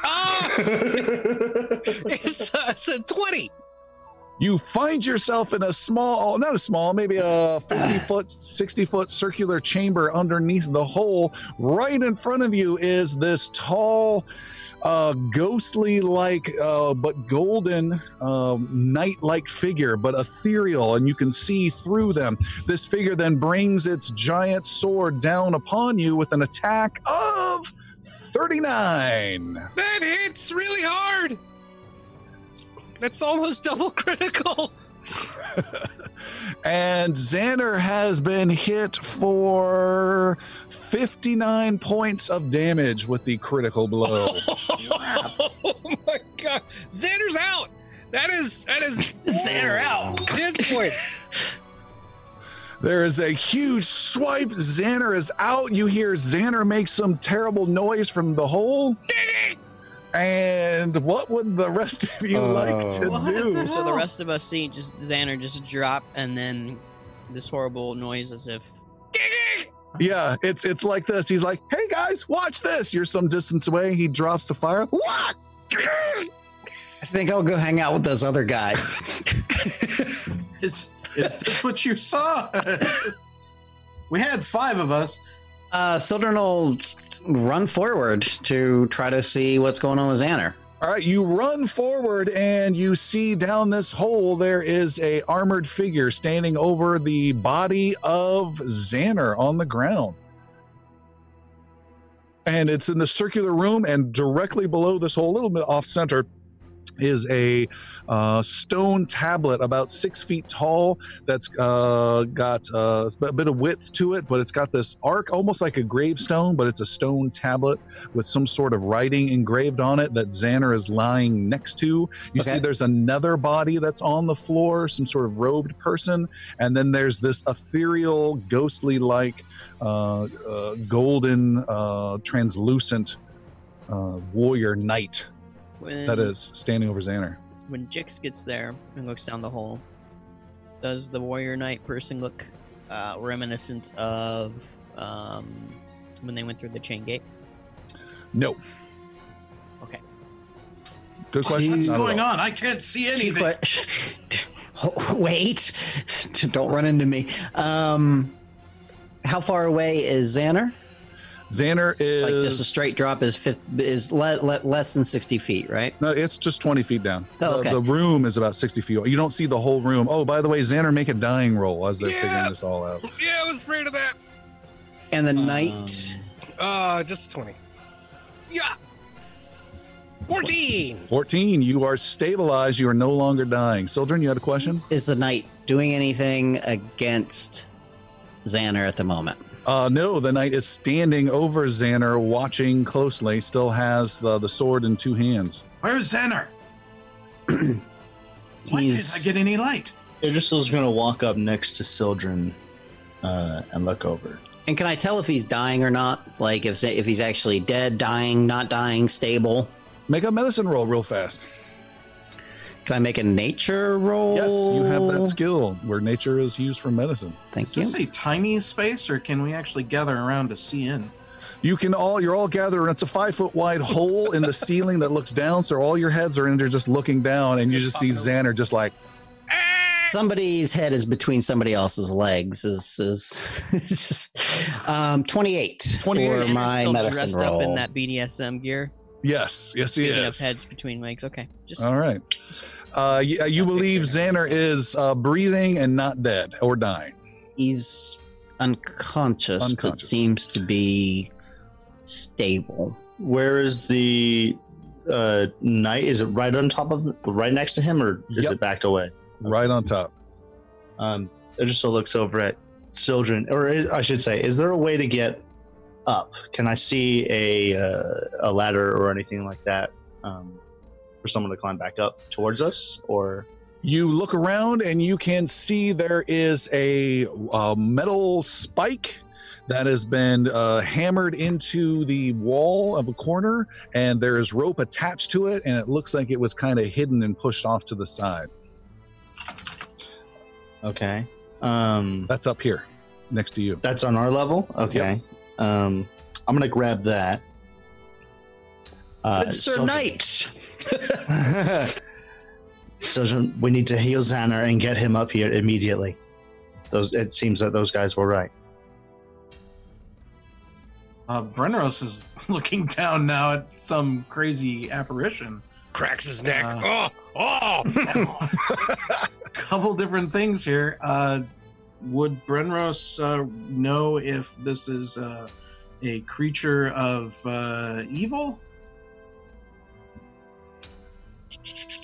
Ah! it's, uh, it's a 20. You find yourself in a small, not a small, maybe a 50 foot, 60 foot circular chamber underneath the hole. Right in front of you is this tall, uh, ghostly like, uh, but golden, um, knight like figure, but ethereal, and you can see through them. This figure then brings its giant sword down upon you with an attack of 39. That hits really hard. That's almost double critical. and Xander has been hit for 59 points of damage with the critical blow. oh my god. Xander's out. That is that is Xander out. 10 points. There is a huge swipe. Xander is out. You hear Xander make some terrible noise from the hole. And what would the rest of you like to Oh. do? So the rest of us see just Xander just drop, and then this horrible noise as if Yeah, it's it's like this. He's like, "Hey guys, watch this." You're some distance away. He drops the fire. What? I think I'll go hang out with those other guys. Is is this what you saw? We had five of us. Uh, Sildren will run forward to try to see what's going on with Xander. All right, you run forward and you see down this hole there is a armored figure standing over the body of Xander on the ground. And it's in the circular room, and directly below this hole, a little bit off center, is a uh, stone tablet about six feet tall that's uh, got uh, a bit of width to it, but it's got this arc almost like a gravestone, but it's a stone tablet with some sort of writing engraved on it that Xander is lying next to. You see, there's another body that's on the floor, some sort of robed person, and then there's this ethereal, ghostly like, uh, uh, golden, uh, translucent uh, warrior knight when that is standing over Xander. when Jix gets there and looks down the hole. Does the warrior knight person look uh, reminiscent of um, when they went through the chain gate? No. Okay. Good question. What's Not going on? I can't see anything. Oh, Wait, don't run into me. Um, how far away is Xander? Xander is Like just a straight drop is fif- is le- le- less than sixty feet, right? No, it's just 20 feet down. Oh, The- okay. the, room is about 60 feet. You don't see the whole room. Oh, by the way, Xander, make a dying roll as they're Yeah. figuring this all out. Yeah, I was afraid of that. And the Um, knight. Uh, just 20. Yeah. 14. 14, you are stabilized. You are no longer dying. Sildren, you had a question? Is the knight doing anything against Xander at the moment? Uh, no, the knight is standing over Xander, watching closely, still has the, the sword in two hands. Where's Xander? Why can't I He's get any light? Idrisil's gonna walk up next to Sildren uh, and look over. and can I tell if he's dying or not? Like if if he's actually dead, dying, not dying, stable? Make a medicine roll real fast. Can I make a nature roll? Yes, you have that skill where nature is used for medicine. Thank Is you. Is this a tiny space, or can we actually gather around to see in? You can all you're all gathered. It's a five foot wide hole in the ceiling that looks down, so all your heads are in there just looking down, and you just see Xander just like Somebody's head is between somebody else's legs. Is is, is um twenty eight 28. for Xander's my still medicine dressed roll. up in that BDSM gear. yes, yes he Speaking is. of heads between legs. Okay. Just All right. Uh, you, you believe Xander is uh, breathing and not dead or dying. He's unconscious, but seems to be stable. Where is the uh, knight? Is it right on top of, right next to him, or is Yep. it backed away? Right on top. Um, Idrisil looks over at Sildren, or is, I should say, is there a way to get up? Can I see a uh, a ladder or anything like that um, for someone to climb back up towards us? Or You look around and you can see there is a, uh metal spike that has been uh, hammered into the wall of a corner, and there is rope attached to it, and it looks like it was kind of hidden and pushed off to the side. okay, um, That's up here, next to you. that's on our level. Okay, um, I'm gonna grab that. Uh, Good Sir Sildren- Knight. So we need to heal Xander and get him up here immediately. Those it seems that those guys were right. Uh, Brenros is looking down now at some crazy apparition. Cracks his neck. Uh, oh, oh. a couple different things here. Uh, would Brenros uh, know if this is uh, a creature of uh, evil?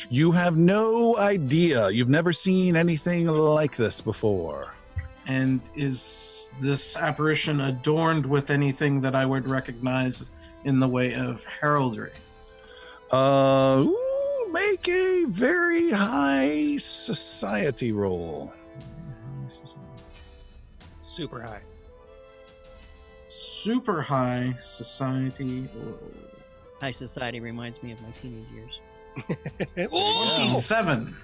You have no idea. You've never seen anything like this before. And is this apparition adorned with anything that I would recognize in the way of heraldry? Uh, ooh, make a very high society roll. Super high. Super high society. High society reminds me of my teenage years. Oh! 27.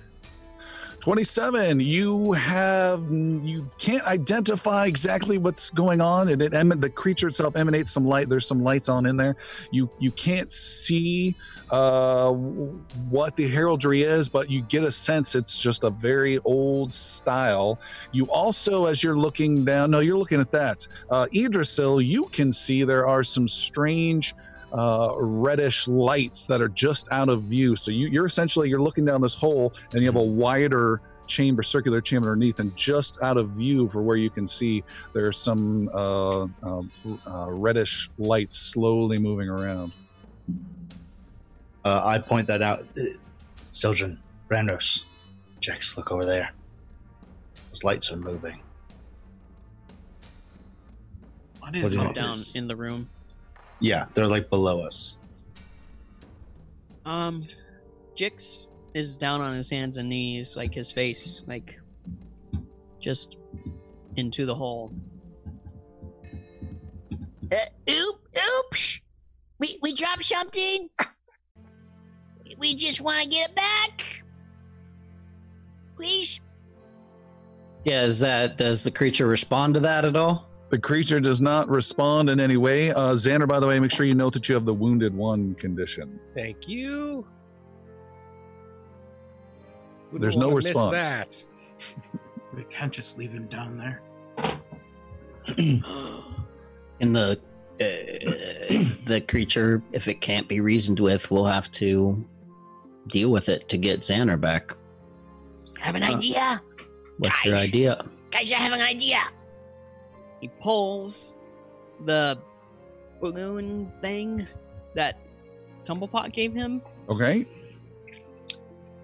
27 you have you can't identify exactly what's going on and it emin- the creature itself emanates some light. There's some lights on in there. You you can't see uh what the heraldry is but you get a sense it's just a very old style. You also as you're looking down no you're looking at that. Uh idrisil you can see there are some strange uh, reddish lights that are just out of view. So you, you're essentially you're looking down this hole, and you have a wider chamber, circular chamber underneath, and just out of view for where you can see there's some uh, uh, uh, reddish lights slowly moving around. Uh, I point that out. Uh, Sildren, Brenros, Jix, look over there. Those lights are moving. What is do you all Down in the room. Yeah, they're like below us. Um, Jix is down on his hands and knees, like his face, like just into the hole. Uh, oop, oops. We we dropped something. We just want to get it back. Please. Yeah, is that does the creature respond to that at all? The creature does not respond in any way. Uh, Xander, by the way, make sure you note that you have the wounded one condition. Thank you. Wouldn't There's no wanna miss response. That. We can't just leave him down there. In the uh, the creature, if it can't be reasoned with, we'll have to deal with it to get Xander back. I have an Uh. idea. What's your Gosh. idea? Guys, I have an idea. He pulls the balloon thing that Tumblepot gave him Okay.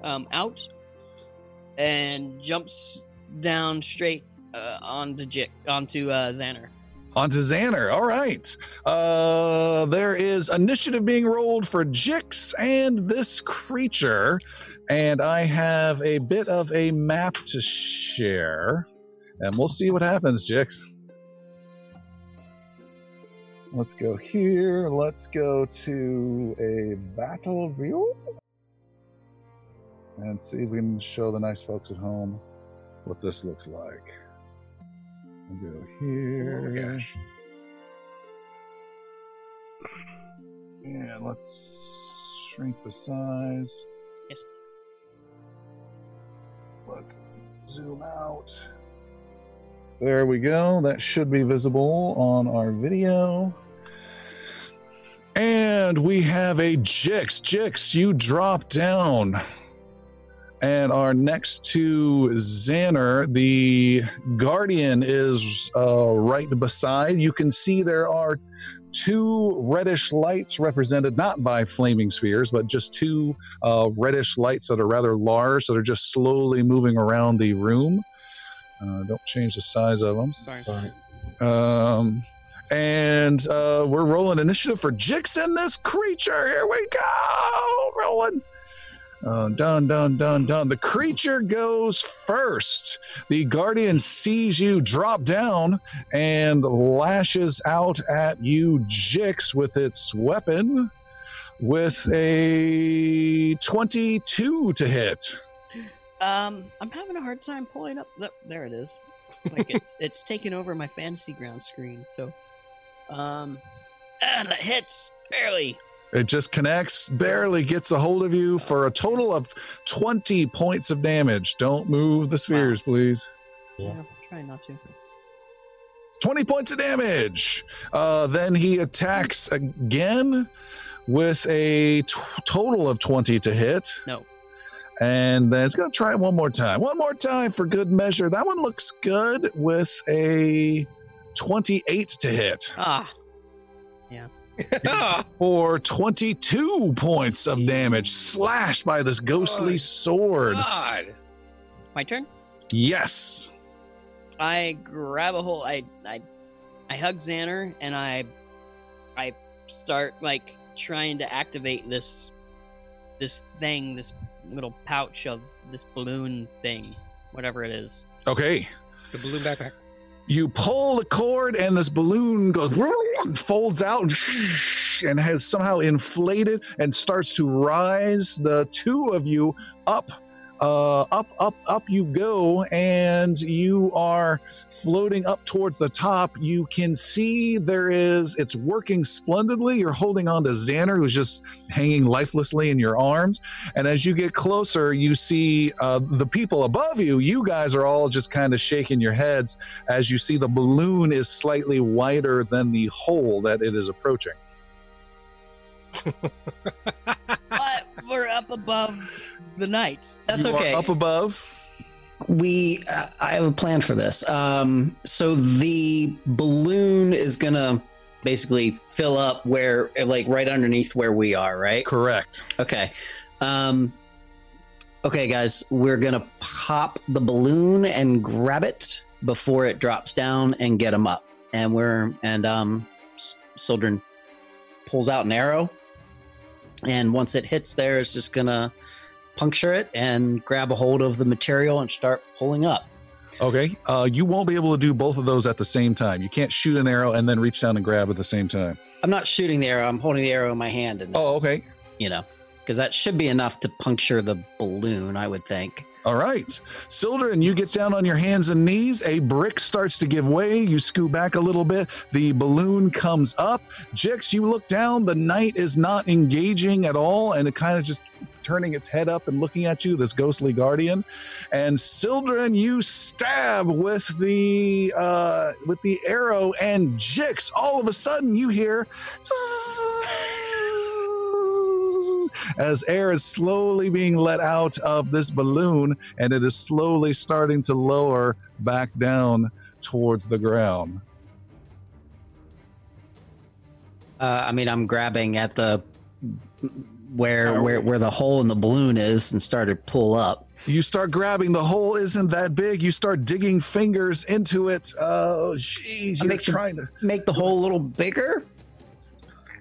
um, out and jumps down straight uh, onto Jix, onto uh, Xander. On to Xander. All right. Uh, there is initiative being rolled for Jix and this creature. And I have a bit of a map to share. And we'll see what happens, Jix. Let's go here. Let's go to a battle view. And see if we can show the nice folks at home what this looks like. We'll go here. Oh, yeah, let's shrink the size. Yes. Let's zoom out. There we go. That should be visible on our video. And we have a Jix. Jix, you drop down and are next to Xander. The Guardian is uh, right beside. You can see there are two reddish lights represented not by flaming spheres, but just two uh, reddish lights that are rather large that are just slowly moving around the room. Uh, don't change the size of them. Sorry. Um, and uh, we're rolling initiative for Jix and this creature. Here we go. Rolling. Uh, done, done, done, done. The creature goes first. The guardian sees you drop down and lashes out at you, Jix, with its weapon with a 22 to hit. Um, I'm having a hard time pulling up. The, there it is. Like it's it's taken over my fantasy ground screen. So, um, ah, that hits barely. It just connects, barely gets a hold of you for a total of 20 points of damage. Don't move the spheres, please. Yeah, trying not to. 20 points of damage. Uh, then he attacks again with a t- total of 20 to hit. No. And then it's going to try it one more time. One more time for good measure. That one looks good with a 28 to hit Ah, Yeah. for 22 points of damage slashed by this ghostly Good sword. God. my turn. Yes. I grab a hold. I I I hug Xander and I I start like trying to activate this this thing, this little pouch of this balloon thing, whatever it is. Okay. The balloon backpack. You pull the cord, and this balloon goes folds out and has somehow inflated and starts to rise. The two of you up uh, up, up, up you go, and you are floating up towards the top. You can see there is, it's working splendidly. You're holding on to Xander, who's just hanging lifelessly in your arms. And as you get closer, you see uh, the people above you. You guys are all just kind of shaking your heads as you see the balloon is slightly wider than the hole that it is approaching. but we're up above the knights. That's You are okay. Up above. we uh, i have a plan for this um so the balloon is gonna basically fill up where like right underneath where we are right Correct. okay um okay guys we're gonna pop the balloon and grab it before it drops down and get them up and we're and um S- Sildren pulls out an arrow and once it hits there it's just gonna puncture it and grab a hold of the material and start pulling up Okay. Uh, you won't be able to do both of those at the same time. You can't shoot an arrow and then reach down and grab at the same time. i'm not shooting the arrow i'm holding the arrow in my hand and Oh, okay. you know because that should be enough to puncture the balloon i would think All right. Sildren, you get down on your hands and knees. A brick starts to give way. You scoot back a little bit. The balloon comes up. Jix, you look down. The knight is not engaging at all, and it kind of just turning its head up and looking at you, this ghostly guardian. And Sildren, you stab with the uh, with the arrow, and Jix, all of a sudden you hear as air is slowly being let out of this balloon and it is slowly starting to lower back down towards the ground. uh, i mean i'm grabbing at the where where where the hole in the balloon is and started pull up You start grabbing, the hole isn't that big. You start digging fingers into it. Oh, jeez, you're make the- trying to. make the hole a little bigger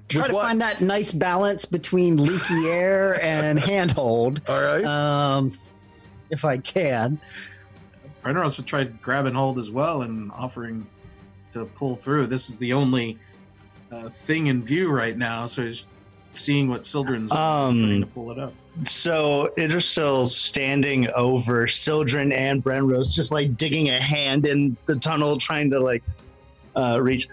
try With to what? find that nice balance between leaky air and handhold All right. um if i can Brenros would try grabbing hold as well and offering to pull through. This is the only uh, thing in view right now, so he's seeing what Sildren's Um, trying to pull it up. So Idrisil's standing over Sildren and Brenros, just like digging a hand in the tunnel, trying to like uh, reach.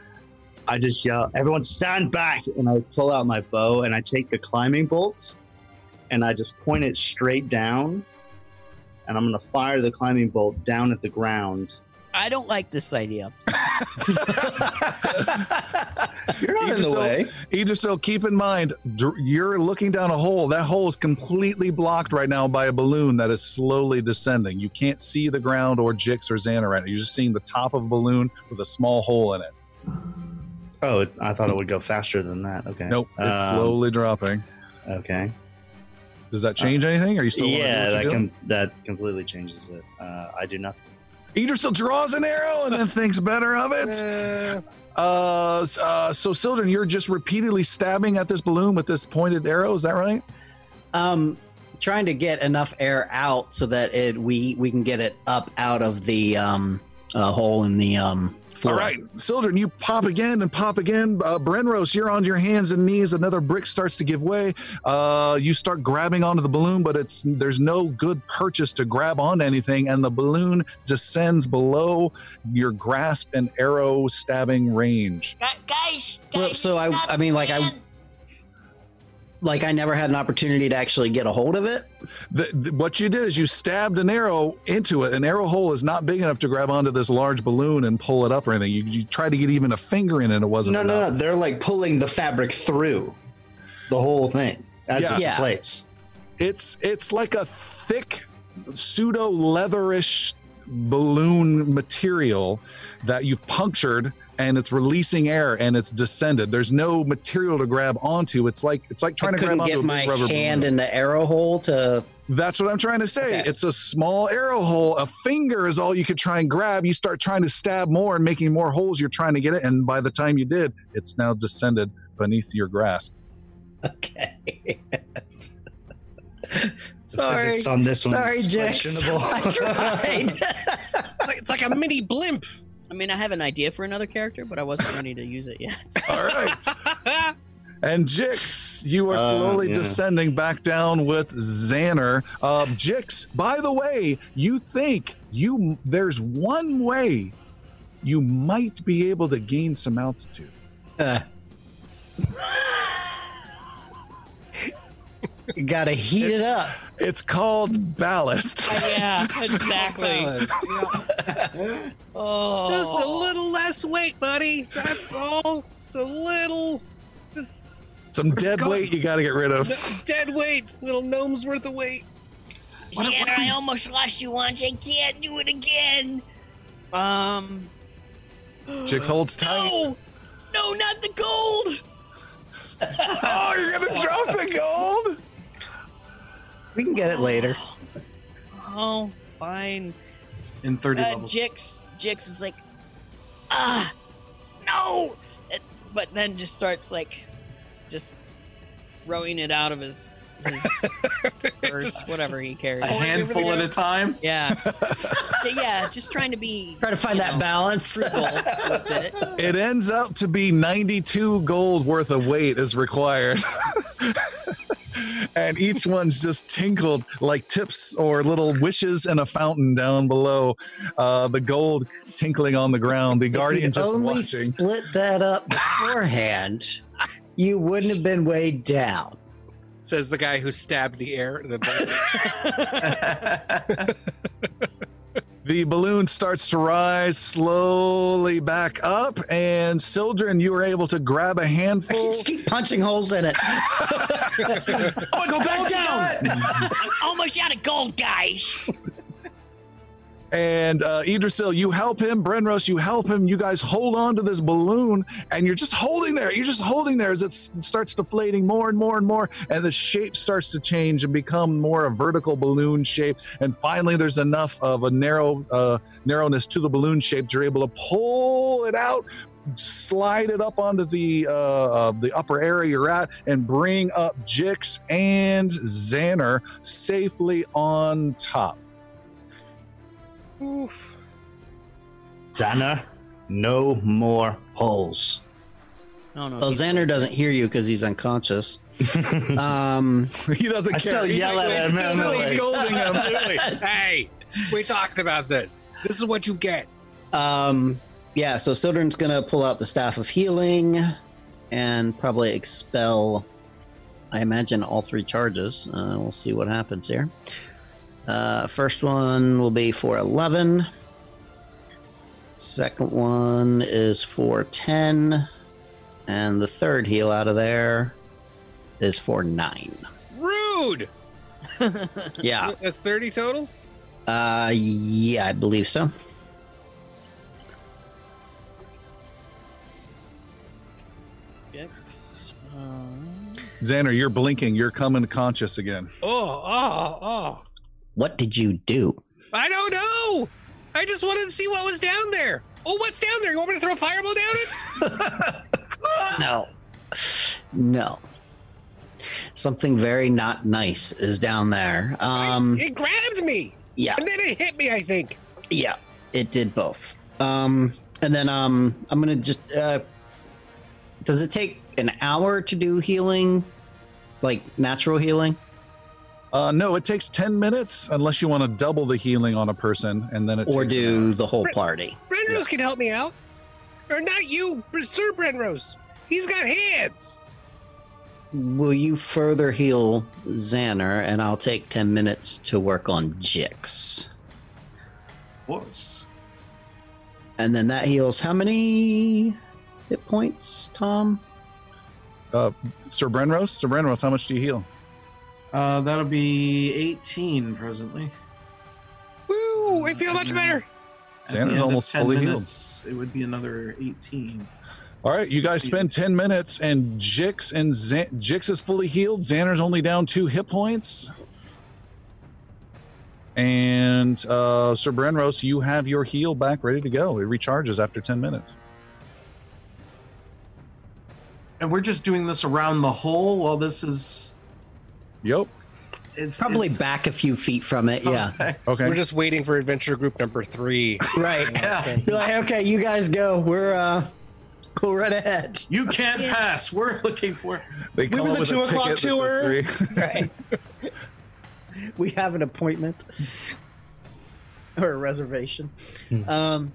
I just yell, "Everyone, stand back!" And I pull out my bow and I take the climbing bolts, and I just point it straight down, and I'm gonna fire the climbing bolt down at the ground. I don't like this idea. You're not in the Idrisil, way. Idrisil, keep in mind, dr- you're looking down a hole. That hole is completely blocked right now by a balloon that is slowly descending. You can't see the ground or Jix or Xander right now. You're just seeing the top of a balloon with a small hole in it. Oh, it's, I thought it would go faster than that. Okay. Nope, it's Um, slowly dropping. Okay. Does that change anything? Are you still? yeah, that com- that completely changes it. Uh, I do nothing. Idrisil draws an arrow and then thinks better of it. Uh, Uh, so Sildren, you're just repeatedly stabbing at this balloon with this pointed arrow. Is that right? um trying to get enough air out so that it we we can get it up out of the um uh, hole in the um floor. All right, Sildren, you pop again and pop again. Uh, Brenros, you're on your hands and knees. Another brick starts to give way. Uh, you start grabbing onto the balloon, but it's there's no good purchase to grab onto anything, and the balloon descends below your grasp and arrow stabbing range. Gu- Guys, Well, guys, so I- I mean, like, I- planned. Like I never had an opportunity to actually get a hold of it. The, the- what you did is you stabbed an arrow into it. An arrow hole is not big enough to grab onto this large balloon and pull it up or anything. You, you tried to get even a finger in it, it wasn't No, no, enough. no. They're like pulling the fabric through the whole thing as Yeah. it Yeah. inflates. It's it's like a thick pseudo leatherish balloon material that you've punctured and it's releasing air and it's descended. There's no material to grab onto. It's like it's like trying I to grab couldn't onto get big my rubber hand balloon. in the arrow hole to. That's what I'm trying to say. Okay. It's a small arrow hole. A finger is all you could try and grab. You start trying to stab more and making more holes. You're trying to get it, and by the time you did, it's now descended beneath your grasp. Okay. The Sorry. physics on this one Sorry, is Jix. questionable. I tried. it's like- it's like a mini blimp. I mean, I have an idea for another character, but I wasn't ready to use it yet. All right. And Jix, you are Uh, slowly yeah. descending back down with Xander. Uh, Jix, by the way, you think you there's one way you might be able to gain some altitude. Uh. you gotta heat it up. It's called ballast. yeah, exactly. oh, Just a little less weight, buddy. That's all. It's a little Just Some dead weight you got to get rid of. dead weight. Little gnome's worth of weight. Xander, I almost lost you once. I can't do it again. Um, Jix holds tight. No, no, not the gold. Oh, you're gonna drop the gold? We can get it later. oh, fine. in 30 Uh, levels. Jix, Jix is like, ah, no, Uh, but then just starts like, just throwing it out of his, his purse, whatever he carries. a handful at a time. Yeah, yeah, yeah, just trying to be Try to find that know, balance. with it. It ends up to be 92 gold worth of weight is required. And each one's just tinkled like tips or little wishes in a fountain down below. Uh, the gold tinkling on the ground. The If guardian you'd just only watching. split that up beforehand, you wouldn't have been weighed down. Says the guy who stabbed the air. The The balloon starts to rise slowly back up, and Sildren, you are able to grab a handful. just keep punching holes in it. oh, go back down! I'm almost out of gold, guys. And uh, Idrisil, you help him. Brenros, you help him. You guys hold on to this balloon, and you're just holding there. You're just holding there as it starts deflating more and more and more, and the shape starts to change and become more a vertical balloon shape. And finally, there's enough of a narrow uh, narrowness to the balloon shape. You're able to pull it out, slide it up onto the uh, uh, the upper area you're at, and bring up Jix and Xander safely on top. Oof. Xander, no more holes. No, no. Well, Xander doesn't hear you because he's unconscious. Um, He doesn't I care. still He's yell at still- him, Still Emily. scolding him. Hey, we talked about this. This is what you get. um, yeah, so Sildren's gonna pull out the staff of healing and probably expel. I imagine all three charges. Uh, we'll see what happens here. Uh, first one will be for eleven. Second one is for ten, and the third heal out of there is for nine. Rude. Yeah, That's 30 total? uh, yeah, I believe so. Um, Xander, you're blinking. You're coming conscious again. Oh, oh, oh. What did you do? I don't know. I just wanted to see what was down there. Oh, what's down there? You want me to throw a fireball down it? No. No. Something very not nice is down there. Um it grabbed me. yeah, And then it hit me, I think. yeah. It did both. Um and then um I'm going to just uh Does it take an hour to do healing? Like natural healing? Uh, no, it takes 10 minutes unless you want to double the healing on a person, and then it Or takes do the whole party? Brenros can help me out. Or not you, Sir Brenros. He's got hands. Will you further heal Xander and I'll take 10 minutes to work on Jix. Of course. And then that heals how many hit points, Tom? Uh, Sir Brenros? Sir Brenros, how much do you heal? Uh, that'll be 18 presently. Woo! I feel much better. At the Xander's almost 10 fully healed. It would be another 18. All right, you guys spend 10 minutes, and Jix and Xan- Jix is fully healed. Xander's only down two hit points. And uh, Sir Brenros, you have your heal back ready to go. It recharges after 10 minutes. And we're just doing this around the hole while this is. Yep. It's Probably it's- back a few feet from it. Yeah. Okay. Okay. We're just waiting for adventure group number three. Right. Yeah. You're like, okay, you guys go. We're uh, go right ahead. You can't pass. We're looking for. They We were the two o'clock ticket that says tour. Right. we have an appointment or a reservation. Um,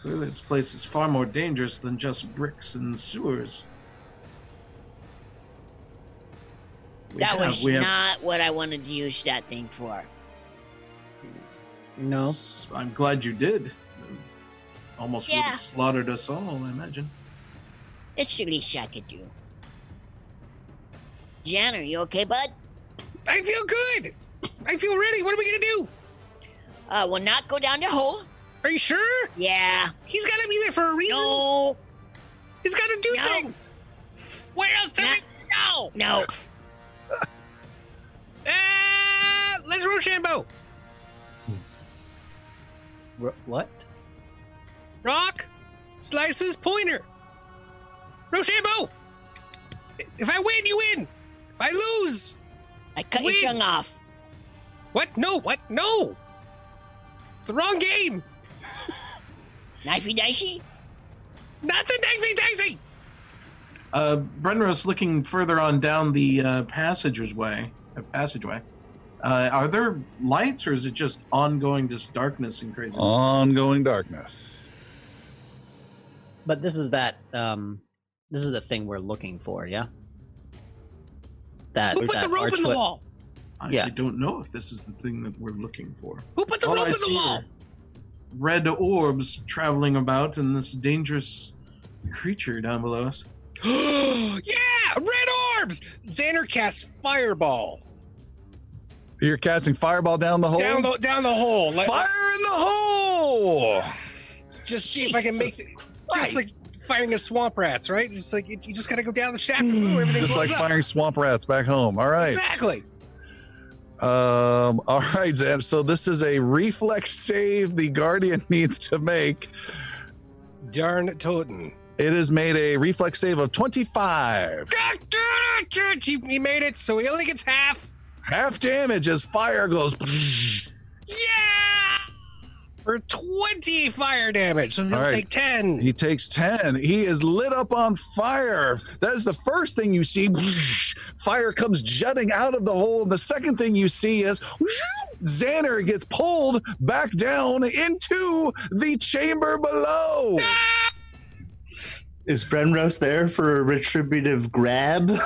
Clearly, this place is far more dangerous than just bricks and sewers. We that have- was we have- not what I wanted to use that thing for. no. I'm glad you did. Almost would have slaughtered us all, I imagine. It's the least I could do. Jan, are you okay, bud? I feel good. I feel ready. What are we gonna do? Uh, we'll not go down the hole. Are you sure? Yeah. He's got to be there for a reason. No. He's got to do No. things. Where else do Nah. we go? No. Uh, let's Rochambeau. R- what? Rock, slices, pointer. Rochambeau. If I win, you win. If I lose, I cut Wait. your tongue off. what? No, what? No. It's the wrong game. Knifey dicey? Not the dicey dicey. Uh, Brenros looking further on down the uh, passageway. Passageway. Uh, are there lights, or is it just ongoing, just darkness and craziness? Ongoing darkness. But this is that. Um, this is the thing we're looking for. Yeah. That. Who put that the rope in the wall? I, yeah. I don't know if this is the thing that we're looking for. Who put the All rope I in the wall? Red orbs traveling about, and this dangerous creature down below us. yeah, red orbs. Xander casts fireball You're casting fireball down the hole. down the down the hole. Like, Fire in the hole. just see if I can make it. Just like firing a swamp rats, right? Just like you just gotta go down the shaft. and everything Just like up. firing swamp rats back home. All right. Exactly. Um. All right, Zan. So this is a reflex save the guardian needs to make. Darn Toten. It has made a reflex save of 25. He he made it, so he only gets half. Half damage as fire goes. Yeah! For 20 fire damage. So he'll right. take 10. He takes 10. He is lit up on fire. That is the first thing you see. Fire comes jutting out of the hole. The second thing you see is Xander gets pulled back down into the chamber below. Is Brenros there for a retributive grab?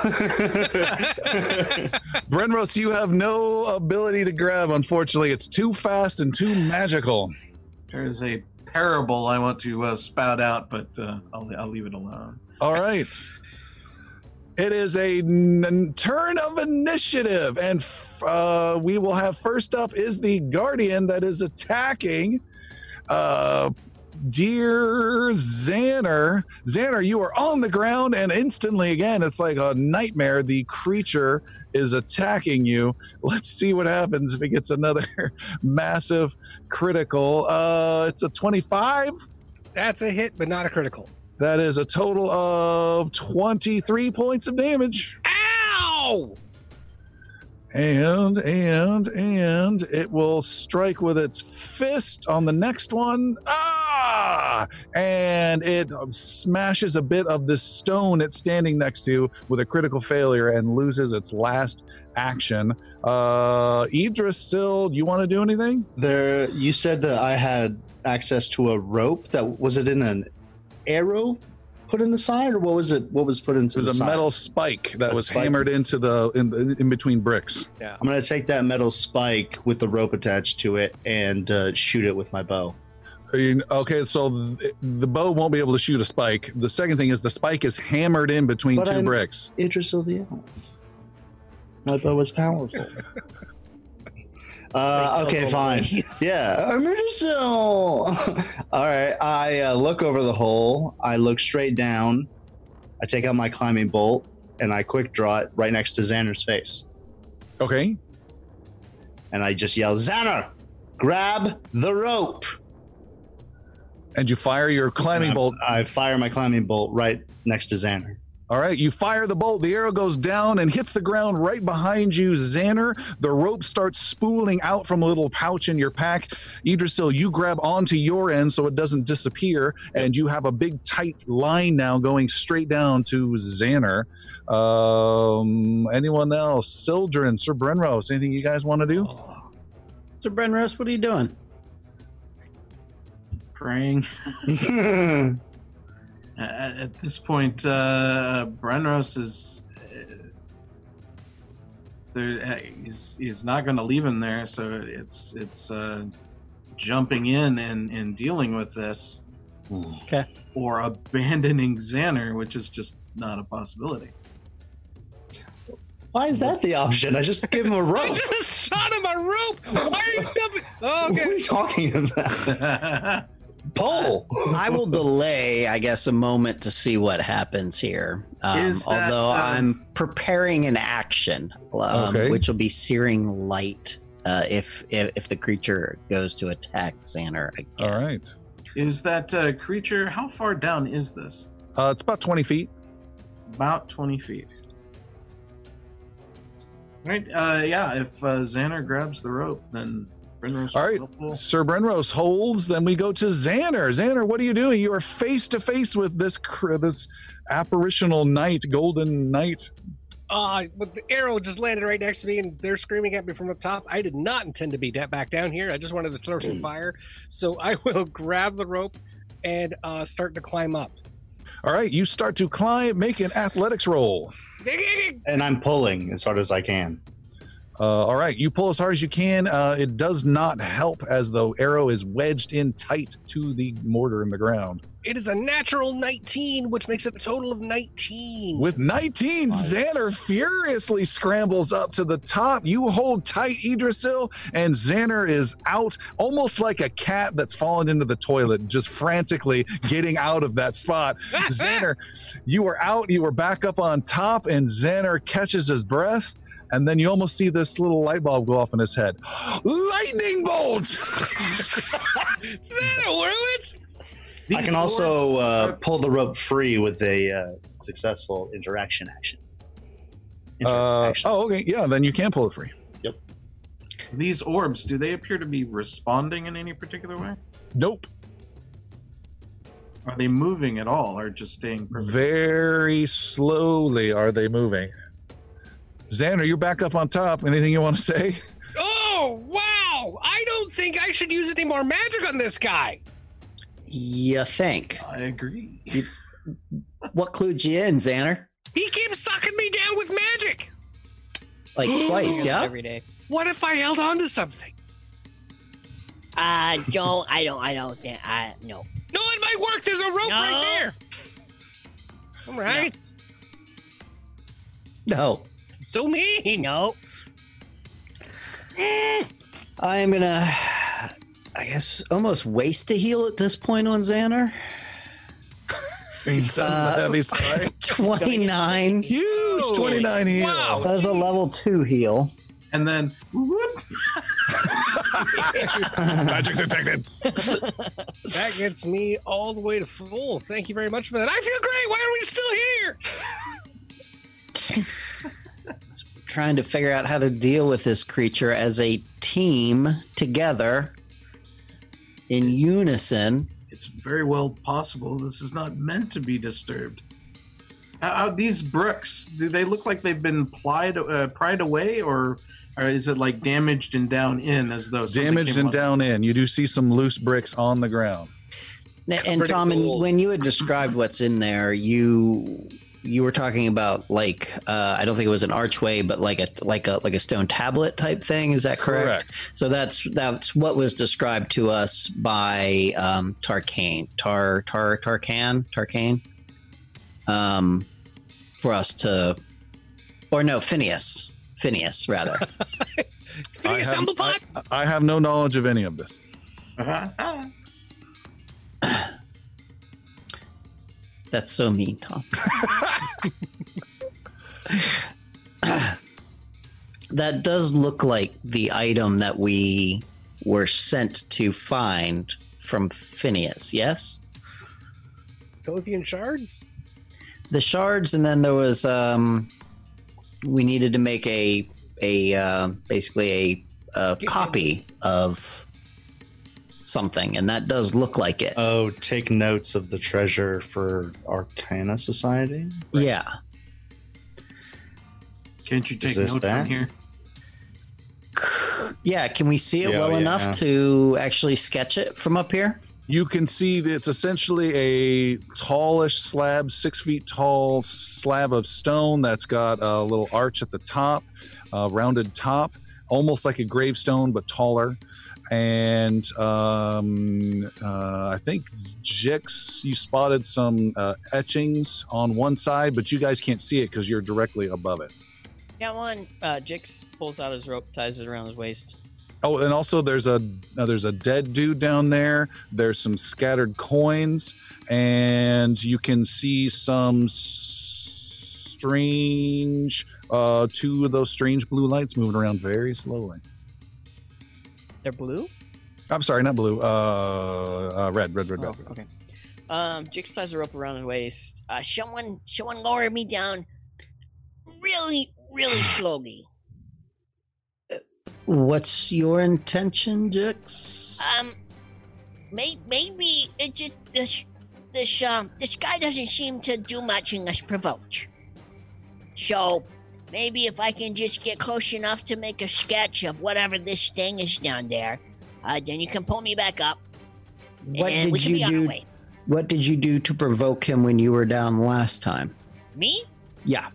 Brenros, you have no ability to grab, unfortunately. It's too fast and too magical. There is a parable I want to uh, spout out, but uh, I'll, I'll leave it alone. All right. It is a n- turn of initiative, and f- uh, we will have first up is the guardian that is attacking. Uh, dear Xander, Xander, you are on the ground, and instantly, again, it's like a nightmare. The creature is attacking you. Let's see what happens if it gets another massive critical. Uh, it's a twenty-five. That's a hit, but not a critical. That is a total of 23 points of damage. Ow! And, and, and it will strike with its fist on the next one. Ah! And it smashes a bit of the stone it's standing next to with a critical failure and loses its last action. Uh, Sil, do you want to do anything? there, you said that I had access to a rope. That was it in an arrow put in the side, or what was it? What was put into It was the a side? metal spike that A was spike. hammered into the in, in between bricks. Yeah, I'm gonna take that metal spike with the rope attached to it and uh, shoot it with my bow. Are you- Okay, so th- the bow won't be able to shoot a spike. The second thing is the spike is hammered in between But 2 I'm- bricks. Idris of the Elf. My bow is powerful. uh, okay, fine. Yeah, I'm Idris. All right, I uh, look over the hole. I look straight down. I take out my climbing bolt and I quick draw it right next to Xander's face. Okay. And I just yell, Xander, grab the rope. And you fire your climbing bolt. I fire my climbing bolt right next to Xander. All right, you fire the bolt. The arrow goes down and hits the ground right behind you, Xander. The rope starts spooling out from a little pouch in your pack. Idrisil, you grab onto your end so it doesn't disappear, and you have a big tight line now going straight down to Xander. Um, anyone else? Sildren, Sir Brenros, anything you guys want to do? Sir Brenros, what are you doing? Praying. at, at this point, uh, Brenros is. Uh, there, uh, he's, he's not going to leave him there, so it's it's uh, jumping in and, and dealing with this, Okay. or abandoning Xander, which is just not a possibility. Why is that the option? I just gave him a rope. I just shot him a rope. Why are you jumping? Oh, What are you talking about? Pull. I will delay, I guess, a moment to see what happens here. Um, that, although uh, I'm preparing an action, um, Okay. which will be searing light uh, if, if if the creature goes to attack Xander again. All right. is that uh, creature? How far down is this? Uh, it's about 20 feet. It's about 20 feet. Right. Uh, yeah. If uh, Xander grabs the rope, then Brenros All right. will. Sir Brenros holds. Then we go to Xander. Xander, what are you doing? You are face to face with this this apparitional knight, golden knight. Uh, but the arrow just landed right next to me, and they're screaming at me from up top. I did not intend to be da- back down here. I just wanted to throw some fire. So I will grab the rope and uh, start to climb up. All right, you start to climb. Make an athletics roll. And I'm pulling as hard as I can. Uh, all right, you pull as hard as you can. Uh, it does not help as the arrow is wedged in tight to the mortar in the ground. It is a natural 19, which makes it a total of 19. With 19, Nice. Xander furiously scrambles up to the top. You hold tight, Idrisil, and Xander is out almost like a cat that's fallen into the toilet, just frantically getting out of that spot. Xander, you were out, you were back up on top, and Xander catches his breath. And then you almost see this little light bulb go off in his head. Lightning bolt! That'll ruin it. I can also uh, pull the rope free with a uh, successful interaction action. Uh, oh, okay. Yeah, then you can pull it free. Yep. These orbs, do they appear to be responding in any particular way? Nope. Are they moving at all, or just staying perfect? Very slowly are they moving. Xander, you're back up on top. Anything you want to say? Oh, wow. I don't think I should use any more magic on this guy. You think? I agree. What clued you in, Xander? He keeps sucking me down with magic. Like twice, yeah? Every day. What if I held on to something? Uh, don't. I don't. I don't think. I no. No, it might work. There's a rope No. right there. All right. No. So mean. No. I'm gonna, I guess, almost waste a heal at this point on Xander. He's on the Uh, heavy side. 29. Huge 29 heal. wow. That's a level two heal. And then, whoop, Magic detected. That gets me all the way to full. Thank you very much for that. I feel great. Why are we still here? Trying to figure out how to deal with this creature as a team together in unison. it's very well possible this is not meant to be disturbed. Uh, these bricks, do they look like they've been plied, uh, pried away, or, or is it like damaged and down in as though Damaged came and up- down in. You do see some loose bricks on the ground. N- And Tom, and when you had described what's in there, you you were talking about like uh, I don't think it was an archway, but like a like a like a stone tablet type thing. Is that correct? correct. So that's that's what was described to us by um, Tarkane, Tar Tar Tarkan Tarkane, um, for us to, or no, Phineas, Phineas rather. Phineas I have- Dumblepot? I have no knowledge of any of this. Uh-huh. That's so mean, Tom. that does look like the item that we were sent to find from Phineas, yes? Philithian shards? the shards, and then there was um, we needed to make a a uh, basically a, a copy of something, and that does look like it. Oh, take notes of the treasure for Arcana Society. Yeah, Can't you take notes this that? from here? yeah. Can we see it Yeah, well yeah. enough to actually sketch it from up here? You can see that it's essentially a tallish slab, six feet tall slab of stone that's got a little arch at the top, a rounded top, almost like a gravestone but taller. And um, uh, I think Jix, you spotted some uh, etchings on one side, but you guys can't see it because you're directly above it. Got one. Uh, Jix pulls out his rope, ties it around his waist. Oh, and also there's a uh, there's a dead dude down there. There's some scattered coins, and you can see some strange uh, two of those strange blue lights moving around very slowly. They're blue. I'm sorry, not blue. Uh, uh red, red, red, red. Oh, okay. Um, Jix ties a rope around his waist. Uh, someone, someone lower me down really, really slowly. What's your intention, Jix? Um, may, maybe it just this this um this guy doesn't seem to do much unless provoked. So maybe if I can just get close enough to make a sketch of whatever this thing is down there, uh, then you can pull me back up, what and we did can you on do? What did you do to provoke him when you were down last time? Me? Yeah.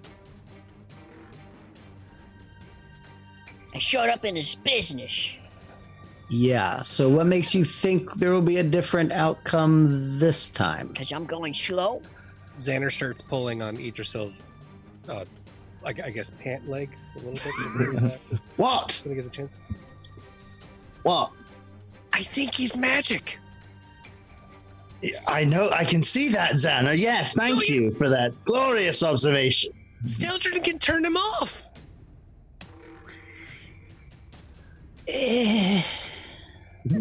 I showed up in his business. Yeah. So what makes you think there will be a different outcome this time? Because I'm going slow. Xander starts pulling on Idrisil's, uh, I, I guess, pant leg a little bit. to raise that What? when he gets a chance. What? I think he's magic. I know. I can see that, Xana. Yes, thank No, you- you for that glorious observation. Sildren can turn him off. Eh,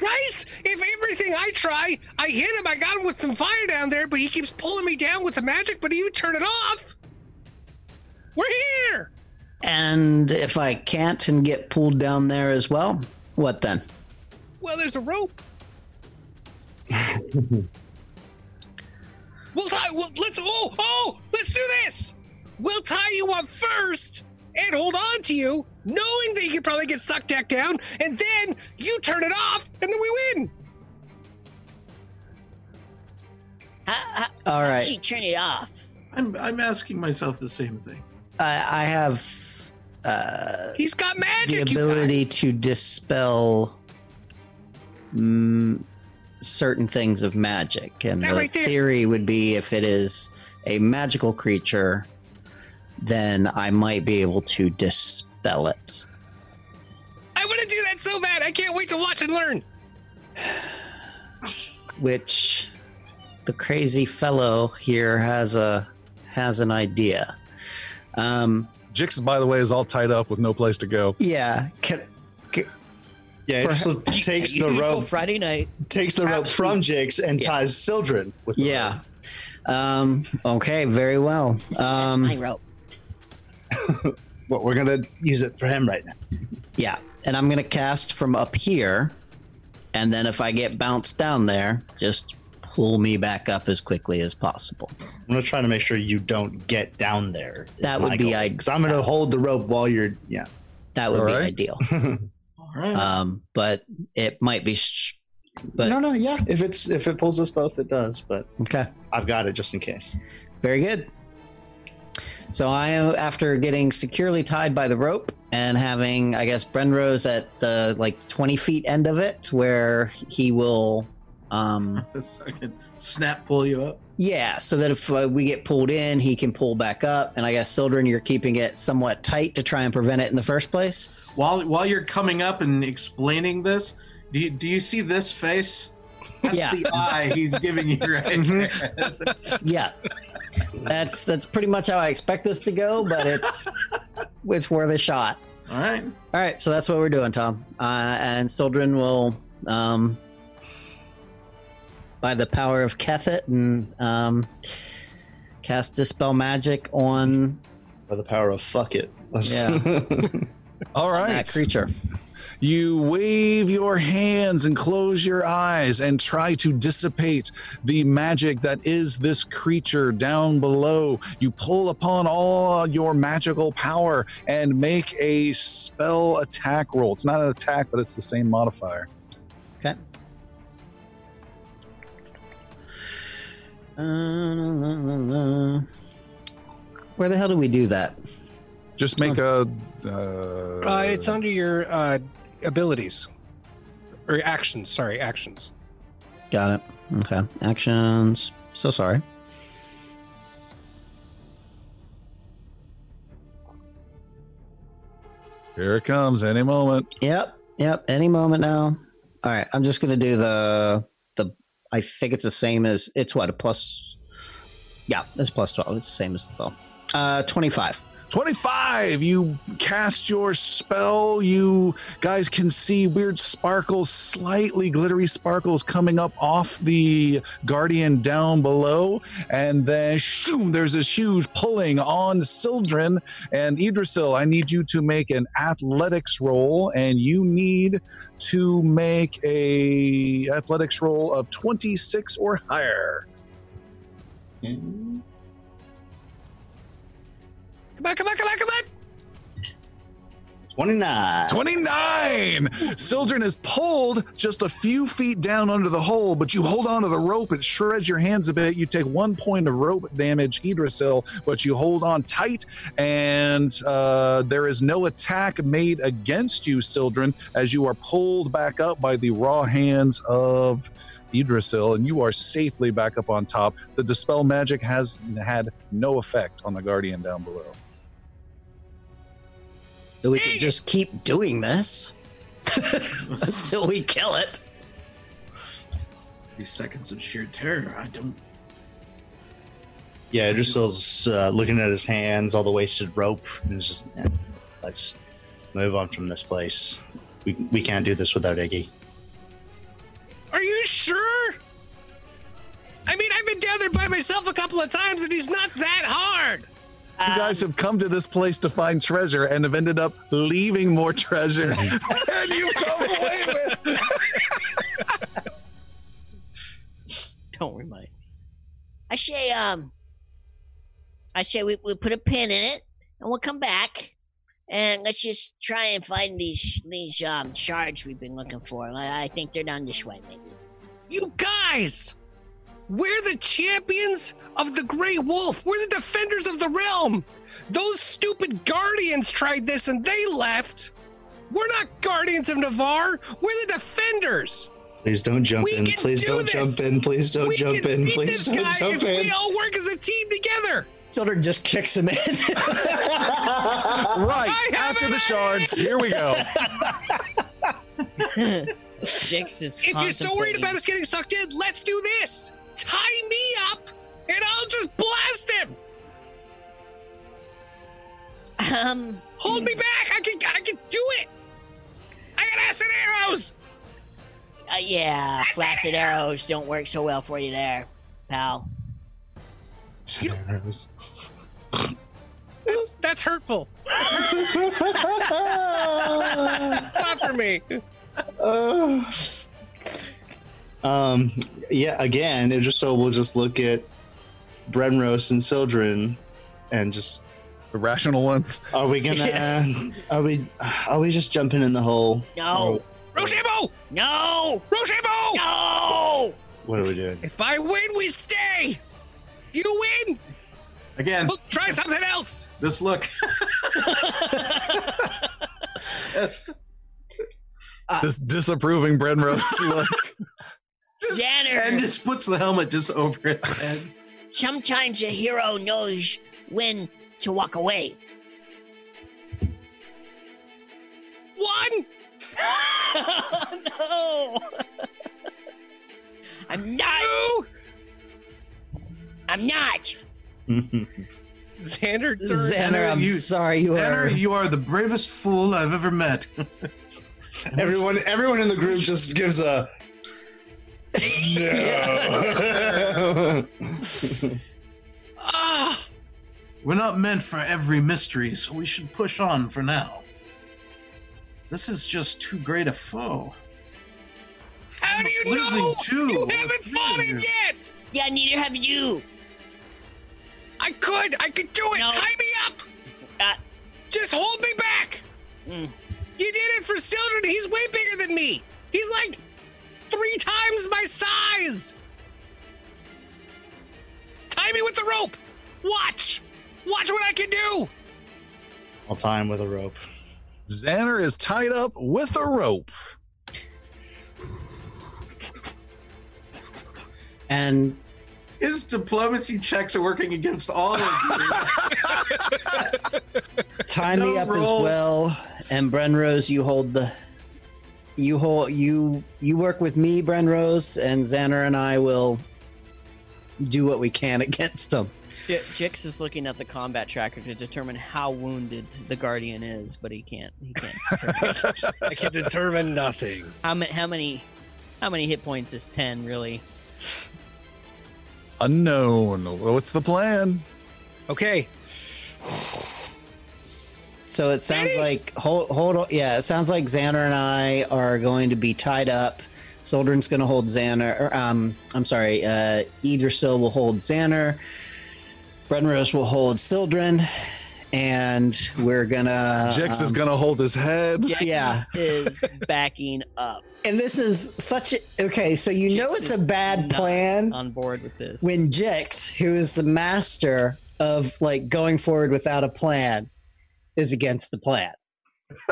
Rice, if everything I try, I hit him, I got him with some fire down there, but he keeps pulling me down with the magic, but he would turn it off. We're here. And if I can't and get pulled down there as well, what then? Well, there's a rope. we'll tie. We'll, let's. Oh, oh, let's do this. We'll tie you up first and hold on to you, knowing that you could probably get sucked back down, and then you turn it off, and then we win. How, how, All how does right. turn it off? I'm I'm asking myself the same thing. I, I have uh, He's got magic. the ability to dispel mm, certain things of magic. And That the right theory would be if it is a magical creature, then I might be able to dispel it. I want to do that so bad. I can't wait to watch and learn. which the crazy fellow here has a has an idea. Um, Jix, by the way, is all tied up with no place to go. yeah, can, Yeah, it just takes the rope, Friday night. takes the rope from Jix and Yeah. ties Sildren with the yeah. Um, okay, very well. That's my Um, rope. rope. Well, we're gonna use it for him right now. yeah, and I'm gonna cast from up here, and then if I get bounced down there, just pull me back up as quickly as possible. I'm gonna try to make sure you don't get down there. That would be ide- because I'm gonna hold the rope while you're. Yeah. That would All be right. ideal. All right. Um, but it might be. Sh- but no, no, yeah. If it's if it pulls us both, it does. But okay. I've got it just in case. Very good. So I am after getting securely tied by the rope and having, I guess, Brenros at the like 20 feet end of it, where he will, um, This I can snap pull you up. yeah, so that if uh, we get pulled in, he can pull back up. And I guess Sildren, you're keeping it somewhat tight to try and prevent it in the first place. While while you're coming up and explaining this, do you, do you see this face? That's Yeah. the eye he's giving you right there. Yeah, that's that's pretty much how I expect this to go, but it's it's worth a shot. All right. All right, so that's what we're doing, Tom. Uh, and Sildren will, um, by the power of Kethet and um, cast dispel magic on By the power of fuck it. Yeah. All right. that creature. You wave your hands and close your eyes and try to dissipate the magic that is this creature down below. You pull upon all your magical power and make a spell attack roll. It's not an attack, but it's the same modifier. Okay. Uh, where the hell do we do that? Just make a. Uh, Uh, it's under your uh, abilities or actions. Sorry, actions. Got it. Okay. Actions. So sorry. Here it comes any moment. Yep. Yep. Any moment now. All right. I'm just gonna do the the. I think it's the same as it's what a plus. Yeah, it's plus twelve. It's the same as the spell. Uh, twenty five. 25 you cast your spell. You guys can see weird sparkles slightly glittery sparkles coming up off the guardian down below. And then shoom, there's this huge pulling on sildren. And idrisil i need you to make an athletics roll. And you need to make a athletics roll of 26 or higher Come on, come on, come on, come on! 29. 29! Sildren is pulled just a few feet down under the hole, but you hold on to the rope. It shreds your hands a bit. You take one point of rope damage, Idrisil, but you hold on tight, and uh, there is no attack made against you, Sildren, as you are pulled back up by the raw hands of Idrisil, and you are safely back up on top. The Dispel magic has had no effect on the Guardian down below. So we can just keep doing this until we kill it. These seconds of sheer terror. I don't. Yeah, Idrisil's uh, looking at his hands, all the wasted rope, and it's just, eh, let's move on from this place. We, we can't do this without Iggy. Are you sure? I mean, I've been down there by myself a couple of times, and he's not that hard. You guys have come to this place to find treasure and have ended up leaving more treasure. and you've come away with. Don't remind me. I say, um, I say we we put a pin in it, and we'll come back, and let's just try and find these these um shards we've been looking for. I, I think they're down this way, maybe. You guys, we're the champions of the Grey Wolf. We're the defenders of the realm. Those stupid guardians tried this and they left. We're not guardians of Navarre. We're the defenders. Please don't jump We in. Please do don't this. jump in. Please don't we jump can in. beat Please this don't guy jump if in. we all work as a team together. Silder just kicks him in. Right after the shards, here we go. Jix is. If you're so worried about us getting sucked in, let's do this. Tie me up, and I'll just blast him. Um, Hold me back. I can. I can do it. I got acid arrows. uh, yeah, flaccid arrows don't work so well for you there, pal. That's, that's hurtful. Not for me. Um, yeah, again, it just so we'll just look at Brenros and Sildren and just The rational ones. are we gonna are we are we just jumping in the hole? No, Roshambo! no, Roshambo! no. What are we doing? If I win, we stay. You win, Again, we'll try something else. this look. Just- This disapproving Brenros look. And just puts the helmet just over his head. sometimes a hero knows when to walk away. One. Oh, no. I'm not. Two. I'm not. Xander. Xander, I'm you- sorry you Tanner, are. you are the bravest fool I've ever met. everyone everyone in the group just gives a no. Ah, We're not meant for every mystery, so we should push on for now. This is just too great a foe. How do you Losing know? two You haven't three fought it yet. Yeah, neither have you. I could. I could do it. No. Tie me up. Uh, Just hold me back. Mm. You did it for Sildren. He's way bigger than me. He's like three times my size. Tie me with the rope. Watch. Watch what I can do. I'll tie him with a rope. Xander is tied up with a rope. And His diplomacy checks are working against all of you. tie me No up as well. And Brenros, you hold the you hold you you work with me, Brenros, and Xander and I will do what we can against them. J- Jix is looking at the combat tracker to determine how wounded the guardian is, but he can't. He can't. I can determine nothing. how many? How many? How many hit points is ten really? Unknown. What's the plan? Okay. So it sounds Ready? like hold hold on. Yeah, it sounds like Xander and I are going to be tied up. Sildren's going to hold Xander. Or, um, I'm sorry. Uh, Idrisil will hold Xander. Brenros will hold Sildren, and we're gonna. Jix is um, gonna hold his head. Jix Yeah. is backing up And this is such a okay. So you know it's a bad plan on board with this. when Jix, who is the master of like going forward without a plan, is against the plan.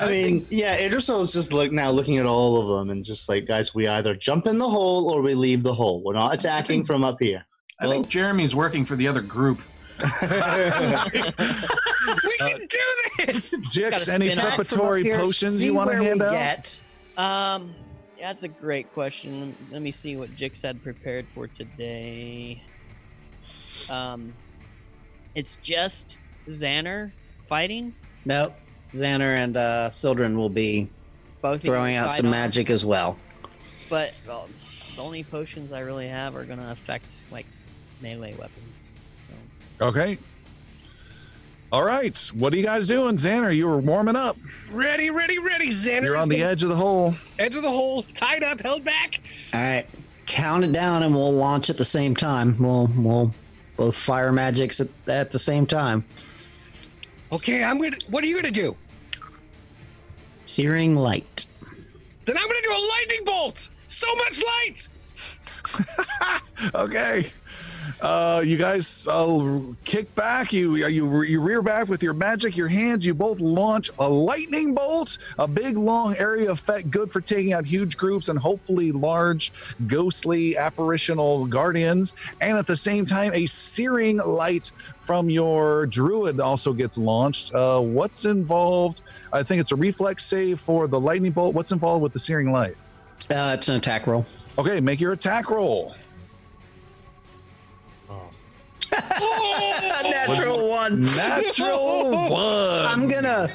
I mean, yeah, Idrisil is just look now looking at all of them and just like, guys, we either jump in the hole or we leave the hole. We're not attacking from up here. I think Jeremy's working for the other group. We can do this. Jix, any spin preparatory potions see you want to hand out? get. Um, that's a great question. Let me see what Jix had prepared for today. Um, it's just Xander fighting. Nope. Xander and uh, Sildren will be Both throwing out some on, magic as well. but well, the only potions I really have are gonna affect like melee weapons. So Okay. All right. What are you guys doing, Xander? You were warming up. Ready, ready, ready. Xander You're on the edge of the hole. edge of the hole, tied up, held back. All right. Count it down and we'll launch at the same time. We'll we'll both fire magics at, at the same time. Okay, I'm gonna. What are you gonna do? Searing light. Then I'm gonna do a lightning bolt. So much light. Okay. Uh, you guys uh, kick back. You you you rear back with your magic. Your hands. You both launch a lightning bolt, a big long area effect, good for taking out huge groups and hopefully large, ghostly apparitional guardians. And at the same time, a searing light from your druid also gets launched. Uh, what's involved? I think it's a reflex save for the lightning bolt. What's involved with the searing light? Uh, it's an attack roll. Okay, make your attack roll. Natural one. Natural one. I'm gonna.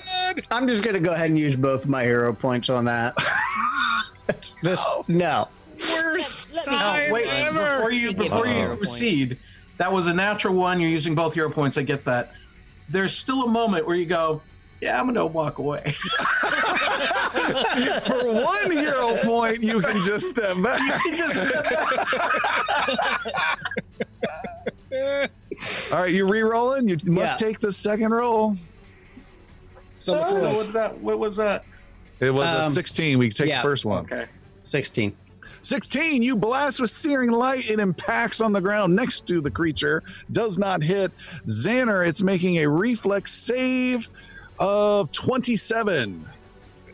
I'm just gonna go ahead and use both my hero points on that. Just- no. Worst Let- let time No, wait, ever. before you before you hero point. proceed, that was a natural one. You're using both hero points. I get that. There's still a moment where you go, "Yeah, I'm gonna walk away." For one hero point, you can just step back. All right, you re-rolling. You must Yeah. take the second roll. so Oh, close. what, that, what was that? It was a Um, 16. We take yeah. the first one. Okay. Sixteen. 16. You blast with searing light. It impacts on the ground next to the creature. Does not hit. Xander, it's making a reflex save of 27.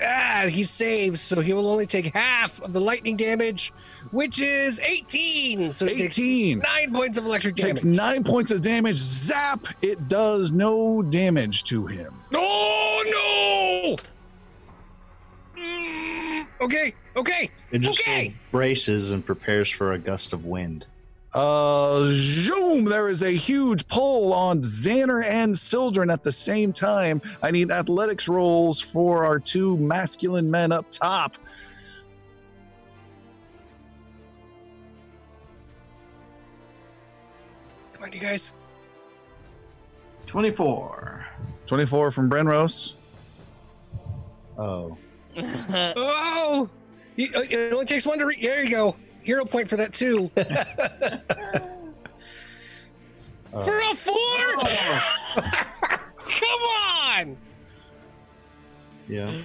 Ah, he saves, so he will only take half of the lightning damage, which is 18. So he takes 18. nine points of electric damage. Takes nine points of damage. Zap. It does no damage to him. Oh no! Mm, okay, okay, Idrisil okay. braces and prepares for a gust of wind. Uh, zoom! There is a huge pull on Xander and Sildren at the same time. I need athletics rolls for our two masculine men up top. Come on, you guys. 24. 24 from Brenros. Oh. Oh, uh, it only takes one to. Re- there you go. Hero point for that too. Oh. For a four. Come on. Yeah.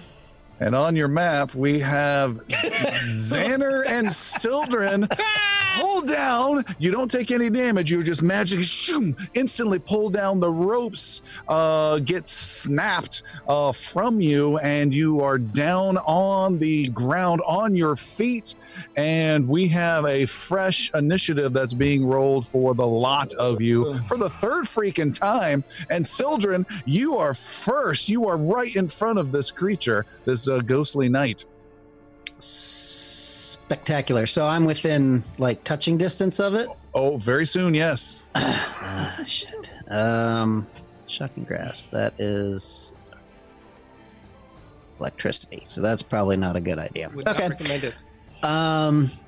And on your map, we have Xander and Sildren. Hold down. You don't take any damage. You're just magically shoom, instantly pull down the ropes, uh, get snapped uh, from you, and you are down on the ground on your feet. And we have a fresh initiative that's being rolled for the lot of you for the third freaking time. And Sildren, you are first. You are right in front of this creature, this uh, ghostly knight. Spectacular. So I'm within like touching distance of it. Oh, very soon, yes. Ah, shit. Um, shocking grasp. That is electricity. So that's probably not a good idea. Would Okay. Not recommend it. Um,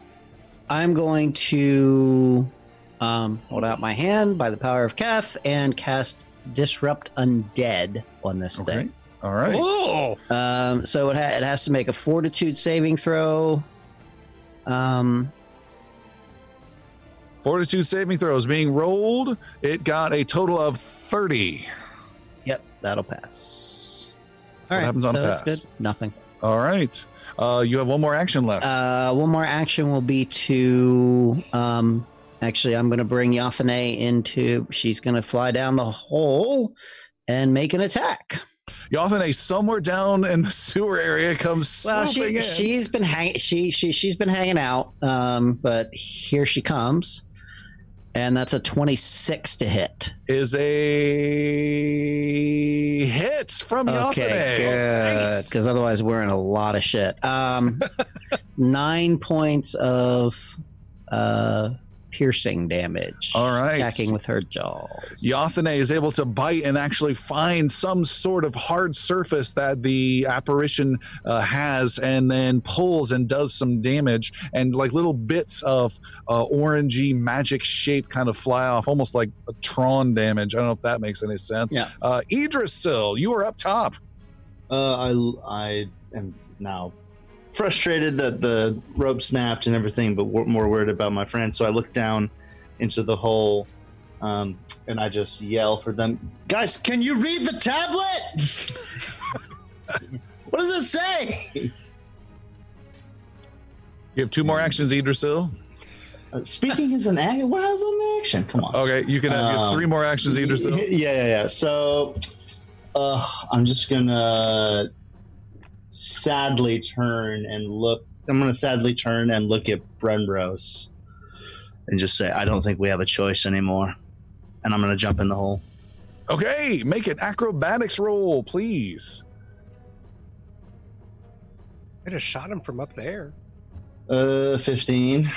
I'm going to um, hold out my hand by the power of Keth and cast Disrupt Undead on this Okay. thing. All right. Oh, Um, so it, ha- it has to make a Fortitude saving throw. Um, Fortitude saving throws being rolled. It got a total of 30. yep, that'll pass. What All right, happens on so that's pass? good. Nothing. All right. Uh, you have one more action left. Uh, one more action will be to. Um, actually, I'm going to bring Yathane into. She's going to fly down the hole and make an attack. Yothane, somewhere down in the sewer area, comes Well, she in. she's been hanging. She she she's been hanging out. Um, but here she comes, and that's a 26 to hit. is a hit from Okay, Yothane. good. Nice. Because otherwise, we're in a lot of shit. Um, nine points of uh piercing damage. All right. attacking with her jaws. Yothane is able to bite and actually find some sort of hard surface that the apparition uh, has, and then pulls and does some damage. And like little bits of uh, orangey magic shape kind of fly off, almost like a Tron damage. I don't know if that makes any sense. Yeah. Uh, Idrisil, you are up top. Uh, I I am now frustrated that the rope snapped and everything, but more worried about my friend. So I look down into the hole, um, and I just yell for them, guys. Can you read the tablet? what does it say? You have two more actions, Idrisil. Uh, speaking is an action. What is an action? Come on. Okay, you can have, you have Um, three more actions, Idrisil. yeah, yeah. yeah. So, uh, I'm just gonna sadly turn and look. I'm gonna sadly turn and look at Brenros and just say, I don't think we have a choice anymore. And I'm gonna jump in the hole. Okay, make an acrobatics roll, please. I just shot him from up there. Uh, 15.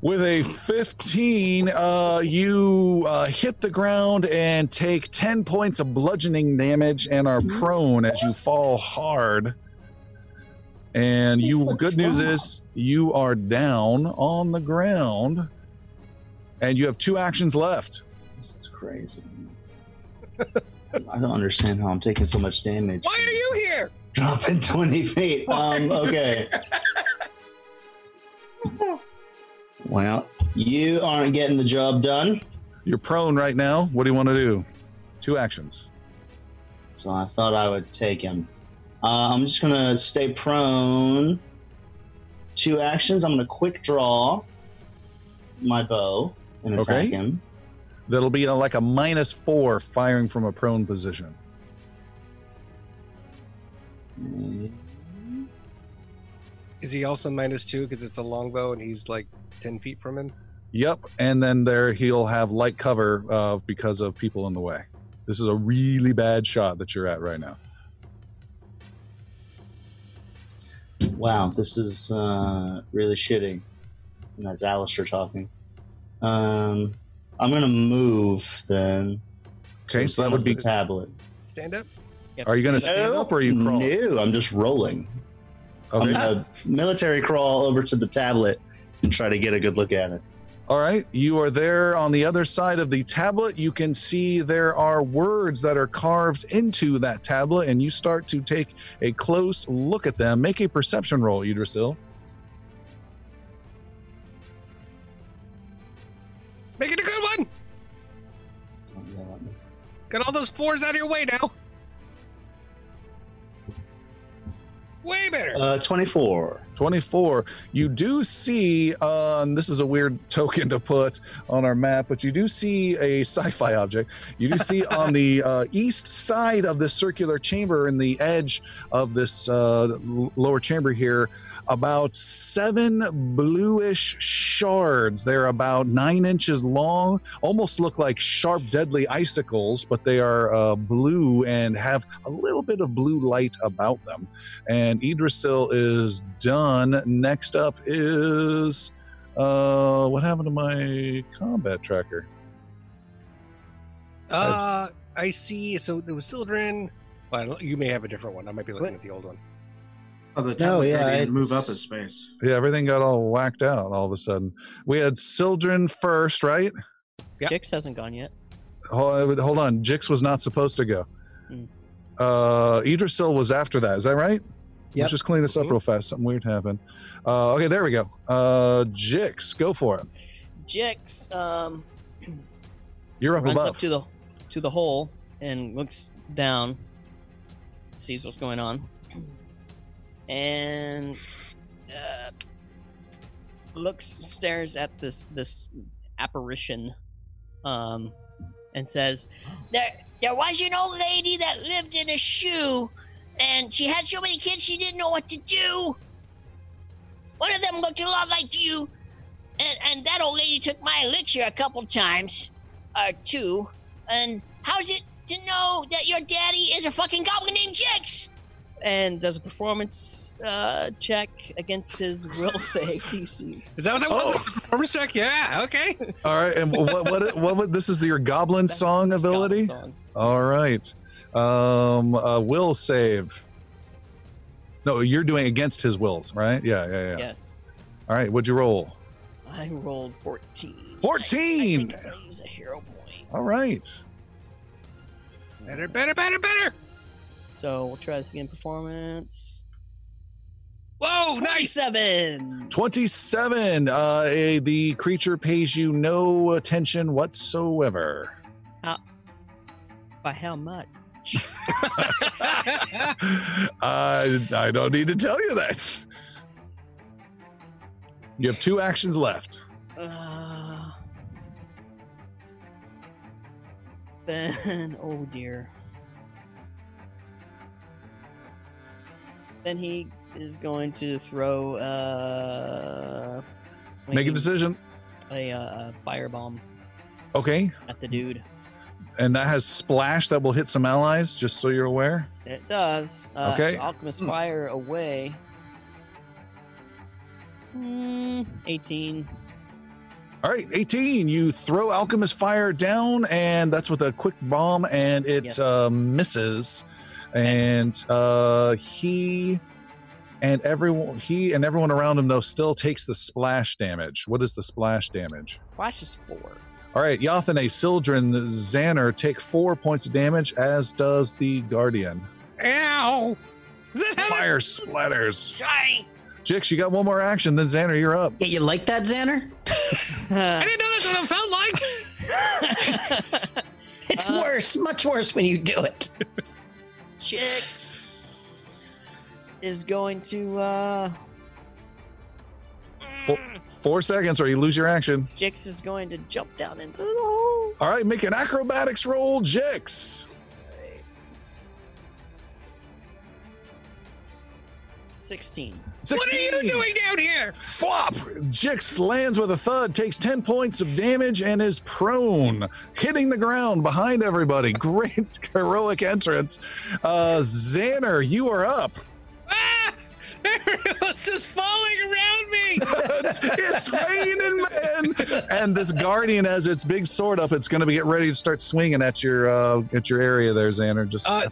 With a 15, uh, you uh, hit the ground and take 10 points of bludgeoning damage and are prone as you fall hard. And you, good news is, you are down on the ground, and you have two actions left. This is crazy. I don't understand how I'm taking so much damage. Why are you here? Dropping 20 feet. Um, okay. well, you aren't getting the job done. You're prone right now. What do you want to do? Two actions. So I thought I would take him. Uh, I'm just gonna stay prone. Two actions. I'm gonna quick draw my bow and attack Okay. him. That'll be like a minus four firing from a prone position. Is he also minus two because it's a longbow and he's like ten feet from him? Yep, and then there he'll have light cover uh, because of people in the way. This is a really bad shot that you're at right now. Wow, this is uh, really shitty. And that's Alistair talking. Um, I'm gonna move then. Okay, so that would be. tablet. Stand up. Are you going to stand up or are you crawling? No, I'm just rolling. I'm Okay. gonna military crawl over to the tablet and try to get a good look at it. All right, you are there on the other side of the tablet. You can see there are words that are carved into that tablet, and you start to take a close look at them. Make a perception roll, Idrisil. Make it a good one. Get all those fours out of your way now. Way better. Uh, 24. 24. You do see, and this is a weird token to put on our map, but you do see a sci fi object. You do see on the uh, east side of this circular chamber, in the edge of this uh, lower chamber here, about seven bluish shards. They're about nine inches long, almost look like sharp, deadly icicles, but they are uh, blue and have a little bit of blue light about them. And Idrisil is done. Next up is uh what happened to my combat tracker? Uh, I see. So there was Sildren. Well, you may have a different one. I might be looking What? at the old one. Oh, the No, tablet yeah, gradient move up a space. Yeah, everything got all whacked out all of a sudden. We had Sildren first, right? Yeah. Jix hasn't gone yet. Hold, hold on, Jix was not supposed to go. Hmm. Uh Idrisil was after that. Is that right? Yep. Let's just clean this up Mhm. real fast. Something weird happened. Uh, okay, there we go. Uh, Jix, go for it. Jix um, You're up runs above. up to the to the hole and looks down, sees what's going on, and uh, looks stares at this this apparition, um, and says, There, there was an old lady that lived in a shoe, and she had so many kids she didn't know what to do. One of them looked a lot like you, and and that old lady took my elixir a couple times, or two. And how's it to know that your daddy is a fucking goblin named Jix? and does a performance uh, check against his will save DC. Is that what that was? Oh. It was a performance check? Yeah. Okay. All right, and what what what, what this is your goblin That's- song ability? Goblin Song. All right. Um, uh, will save. No, you're doing against his wills, right? Yeah, yeah, yeah. Yes, All right, what'd you roll? I rolled fourteen. 14. I, I use a hero point. All right. Better, better, better, better. So we'll try this again. Performance. Whoa, nice. Twenty-seven. 27. Uh, eh, the creature pays you no attention whatsoever. By how much? I, I don't need to tell you that. You have two actions left. Uh, then, oh dear. Then he is going to throw uh, Make a decision. A uh, firebomb Okay. at the dude. And that has splash that will hit some allies, just so you're aware. It does. Uh, Okay. So Alchemist fire away. Hmm, 18. All right, 18. You throw Alchemist Fire down, and that's with a quick bomb, and it Yes. uh, misses. And uh, he and everyone, he and everyone around him, though, still takes the splash damage. What is the splash damage? Splash is four. All right, Yathane, Sildren, Xander take four points of damage, as does the Guardian. Ow. Is that how that- Fire splatters. Sorry. Jix, you got one more action, then Xander, you're up. Yeah, you like that, Xander? I didn't know that's what it felt like. It's Uh, worse, much worse when you do it. Jix is going to uh Four, four seconds, or you lose your action. Jix is going to jump down into the hole. All right, make an acrobatics roll, Jix. Sixteen. What are you doing down here? Flop! Jix lands with a thud, takes 10 points of damage, and is prone, hitting the ground behind everybody. Great heroic entrance. Uh, Xander, you are up. Everyone's just falling around me. it's, it's raining, man. And this guardian has its big sword up. It's going to be getting ready to start swinging at your uh, at your area there, Xander. Just Uh.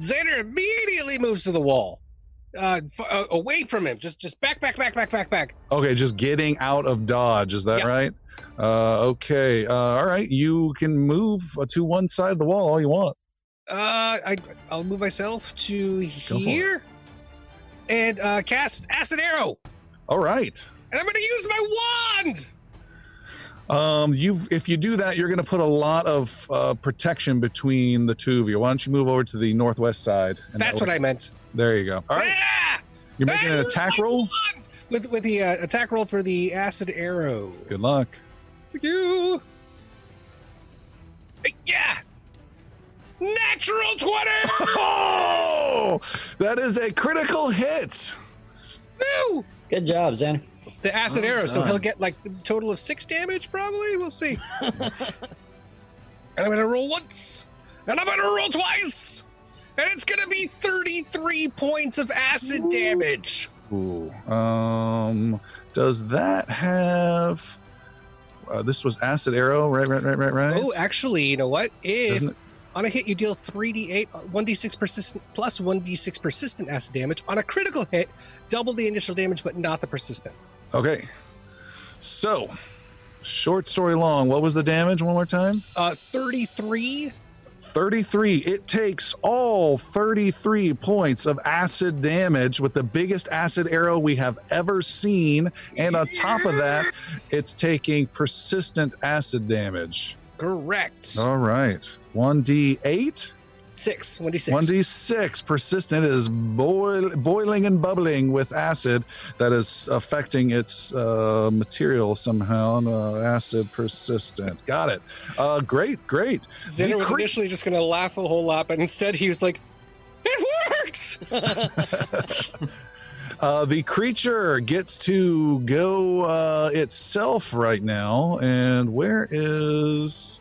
Xander immediately moves to the wall, uh, f- uh, away from him. Just, just back, back, back, back, back, back. okay, just getting out of dodge. Is that Yeah. right? Uh, okay. Uh, all right. You can move to one side of the wall all you want. Uh, I I'll move myself to it. here, and uh, cast acid arrow, All right. and I'm gonna use my wand. Um, you've if you do that, you're going to put a lot of uh, protection between the two of you. Why don't you move over to the northwest side? and That's that what I meant. There you go. All right. Ah! You're making an attack roll. with with the uh, attack roll for the acid arrow. Good luck. Thank you. Yeah. Natural twenty. Oh, that is a critical hit. Woo! Good job, Xander. The acid Well arrow, so he'll get like a total of six damage, probably. We'll see. and I'm gonna roll once, and I'm gonna roll twice, and it's gonna be 33 points of acid damage. Ooh. Um, does that have? Uh, this was acid arrow, right? Right? Right? Right? Right? Oh, actually, you know what? If Doesn't it- on a hit you deal 3d8, 1d6 persistent plus 1d6 persistent acid damage. On a critical hit, double the initial damage, but not the persistent. Okay. So, short story long. What was the damage? One more time. Uh, 33. 33. It takes all 33 points of acid damage with the biggest acid arrow we have ever seen. And on top of that, it's taking persistent acid damage. Correct. All right. 1d8, Six. 1d6. 1d6. Persistent is boil, boiling and bubbling with acid that is affecting its uh, material somehow. Uh, acid persistent. Got it. Uh, great, great. Xander was cre- initially just going to laugh a whole lot, but instead he was like, "It worked!" Uh, the creature gets to go uh, itself right now. And where is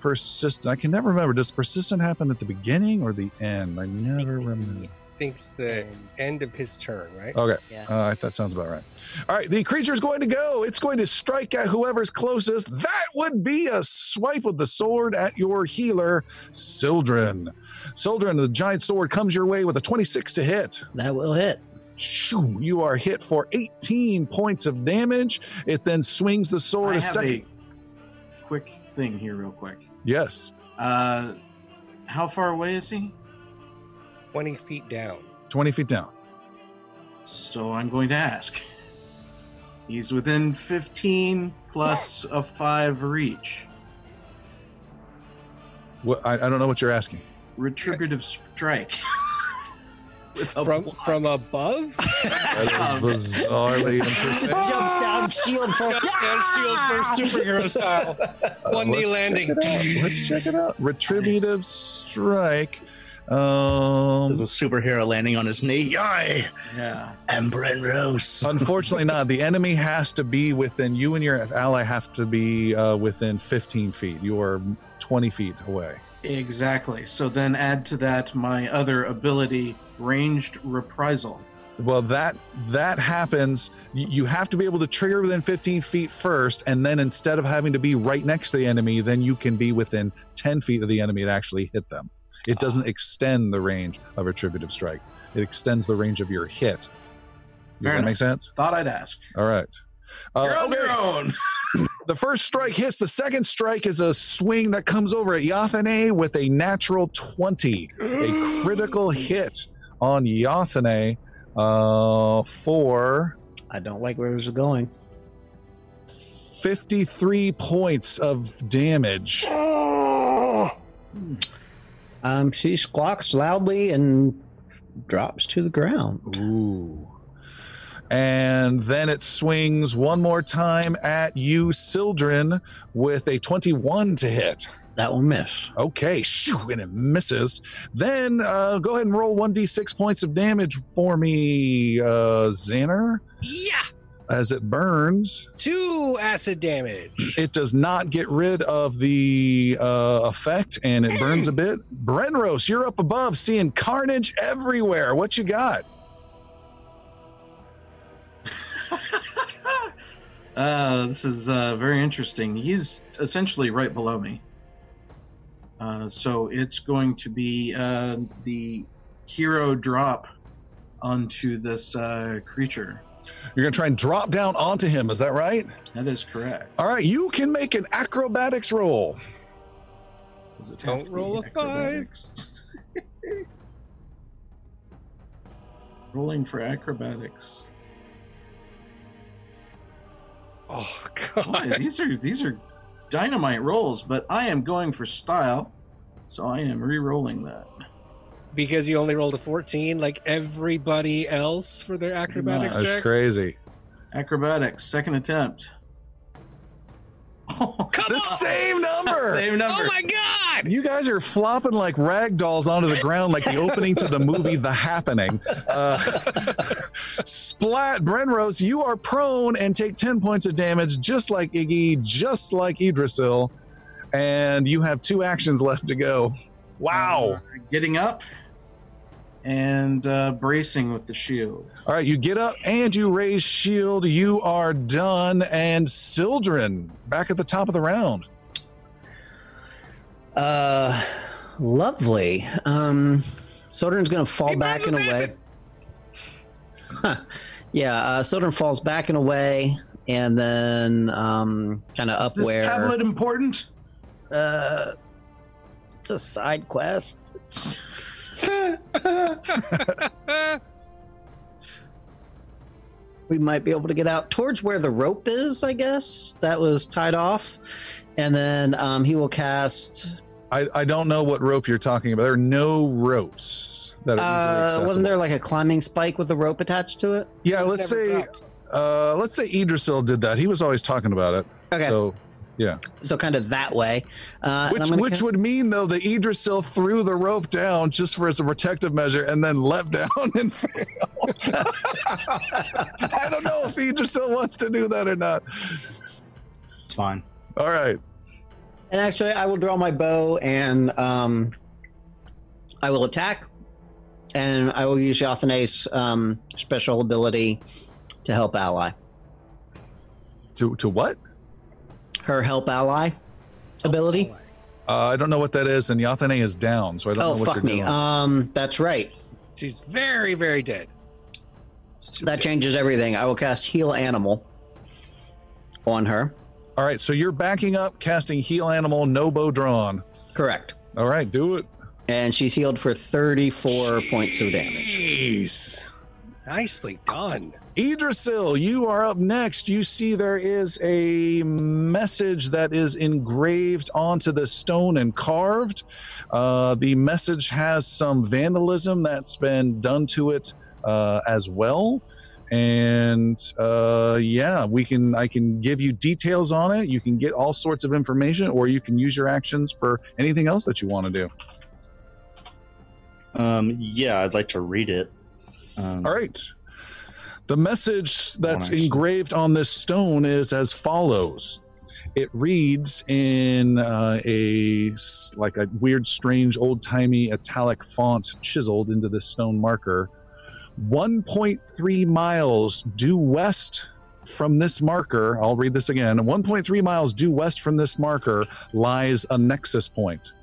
persistent? I can never remember. Does persistent happen at the beginning or the end? I never remember. Thinks the end of his turn, right? Okay. Yeah. Uh, that sounds about right. All right. The creature is going to go. It's going to strike at whoever's closest. That would be a swipe with the sword at your healer, Sildren. Sildren, the giant sword comes your way with a 26 to hit. That will hit. Shoo, you are hit for 18 points of damage. It then swings the sword I a have second. a quick thing here, real quick. Yes, Uh, how far away is he? 20 feet down. 20 feet down. So I'm going to ask. He's within 15 plus a 5 reach. What, I, I don't know what you're asking. Retributive strike. With a From block. from above? That is bizarrely interesting. Jumps down, shield first. and shield first, superhero style. One knee Let's landing. Check it out. Let's check it out. Retributive strike. Um, There's a superhero landing on his knee. I Yeah. am Brenros. unfortunately, not. The enemy has to be within you and your ally have to be uh, within 15 feet. You are 20 feet away. Exactly. So then add to that my other ability, ranged reprisal. Well, that that happens. You have to be able to trigger within 15 feet first, and then instead of having to be right next to the enemy, then you can be within 10 feet of the enemy to actually hit them. It doesn't extend the range of retributive strike. It extends the range of your hit. Does Fair that enough. make sense? Thought I'd ask. All right. Uh, You're on okay. your own. The first strike hits. The second strike is a swing that comes over at Yathane with a natural 20. A critical hit on Yathane uh, for I don't like where this is going. 53 points of damage. Um, she squawks loudly and drops to the ground. Ooh. And then it swings one more time at you, Sildren, with a 21 to hit. That will miss. Okay, shoo, and it misses. Then uh, go ahead and roll 1d6 points of damage for me, uh, Xander, Yeah. as it burns. Two acid damage. It does not get rid of the uh, effect and it burns a bit. Brenros, you're up above seeing carnage everywhere. What you got? Uh, this is uh, very interesting. He's essentially right below me. Uh, so it's going to be uh, the hero drop onto this uh, creature. You're going to try and drop down onto him. Is that right? That is correct. All right. You can make an acrobatics roll. Does it Don't have to be roll a five. acrobatics? Rolling for acrobatics. Oh Boy, god. these are these are dynamite rolls, but I am going for style, so I am re-rolling that. Because you only rolled a 14 like everybody else for their acrobatics That's That's checks? crazy. Acrobatics, second attempt. Come The on! same number. Same number. Oh my god! You guys are flopping like rag dolls onto the ground, like the opening to the movie The Happening. Uh, splat, Brenros, you are prone and take 10 points of damage, just like Iggy, just like Idrisil. And you have two actions left to go. Wow. Uh, getting up and uh, bracing with the shield. All right, you get up and you raise shield. You are done. And Sildren, back at the top of the round. Uh, lovely. Um, Sildren's gonna fall He back burns and with away. Huh. Yeah, uh, Sildren falls back and away, and then um, kind of Is up this where. tablet important? Uh, it's a side quest. we might be able to get out towards where the rope is, I guess. That was tied off. And then um, he will cast. I, I don't know what rope you're talking about. There are no ropes that are easily Uh, accessible. wasn't there like a climbing spike with a rope attached to it? Yeah, let's never say dropped. uh let's say Idrisil did that. He was always talking about it. Okay. So So kind of that way. Uh, and which I'm which ca- would mean though that Idrisil threw the rope down just for as a protective measure and then leapt down and failed. I don't know if Idrisil wants to do that or not. It's fine. All right. And actually, I will draw my bow and um, I will attack, and I will use Yathana's um, special ability to help ally. To to what? Her help ally ability. Uh, I don't know what that is, and Yathane is down, so I don't know Oh what fuck you're me! doing. Um, that's right. She's very, very dead. That changes everything. I will cast Heal Animal on her. All right, so you're backing up, casting heal animal, no bow drawn. Correct. All right, do it. And she's healed for 34 points of damage. Jeez. Nicely done. Idrisil, you are up next. You see there is a message that is engraved onto the stone and carved. Uh, the message has some vandalism that's been done to it uh, as well. And uh, yeah, we can. I can give you details on it. You can get all sorts of information, or you can use your actions for anything else that you want to do. Um, yeah, I'd like to read it. Um, All right. The message that's engraved on this stone is as follows. It reads in uh, a like a weird, strange, old-timey italic font chiseled into this stone marker. 1.3 miles due west from this marker. I'll read this again. 1.3 miles due west from this marker lies a nexus point.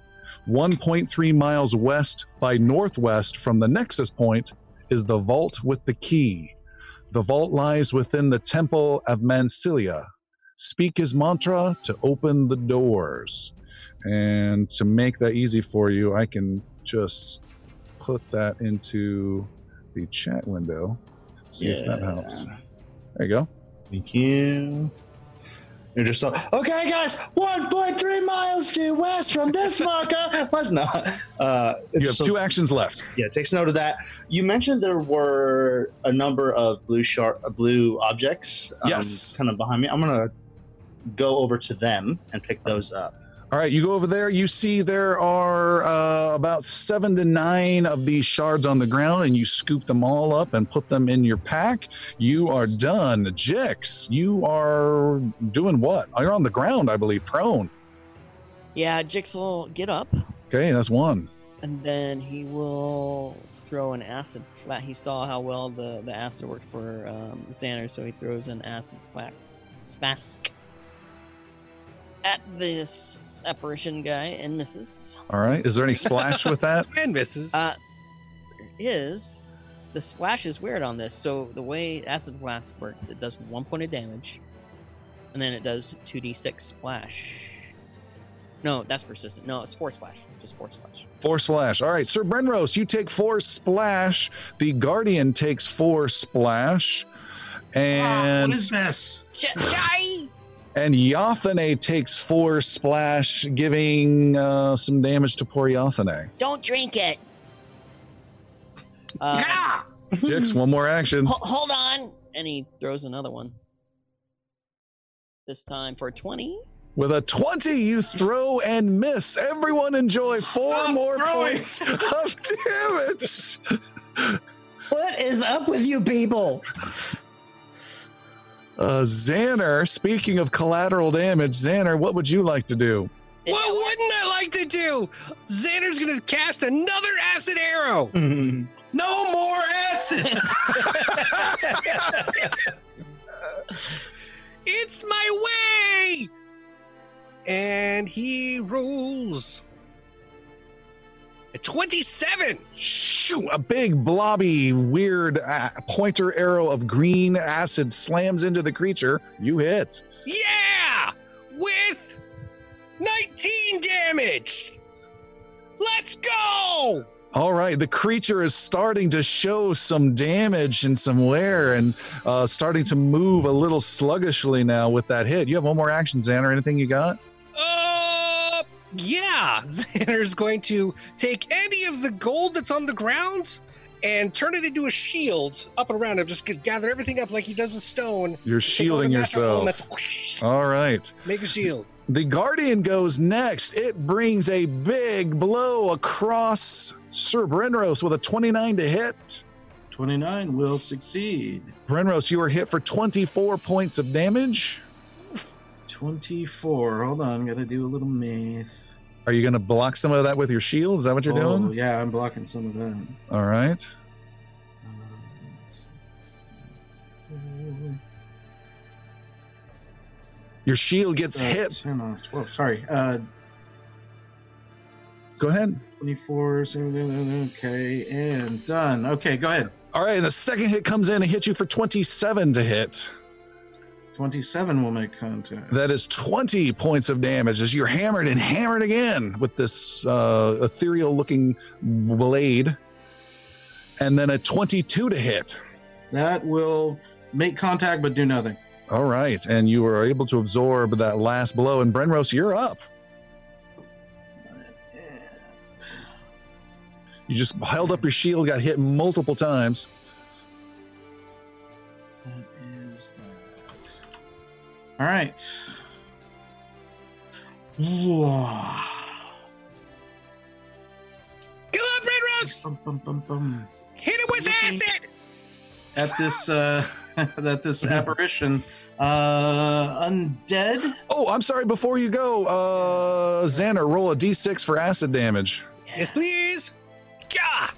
1.3 miles west by northwest from the nexus point is the vault with the key. The vault lies within the temple of Mansilia. Speak his mantra to open the doors. And to make that easy for you, I can just put that into the chat window. See if that helps. There you go. Thank you. You're just so, okay, guys, 1.3 miles due west from this marker. Let's not. Uh, You have so- two actions left. Yeah, takes note of that. You mentioned there were a number of blue sharp, uh, blue objects. um, Yes. kind of behind me. I'm gonna go over to them and pick those up. All right, you go over there. You see there are uh, about seven to nine of these shards on the ground, and you scoop them all up and put them in your pack. You are done. Jix, you are doing what? You're on the ground, I believe, prone. Yeah, Jix will get up, Okay, that's one. and then he will throw an acid flat. He saw how well the, the acid worked for um, Xander, so he throws an acid flax flask at this apparition guy and misses. All right. Is there any splash with that? And misses. Uh, there is the splash is weird on this. So the way acid blast works, it does one point of damage, and then it does two d six splash. No, that's persistent. No, it's four splash. Just four splash. Four splash. All right, Sir Brenros, you take four splash. The Guardian takes four splash. And what is this? Sh- Shy! And Yathane takes four splash, giving uh, some damage to poor Yathane. Don't drink it. Uh, Ah! Jix, one more action. Ho- hold on. and he throws another one. This time for twenty. With a 20, you throw and miss. Everyone enjoy four Stop more throwing. points of damage. What is up with you people? Uh, Xander, speaking of collateral damage, Xander, what would you like to do? What wouldn't I like to do? Xander's gonna cast another acid arrow. No more acid. It's my way! And he rolls a 27. Shoo! A big, blobby, weird uh, pointer arrow of green acid slams into the creature. You hit. Yeah! With 19 damage. Let's go! All right, the creature is starting to show some damage and some wear and uh, starting to move a little sluggishly now with that hit. You have one more action, Xander. Anything you got? Uh, yeah. Xander's going to take any of the gold that's on the ground and turn it into a shield up and around him. Just gather everything up like he does with stone. You're Take all the shielding yourself. whoosh, All right. Make a shield. The Guardian goes next. It brings a big blow across Sir Brenros with a 29 to hit. 29 will succeed. Brenros, you are hit for 24 points of damage. 24. Hold on, gotta do a little math. Are you to block some of that with your shield? Is that what you're oh, doing? yeah, I'm blocking some of that. All right. Your shield gets Uh, hit. 10 off 12. Sorry. Uh, Go ahead. 24. Okay, and done. Okay, go ahead. All right. And the second hit comes in and hits you for 27 to hit. 27 will make contact. That is 20 points of damage as you're hammered and hammered again with this uh, ethereal looking blade. And then a 22 to hit. That will make contact but do nothing. All right. And you were able to absorb that last blow. And Brenros, you're up. You just held up your shield, got hit multiple times. All right. Whoa. Go on, Red Rose! Bum, bum, bum, bum. Hit it with acid! At this, uh, at this apparition, uh, undead. Oh, I'm sorry. Before you go, uh, Xander, roll a d6 for acid damage. Yes, please. Yeah.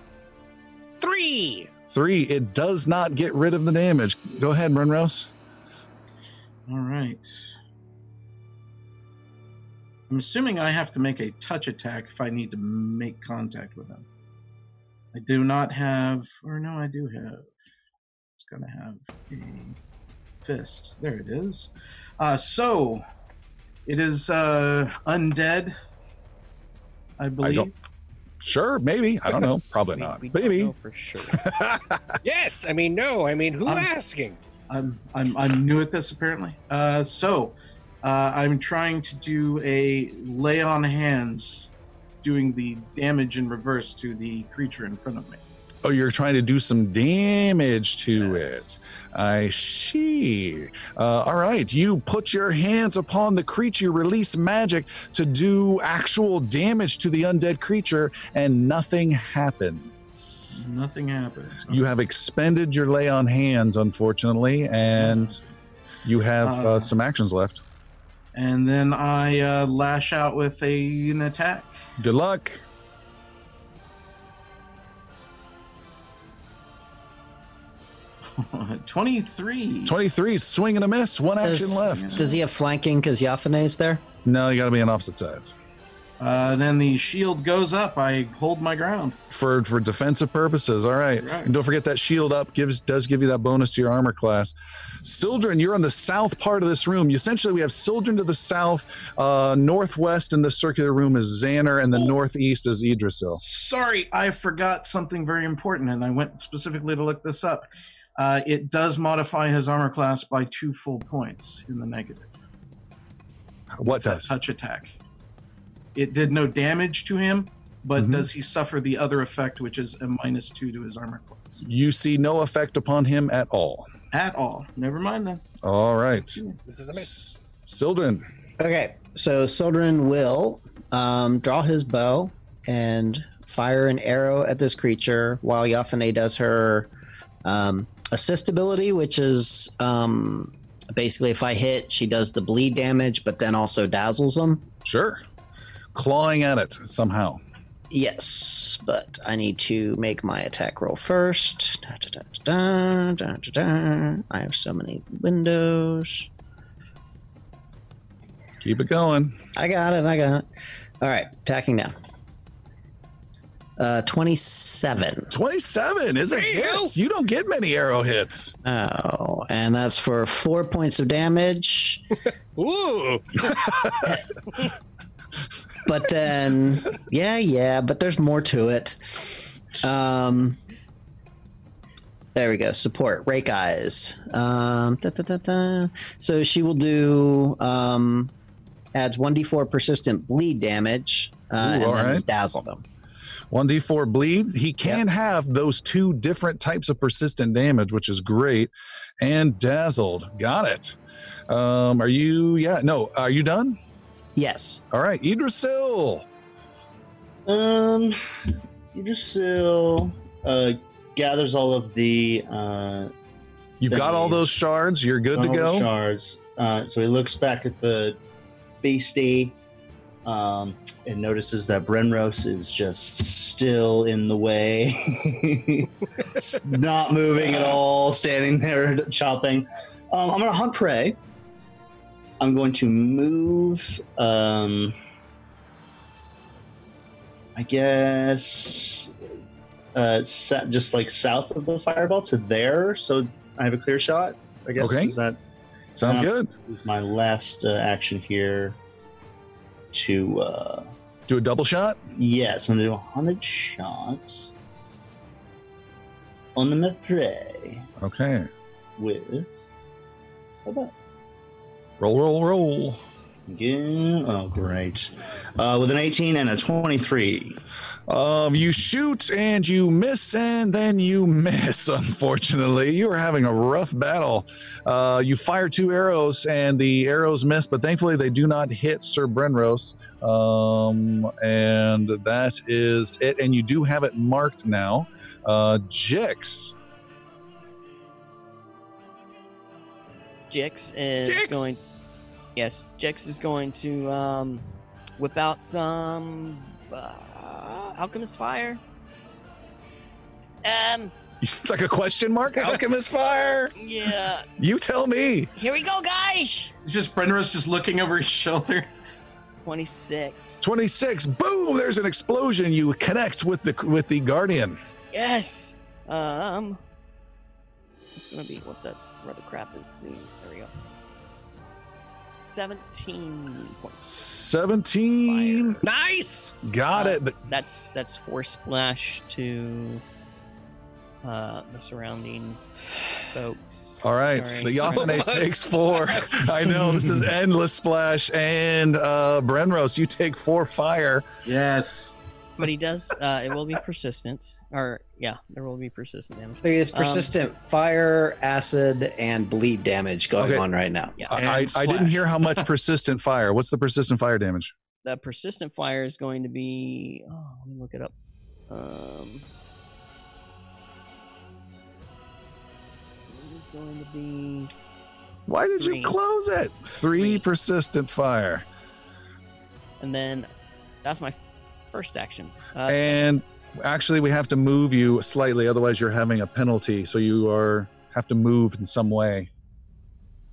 Three. Three. It does not get rid of the damage. Go ahead, Brenros. All right. I'm assuming I have to make a touch attack if I need to make contact with him. I do not have, or no, I do have. It's gonna have a fist. There it is. Uh, so it is uh, undead. I believe. don't- Sure, maybe. I don't know. Probably We- not. we don't Maybe. know for sure. Yes. I mean, no. I mean, who Um, asking? I'm I'm I'm new at this apparently. Uh, so uh, I'm trying to do a lay on hands, doing the damage in reverse to the creature in front of me. Oh, you're trying to do some damage to Yes. it. I see. Uh, all right. You put your hands upon the creature, release magic to do actual damage to the undead creature, and nothing happens. Nothing happens. You have expended your lay on hands, unfortunately, and you have uh, Uh. some actions left. and then I uh, lash out with a, an attack. Good luck. Twenty-three. 23, swing and a miss. One action left. Does he have flanking because Yathane's there? No, you got to be on opposite sides. Uh, then the shield goes up. I hold my ground. for for defensive purposes. All right. Right. And don't forget that shield up gives does give you that bonus to your armor class. Sildren, you're on the south part of this room. Essentially, we have Sildren to the south, uh, northwest in the circular room is Xander, and the northeast is Idrisil. Sorry, I forgot something very important, and I went specifically to look this up. Uh, it does modify his armor class by two full points in the negative. What does? touch attack? It did no damage to him, but Mhm. does he suffer the other effect, which is a minus two to his armor class? You see no effect upon him at all. At all. Never mind then. All right. This is amazing. S- Sildren. Okay, so Sildren will um, draw his bow and fire an arrow at this creature while Yathane does her um, assist ability, which is um, basically if I hit, she does the bleed damage, but then also dazzles them. Sure. Clawing at it somehow. Yes, but I need to make my attack roll first. Da, da, da, da, da, da, da. I have so many windows. Keep it going. I got it. I got it. All right, attacking now. Uh, 27. 27 is a There you hit. You don't get many arrow hits. Oh, and that's for four points of damage. Ooh. But then, yeah, yeah, but there's more to it. Um, there we go. Support, rake eyes. Um, da, da, da. So she will do um, adds one d4 persistent bleed damage, uh, Ooh, and then right. dazzle them. 1d4 bleed. He can have those two different types of persistent damage, which is great. And dazzled. Got it. Um, are you, yeah, no, are you done? Yes. All right, Idrisil. Um, Idrisil uh, gathers all of the uh, You've got all those shards. You're good to all the go. Shards. Uh, so he looks back at the beastie um, and notices that Brenros is just still in the way, not moving at all, standing there chopping. Um, I'm going to hunt prey. I'm going to move. Um, I guess uh, sa- just like south of the fireball to there, so I have a clear shot. I guess Okay. is that Sounds good. is my last uh, action here. To uh, Do a double shot. yes, I'm gonna do a hundred shots on the Mepre Okay. with. How about Roll, roll, roll. again? Oh, great! Uh, with an 18 and a 23. Um, you shoot and you miss, and then you miss. Unfortunately, you are having a rough battle. Uh, you fire two arrows, and the arrows miss, but thankfully they do not hit Sir Brenros. Um, and that is it. And you do have it marked now. Uh, Jix. Jix is Jix! going. Yes, Jix is going to um, whip out some uh, alchemist fire. Um, It's like a question mark. Alchemist fire. Yeah, You tell me. here we go, guys. It's just Brenros just looking over his shoulder. twenty six. 26 boom there's an explosion you connect with the with the guardian Yes. Um, it's gonna be what the what the crap is the there we go. Seventeen points. 17 Nice. got Uh, it That's that's four splash to uh the surrounding folks. all right Sorry. the So Yathane much. takes four i know this is endless splash and uh brenros you take four fire Yes. But he does. Uh, it will be persistent, or yeah, there will be persistent damage. There is Um, persistent fire, acid, and bleed damage going Okay. on right now. Yeah, I, I, didn't hear how much persistent fire what's the persistent fire damage the persistent fire is going to be. Oh, let me look it up. Um, it is going to be. why did Three. you close it three, Three. persistent fire And then that's my first action. Uh, and actually we have to move you slightly otherwise you're having a penalty so you are have to move in some way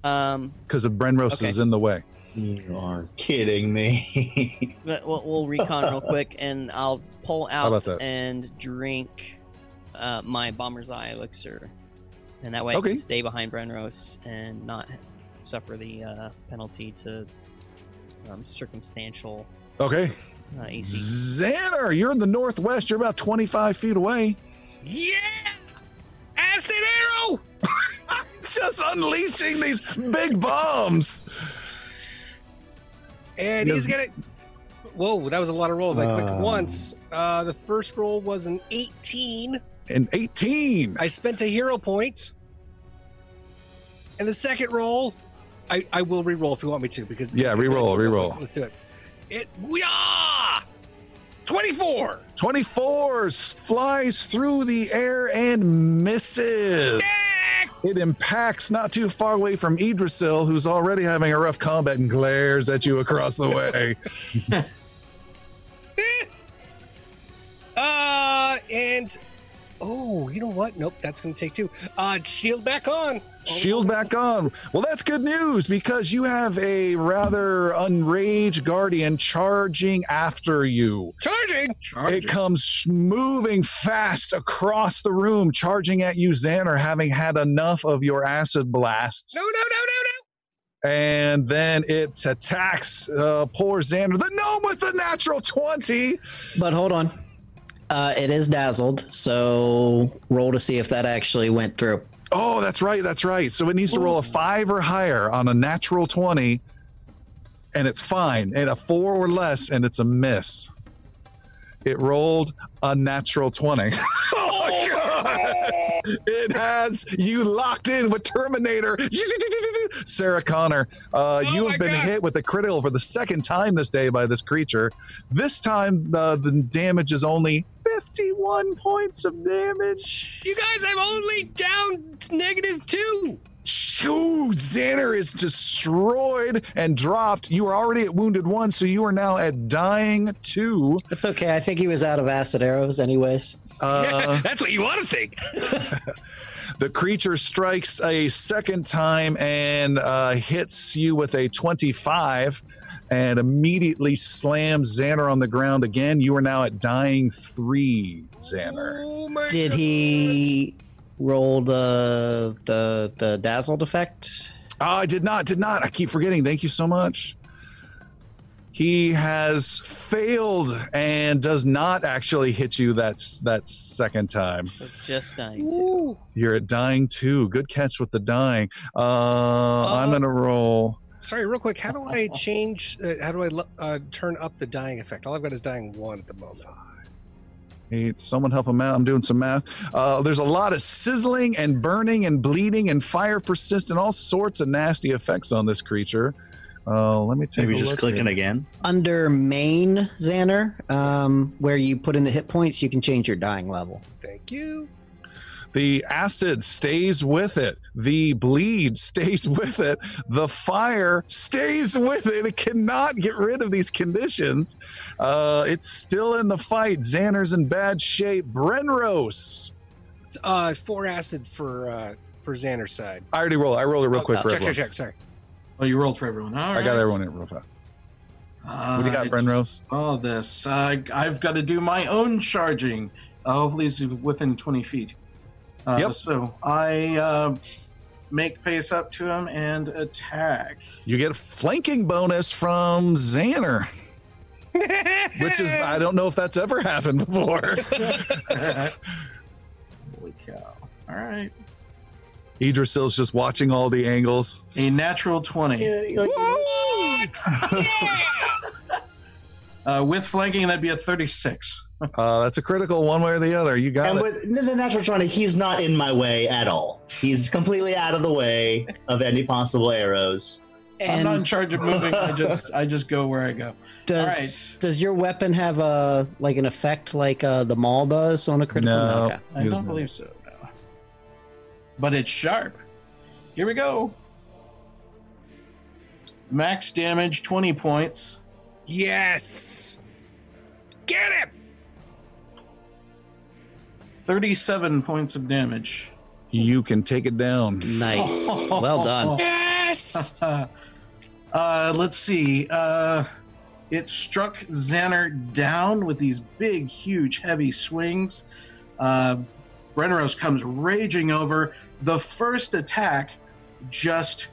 um, because of brenros Okay. is in the way You are kidding me. But we'll, we'll recon real quick, and I'll pull out and drink uh, my Bomber's Eye elixir, and that way I can stay behind Brenros and not suffer the uh, penalty to um, circumstantial Okay. Uh, AC. Xander, you're in the northwest. You're about 25 feet away. Yeah! Acid arrow! It's just unleashing these big bombs. And he's gonna. Whoa, that was a lot of rolls. I clicked Um. once. Uh, the first roll was an 18. An 18. I spent a hero point. And the second roll, I, I will re-roll if you want me to because Yeah, re-roll, re-roll. Let's do it. It twenty four. 24 flies through the air and misses. It impacts not too far away from Idrisil, who's already having a rough combat and glares at you across the way. Uh, and oh, you know what? Nope, that's gonna take two. Uh, shield back on. Shield back on. Well, that's good news because you have a rather unraged guardian charging after you. Charging. It comes moving fast across the room, charging at you, Xander, having had enough of your acid blasts. No, no, no, no, no, And then it attacks uh, poor Xander, the gnome with the natural 20. But hold on. Uh, it is dazzled, so roll to see if that actually went through. Oh, that's right. That's right. So it needs to roll a five or higher on a natural 20, and it's fine. And a four or less, and it's a miss. It rolled a natural 20. oh. It has you locked in with Terminator. Sarah Connor, uh, you have been God. hit with a critical for the second time this day by this creature. This time, uh, the damage is only 51 points of damage. You guys, I'm only down negative two. Shoo! Xander is destroyed and dropped. You are already at wounded one, so you are now at dying two. That's okay. I think he was out of acid arrows, anyways. Uh, That's what you want to think. the creature strikes a second time and uh, hits you with a 25 and immediately slams Xander on the ground again. You are now at dying three, Xander. Oh Did God. he roll the the the dazzled effect? Oh, I did not, did not. I keep forgetting. Thank you so much. He has failed and does not actually hit you that's that second time. So just dying. Too. Ooh. You're at dying too. Good catch with the dying. Uh, I'm gonna roll. Sorry, real quick. How do I change? Uh, how do I uh, turn up the dying effect? All I've got is dying one at the moment. Eight. Someone help him out. I'm doing some math. Uh, there's a lot of sizzling and burning and bleeding and fire persist and all sorts of nasty effects on this creature. Uh, let me take Maybe a just look clicking here. again. Under main Xander, um, where you put in the hit points, you can change your dying level. Thank you. The acid stays with it. The bleed stays with it. The fire stays with it. It cannot get rid of these conditions. Uh, it's still in the fight. Xander's in bad shape. Brenros. Uh, four acid for uh, for Xander's side. I already rolled. I rolled it real Oh, quick for check, everyone. check, check. Check. Sorry. Oh, you rolled for everyone. All I right. got everyone in real fast. Uh, What do you got, I Brenros? all this. Uh, I've got to do my own charging. Uh, hopefully, it's within 20 feet. Uh, Yep. So I uh, make pace up to him and attack. You get a flanking bonus from Xander, which is I don't know if that's ever happened before. Holy cow. All right. Idrisil's just watching all the angles. A natural 20. Uh, with flanking, that'd be a 36. Uh, that's a critical one way or the other. You got And it. with the natural 20, he's not in my way at all. He's completely out of the way of any possible arrows. I'm not in charge of moving. I just I just go where I go. does right. does your weapon have a like an effect like uh, the maul does on a critical? No. Okay. I don't me. believe so. No. But it's sharp. Here we go. Max damage 20 points. Yes. Get him. 37 points of damage. You can take it down. Nice. Well done. Yes. Uh, let's see. Uh, it struck Xander down with these big, huge, heavy swings. Uh, Brenros comes raging over. The first attack just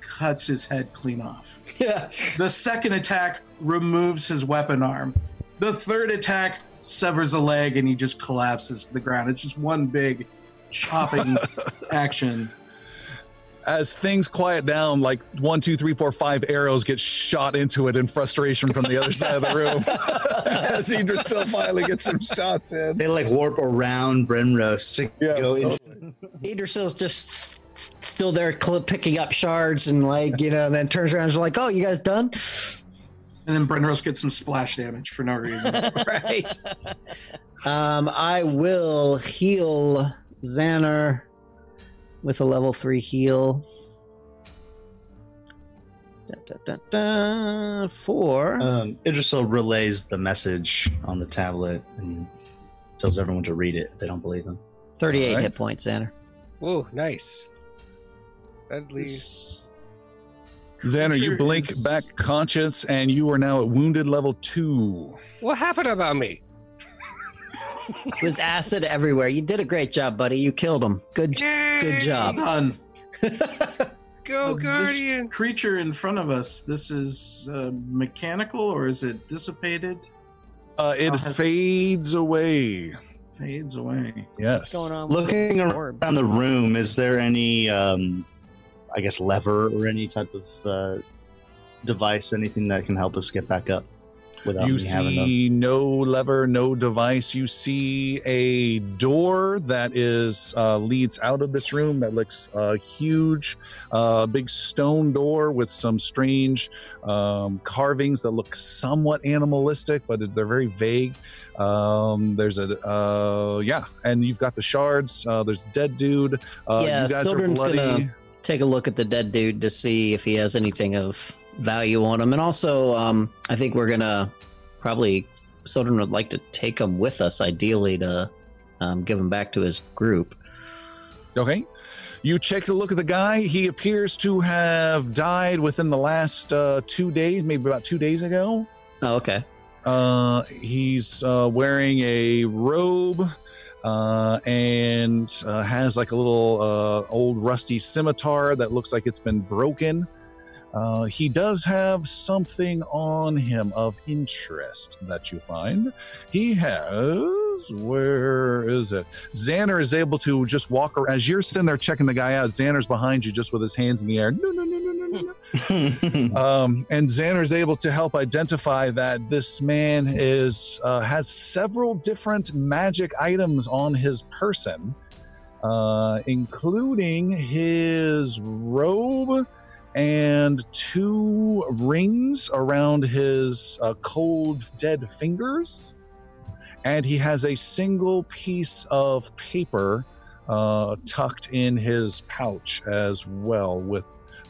cuts his head clean off. Yeah. The second attack removes his weapon arm. The third attack severs a leg and he just collapses to the ground. It's just one big chopping action. As things quiet down, like one, two, three, four, five arrows get shot into it in frustration from the other side of the room. As Idrisil finally gets some shots in. They like warp around Brenros to Yes, go in. totally. Idrisil's just s- s- still there cl- picking up shards and like, you know, and then turns around and is like, oh, you guys done? And then Brenros gets some splash damage for no reason. right. Um, I will heal Xander with a level three heal. Da, da, da, da, four. Um, Idrisil relays the message on the tablet and tells everyone to read it they don't believe him. 38 Alright. hit points, Xander. Whoa, nice. That leaves. Xander, you blink is- back conscious, and you are now at wounded level two. What happened about me? It was acid everywhere. You did a great job, buddy. You killed him. Good, good job. Done. Go Uh, this creature in front of us. This is uh, mechanical or is it dissipated? Uh, it Oh, has- fades away. Fades away. Yes. What's going on? Looking around the room, is there any, um, I guess, lever or any type of uh, device, anything that can help us get back up without You me having see no lever, no device. You see a door that is uh, leads out of this room that looks uh, huge, uh, big stone door with some strange um, carvings that look somewhat animalistic, but they're very vague. Um, there's a uh, yeah, and you've got the shards. Uh, there's a dead dude. Uh, Yeah, you guys are bloody. gonna- Take a look at the dead dude to see if he has anything of value on him. And also, um, I think we're gonna probably Sildren would like to take him with us, ideally, to um, give him back to his group. Okay. You check a look at the guy. He appears to have died within the last uh, two days, maybe about two days ago. Oh, okay. Uh, he's uh, wearing a robe uh, and uh, has like a little uh, old rusty scimitar that looks like it's been broken. Uh, he does have something on him of interest that you find. He has, where is it? Xander is able to just walk around. As you're sitting there checking the guy out, Xander's behind you just with his hands in the air. No, no, no, no, no, no, no. Um, and is able to help identify that this man is uh, has several different magic items on his person, uh, including his robe and two rings around his uh, cold dead fingers. And he has a single piece of paper uh, tucked in his pouch as well, with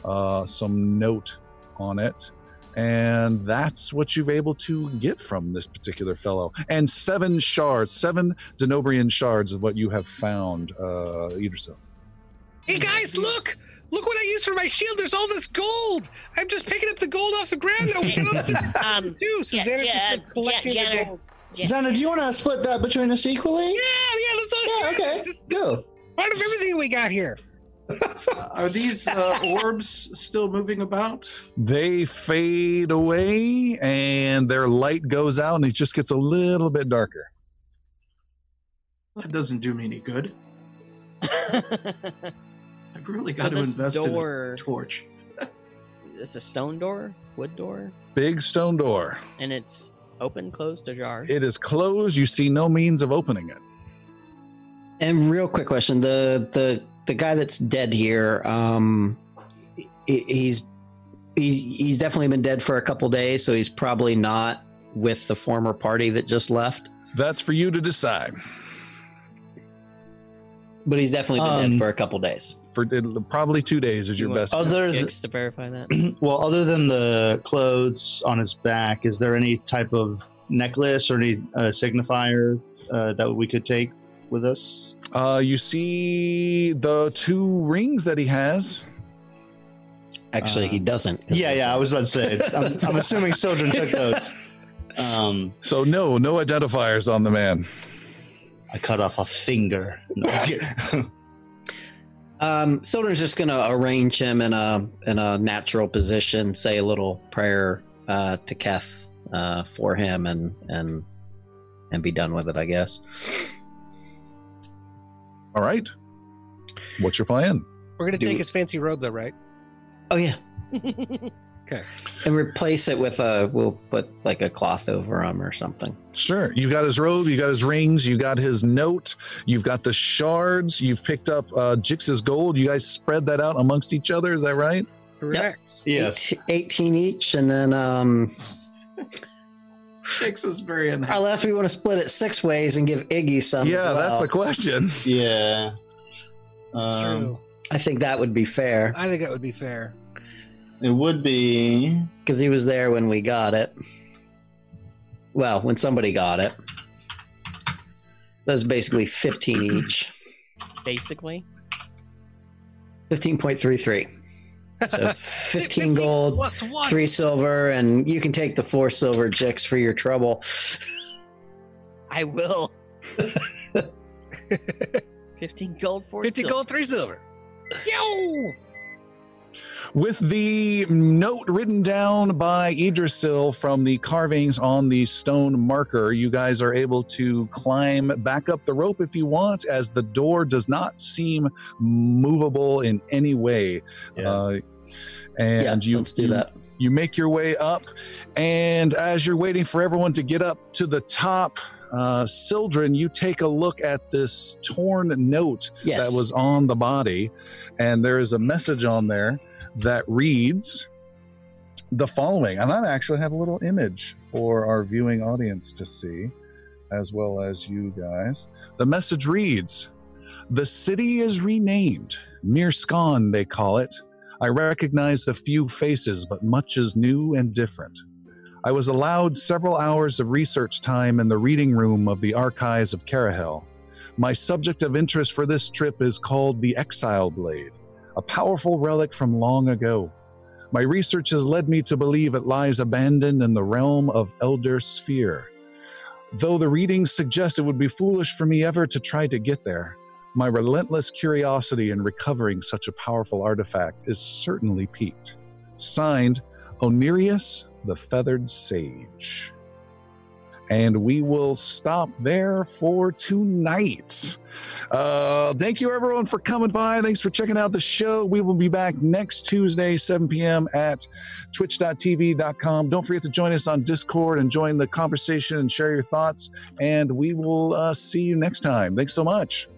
uh, some note on it. And that's what you've able to get from this particular fellow. And seven shards, seven Dinobrian shards of what you have found, uh, Idrisil. Hey guys, look! Look what I used for my shield. There's all this gold. I'm just picking up the gold off the ground now. We can all sit Um, too. So Ja- Xander Ja- just starts collecting Ja- the Janner. gold. Xander, do you want to split that between us equally? Yeah, yeah. Let's all Yeah, share okay, this. This- go. this is Part of everything we got here. Are these uh, orbs still moving about? They fade away and their light goes out and it just gets a little bit darker. That doesn't do me any good. I've really got so to invest door, in a torch. it's a stone door, wood door, Big stone door. and it's open, closed, ajar. It is closed. You see no means of opening it. And real quick question: the the the guy that's dead here, um, he's he's he's definitely been dead for a couple days, so he's probably not with the former party that just left. That's for you to decide. But he's definitely been Um, dead for a couple days. For probably two days is You your want- best. Other th- to verify that. well, other than the clothes on his back, is there any type of necklace or any uh, signifier uh, that we could take with us? Uh, you see the two rings that he has. Actually, he Uh, doesn't. 'cause Yeah, there's yeah. I was about to say. I'm, I'm assuming Sildren took those. Um, So no, no identifiers on the man. I cut off a finger. No, Um, Sildren's just gonna arrange him in a in a natural position, say a little prayer uh, to Keth uh, for him, and and and be done with it, I guess. All right. What's your plan? We're gonna Do- take his fancy robe though, right? Oh yeah, Okay. and replace it with a. We'll put like a cloth over him or something. Sure. You got his robe, you got his rings, you got his note, you've got the shards, you've picked up uh, Jix's gold. You guys spread that out amongst each other, is that right? Correct. yes. Eight- eighteen each, and then um, Jix is very unhappy. unless we want to split it six ways and give Iggy some. yeah, as that's the question. Yeah. That's Um, true. I think that would be fair I think that would be fair. It would be. because he was there when we got it. Well, when somebody got it. That's basically 15 each. Basically. 15.33. So 15 gold, plus one. three silver, and you can take the four silver Jix for your trouble. I will. 15 gold four 50 silver. gold, three silver. Yo! With the note written down by Idrisil from the carvings on the stone marker, you guys are able to climb back up the rope if you want, as the door does not seem movable in any way. Yeah. Uh, and yeah, you let's do you- that. You make your way up, and as you're waiting for everyone to get up to the top, uh, Sildren, you take a look at this torn note Yes. that was on the body, and there is a message on there that reads the following. And I actually have a little image for our viewing audience to see, as well as you guys. The message reads The city is renamed, Mirskan, they call it. I recognize a few faces, but much is new and different. I was allowed several hours of research time in the reading room of the archives of Carahel. My subject of interest for this trip is called the Exile Blade, a powerful relic from long ago. My research has led me to believe it lies abandoned in the realm of Elder Sphere. Though the readings suggest it would be foolish for me ever to try to get there, my relentless curiosity in recovering such a powerful artifact is certainly piqued. Signed, Onirius the Feathered Sage. And we will stop there for tonight. Uh, thank you, everyone, for coming by. Thanks for checking out the show. We will be back next Tuesday, 7 p.m. at twitch.tv.com. Don't forget to join us on Discord and join the conversation and share your thoughts. And we will uh, see you next time. Thanks so much.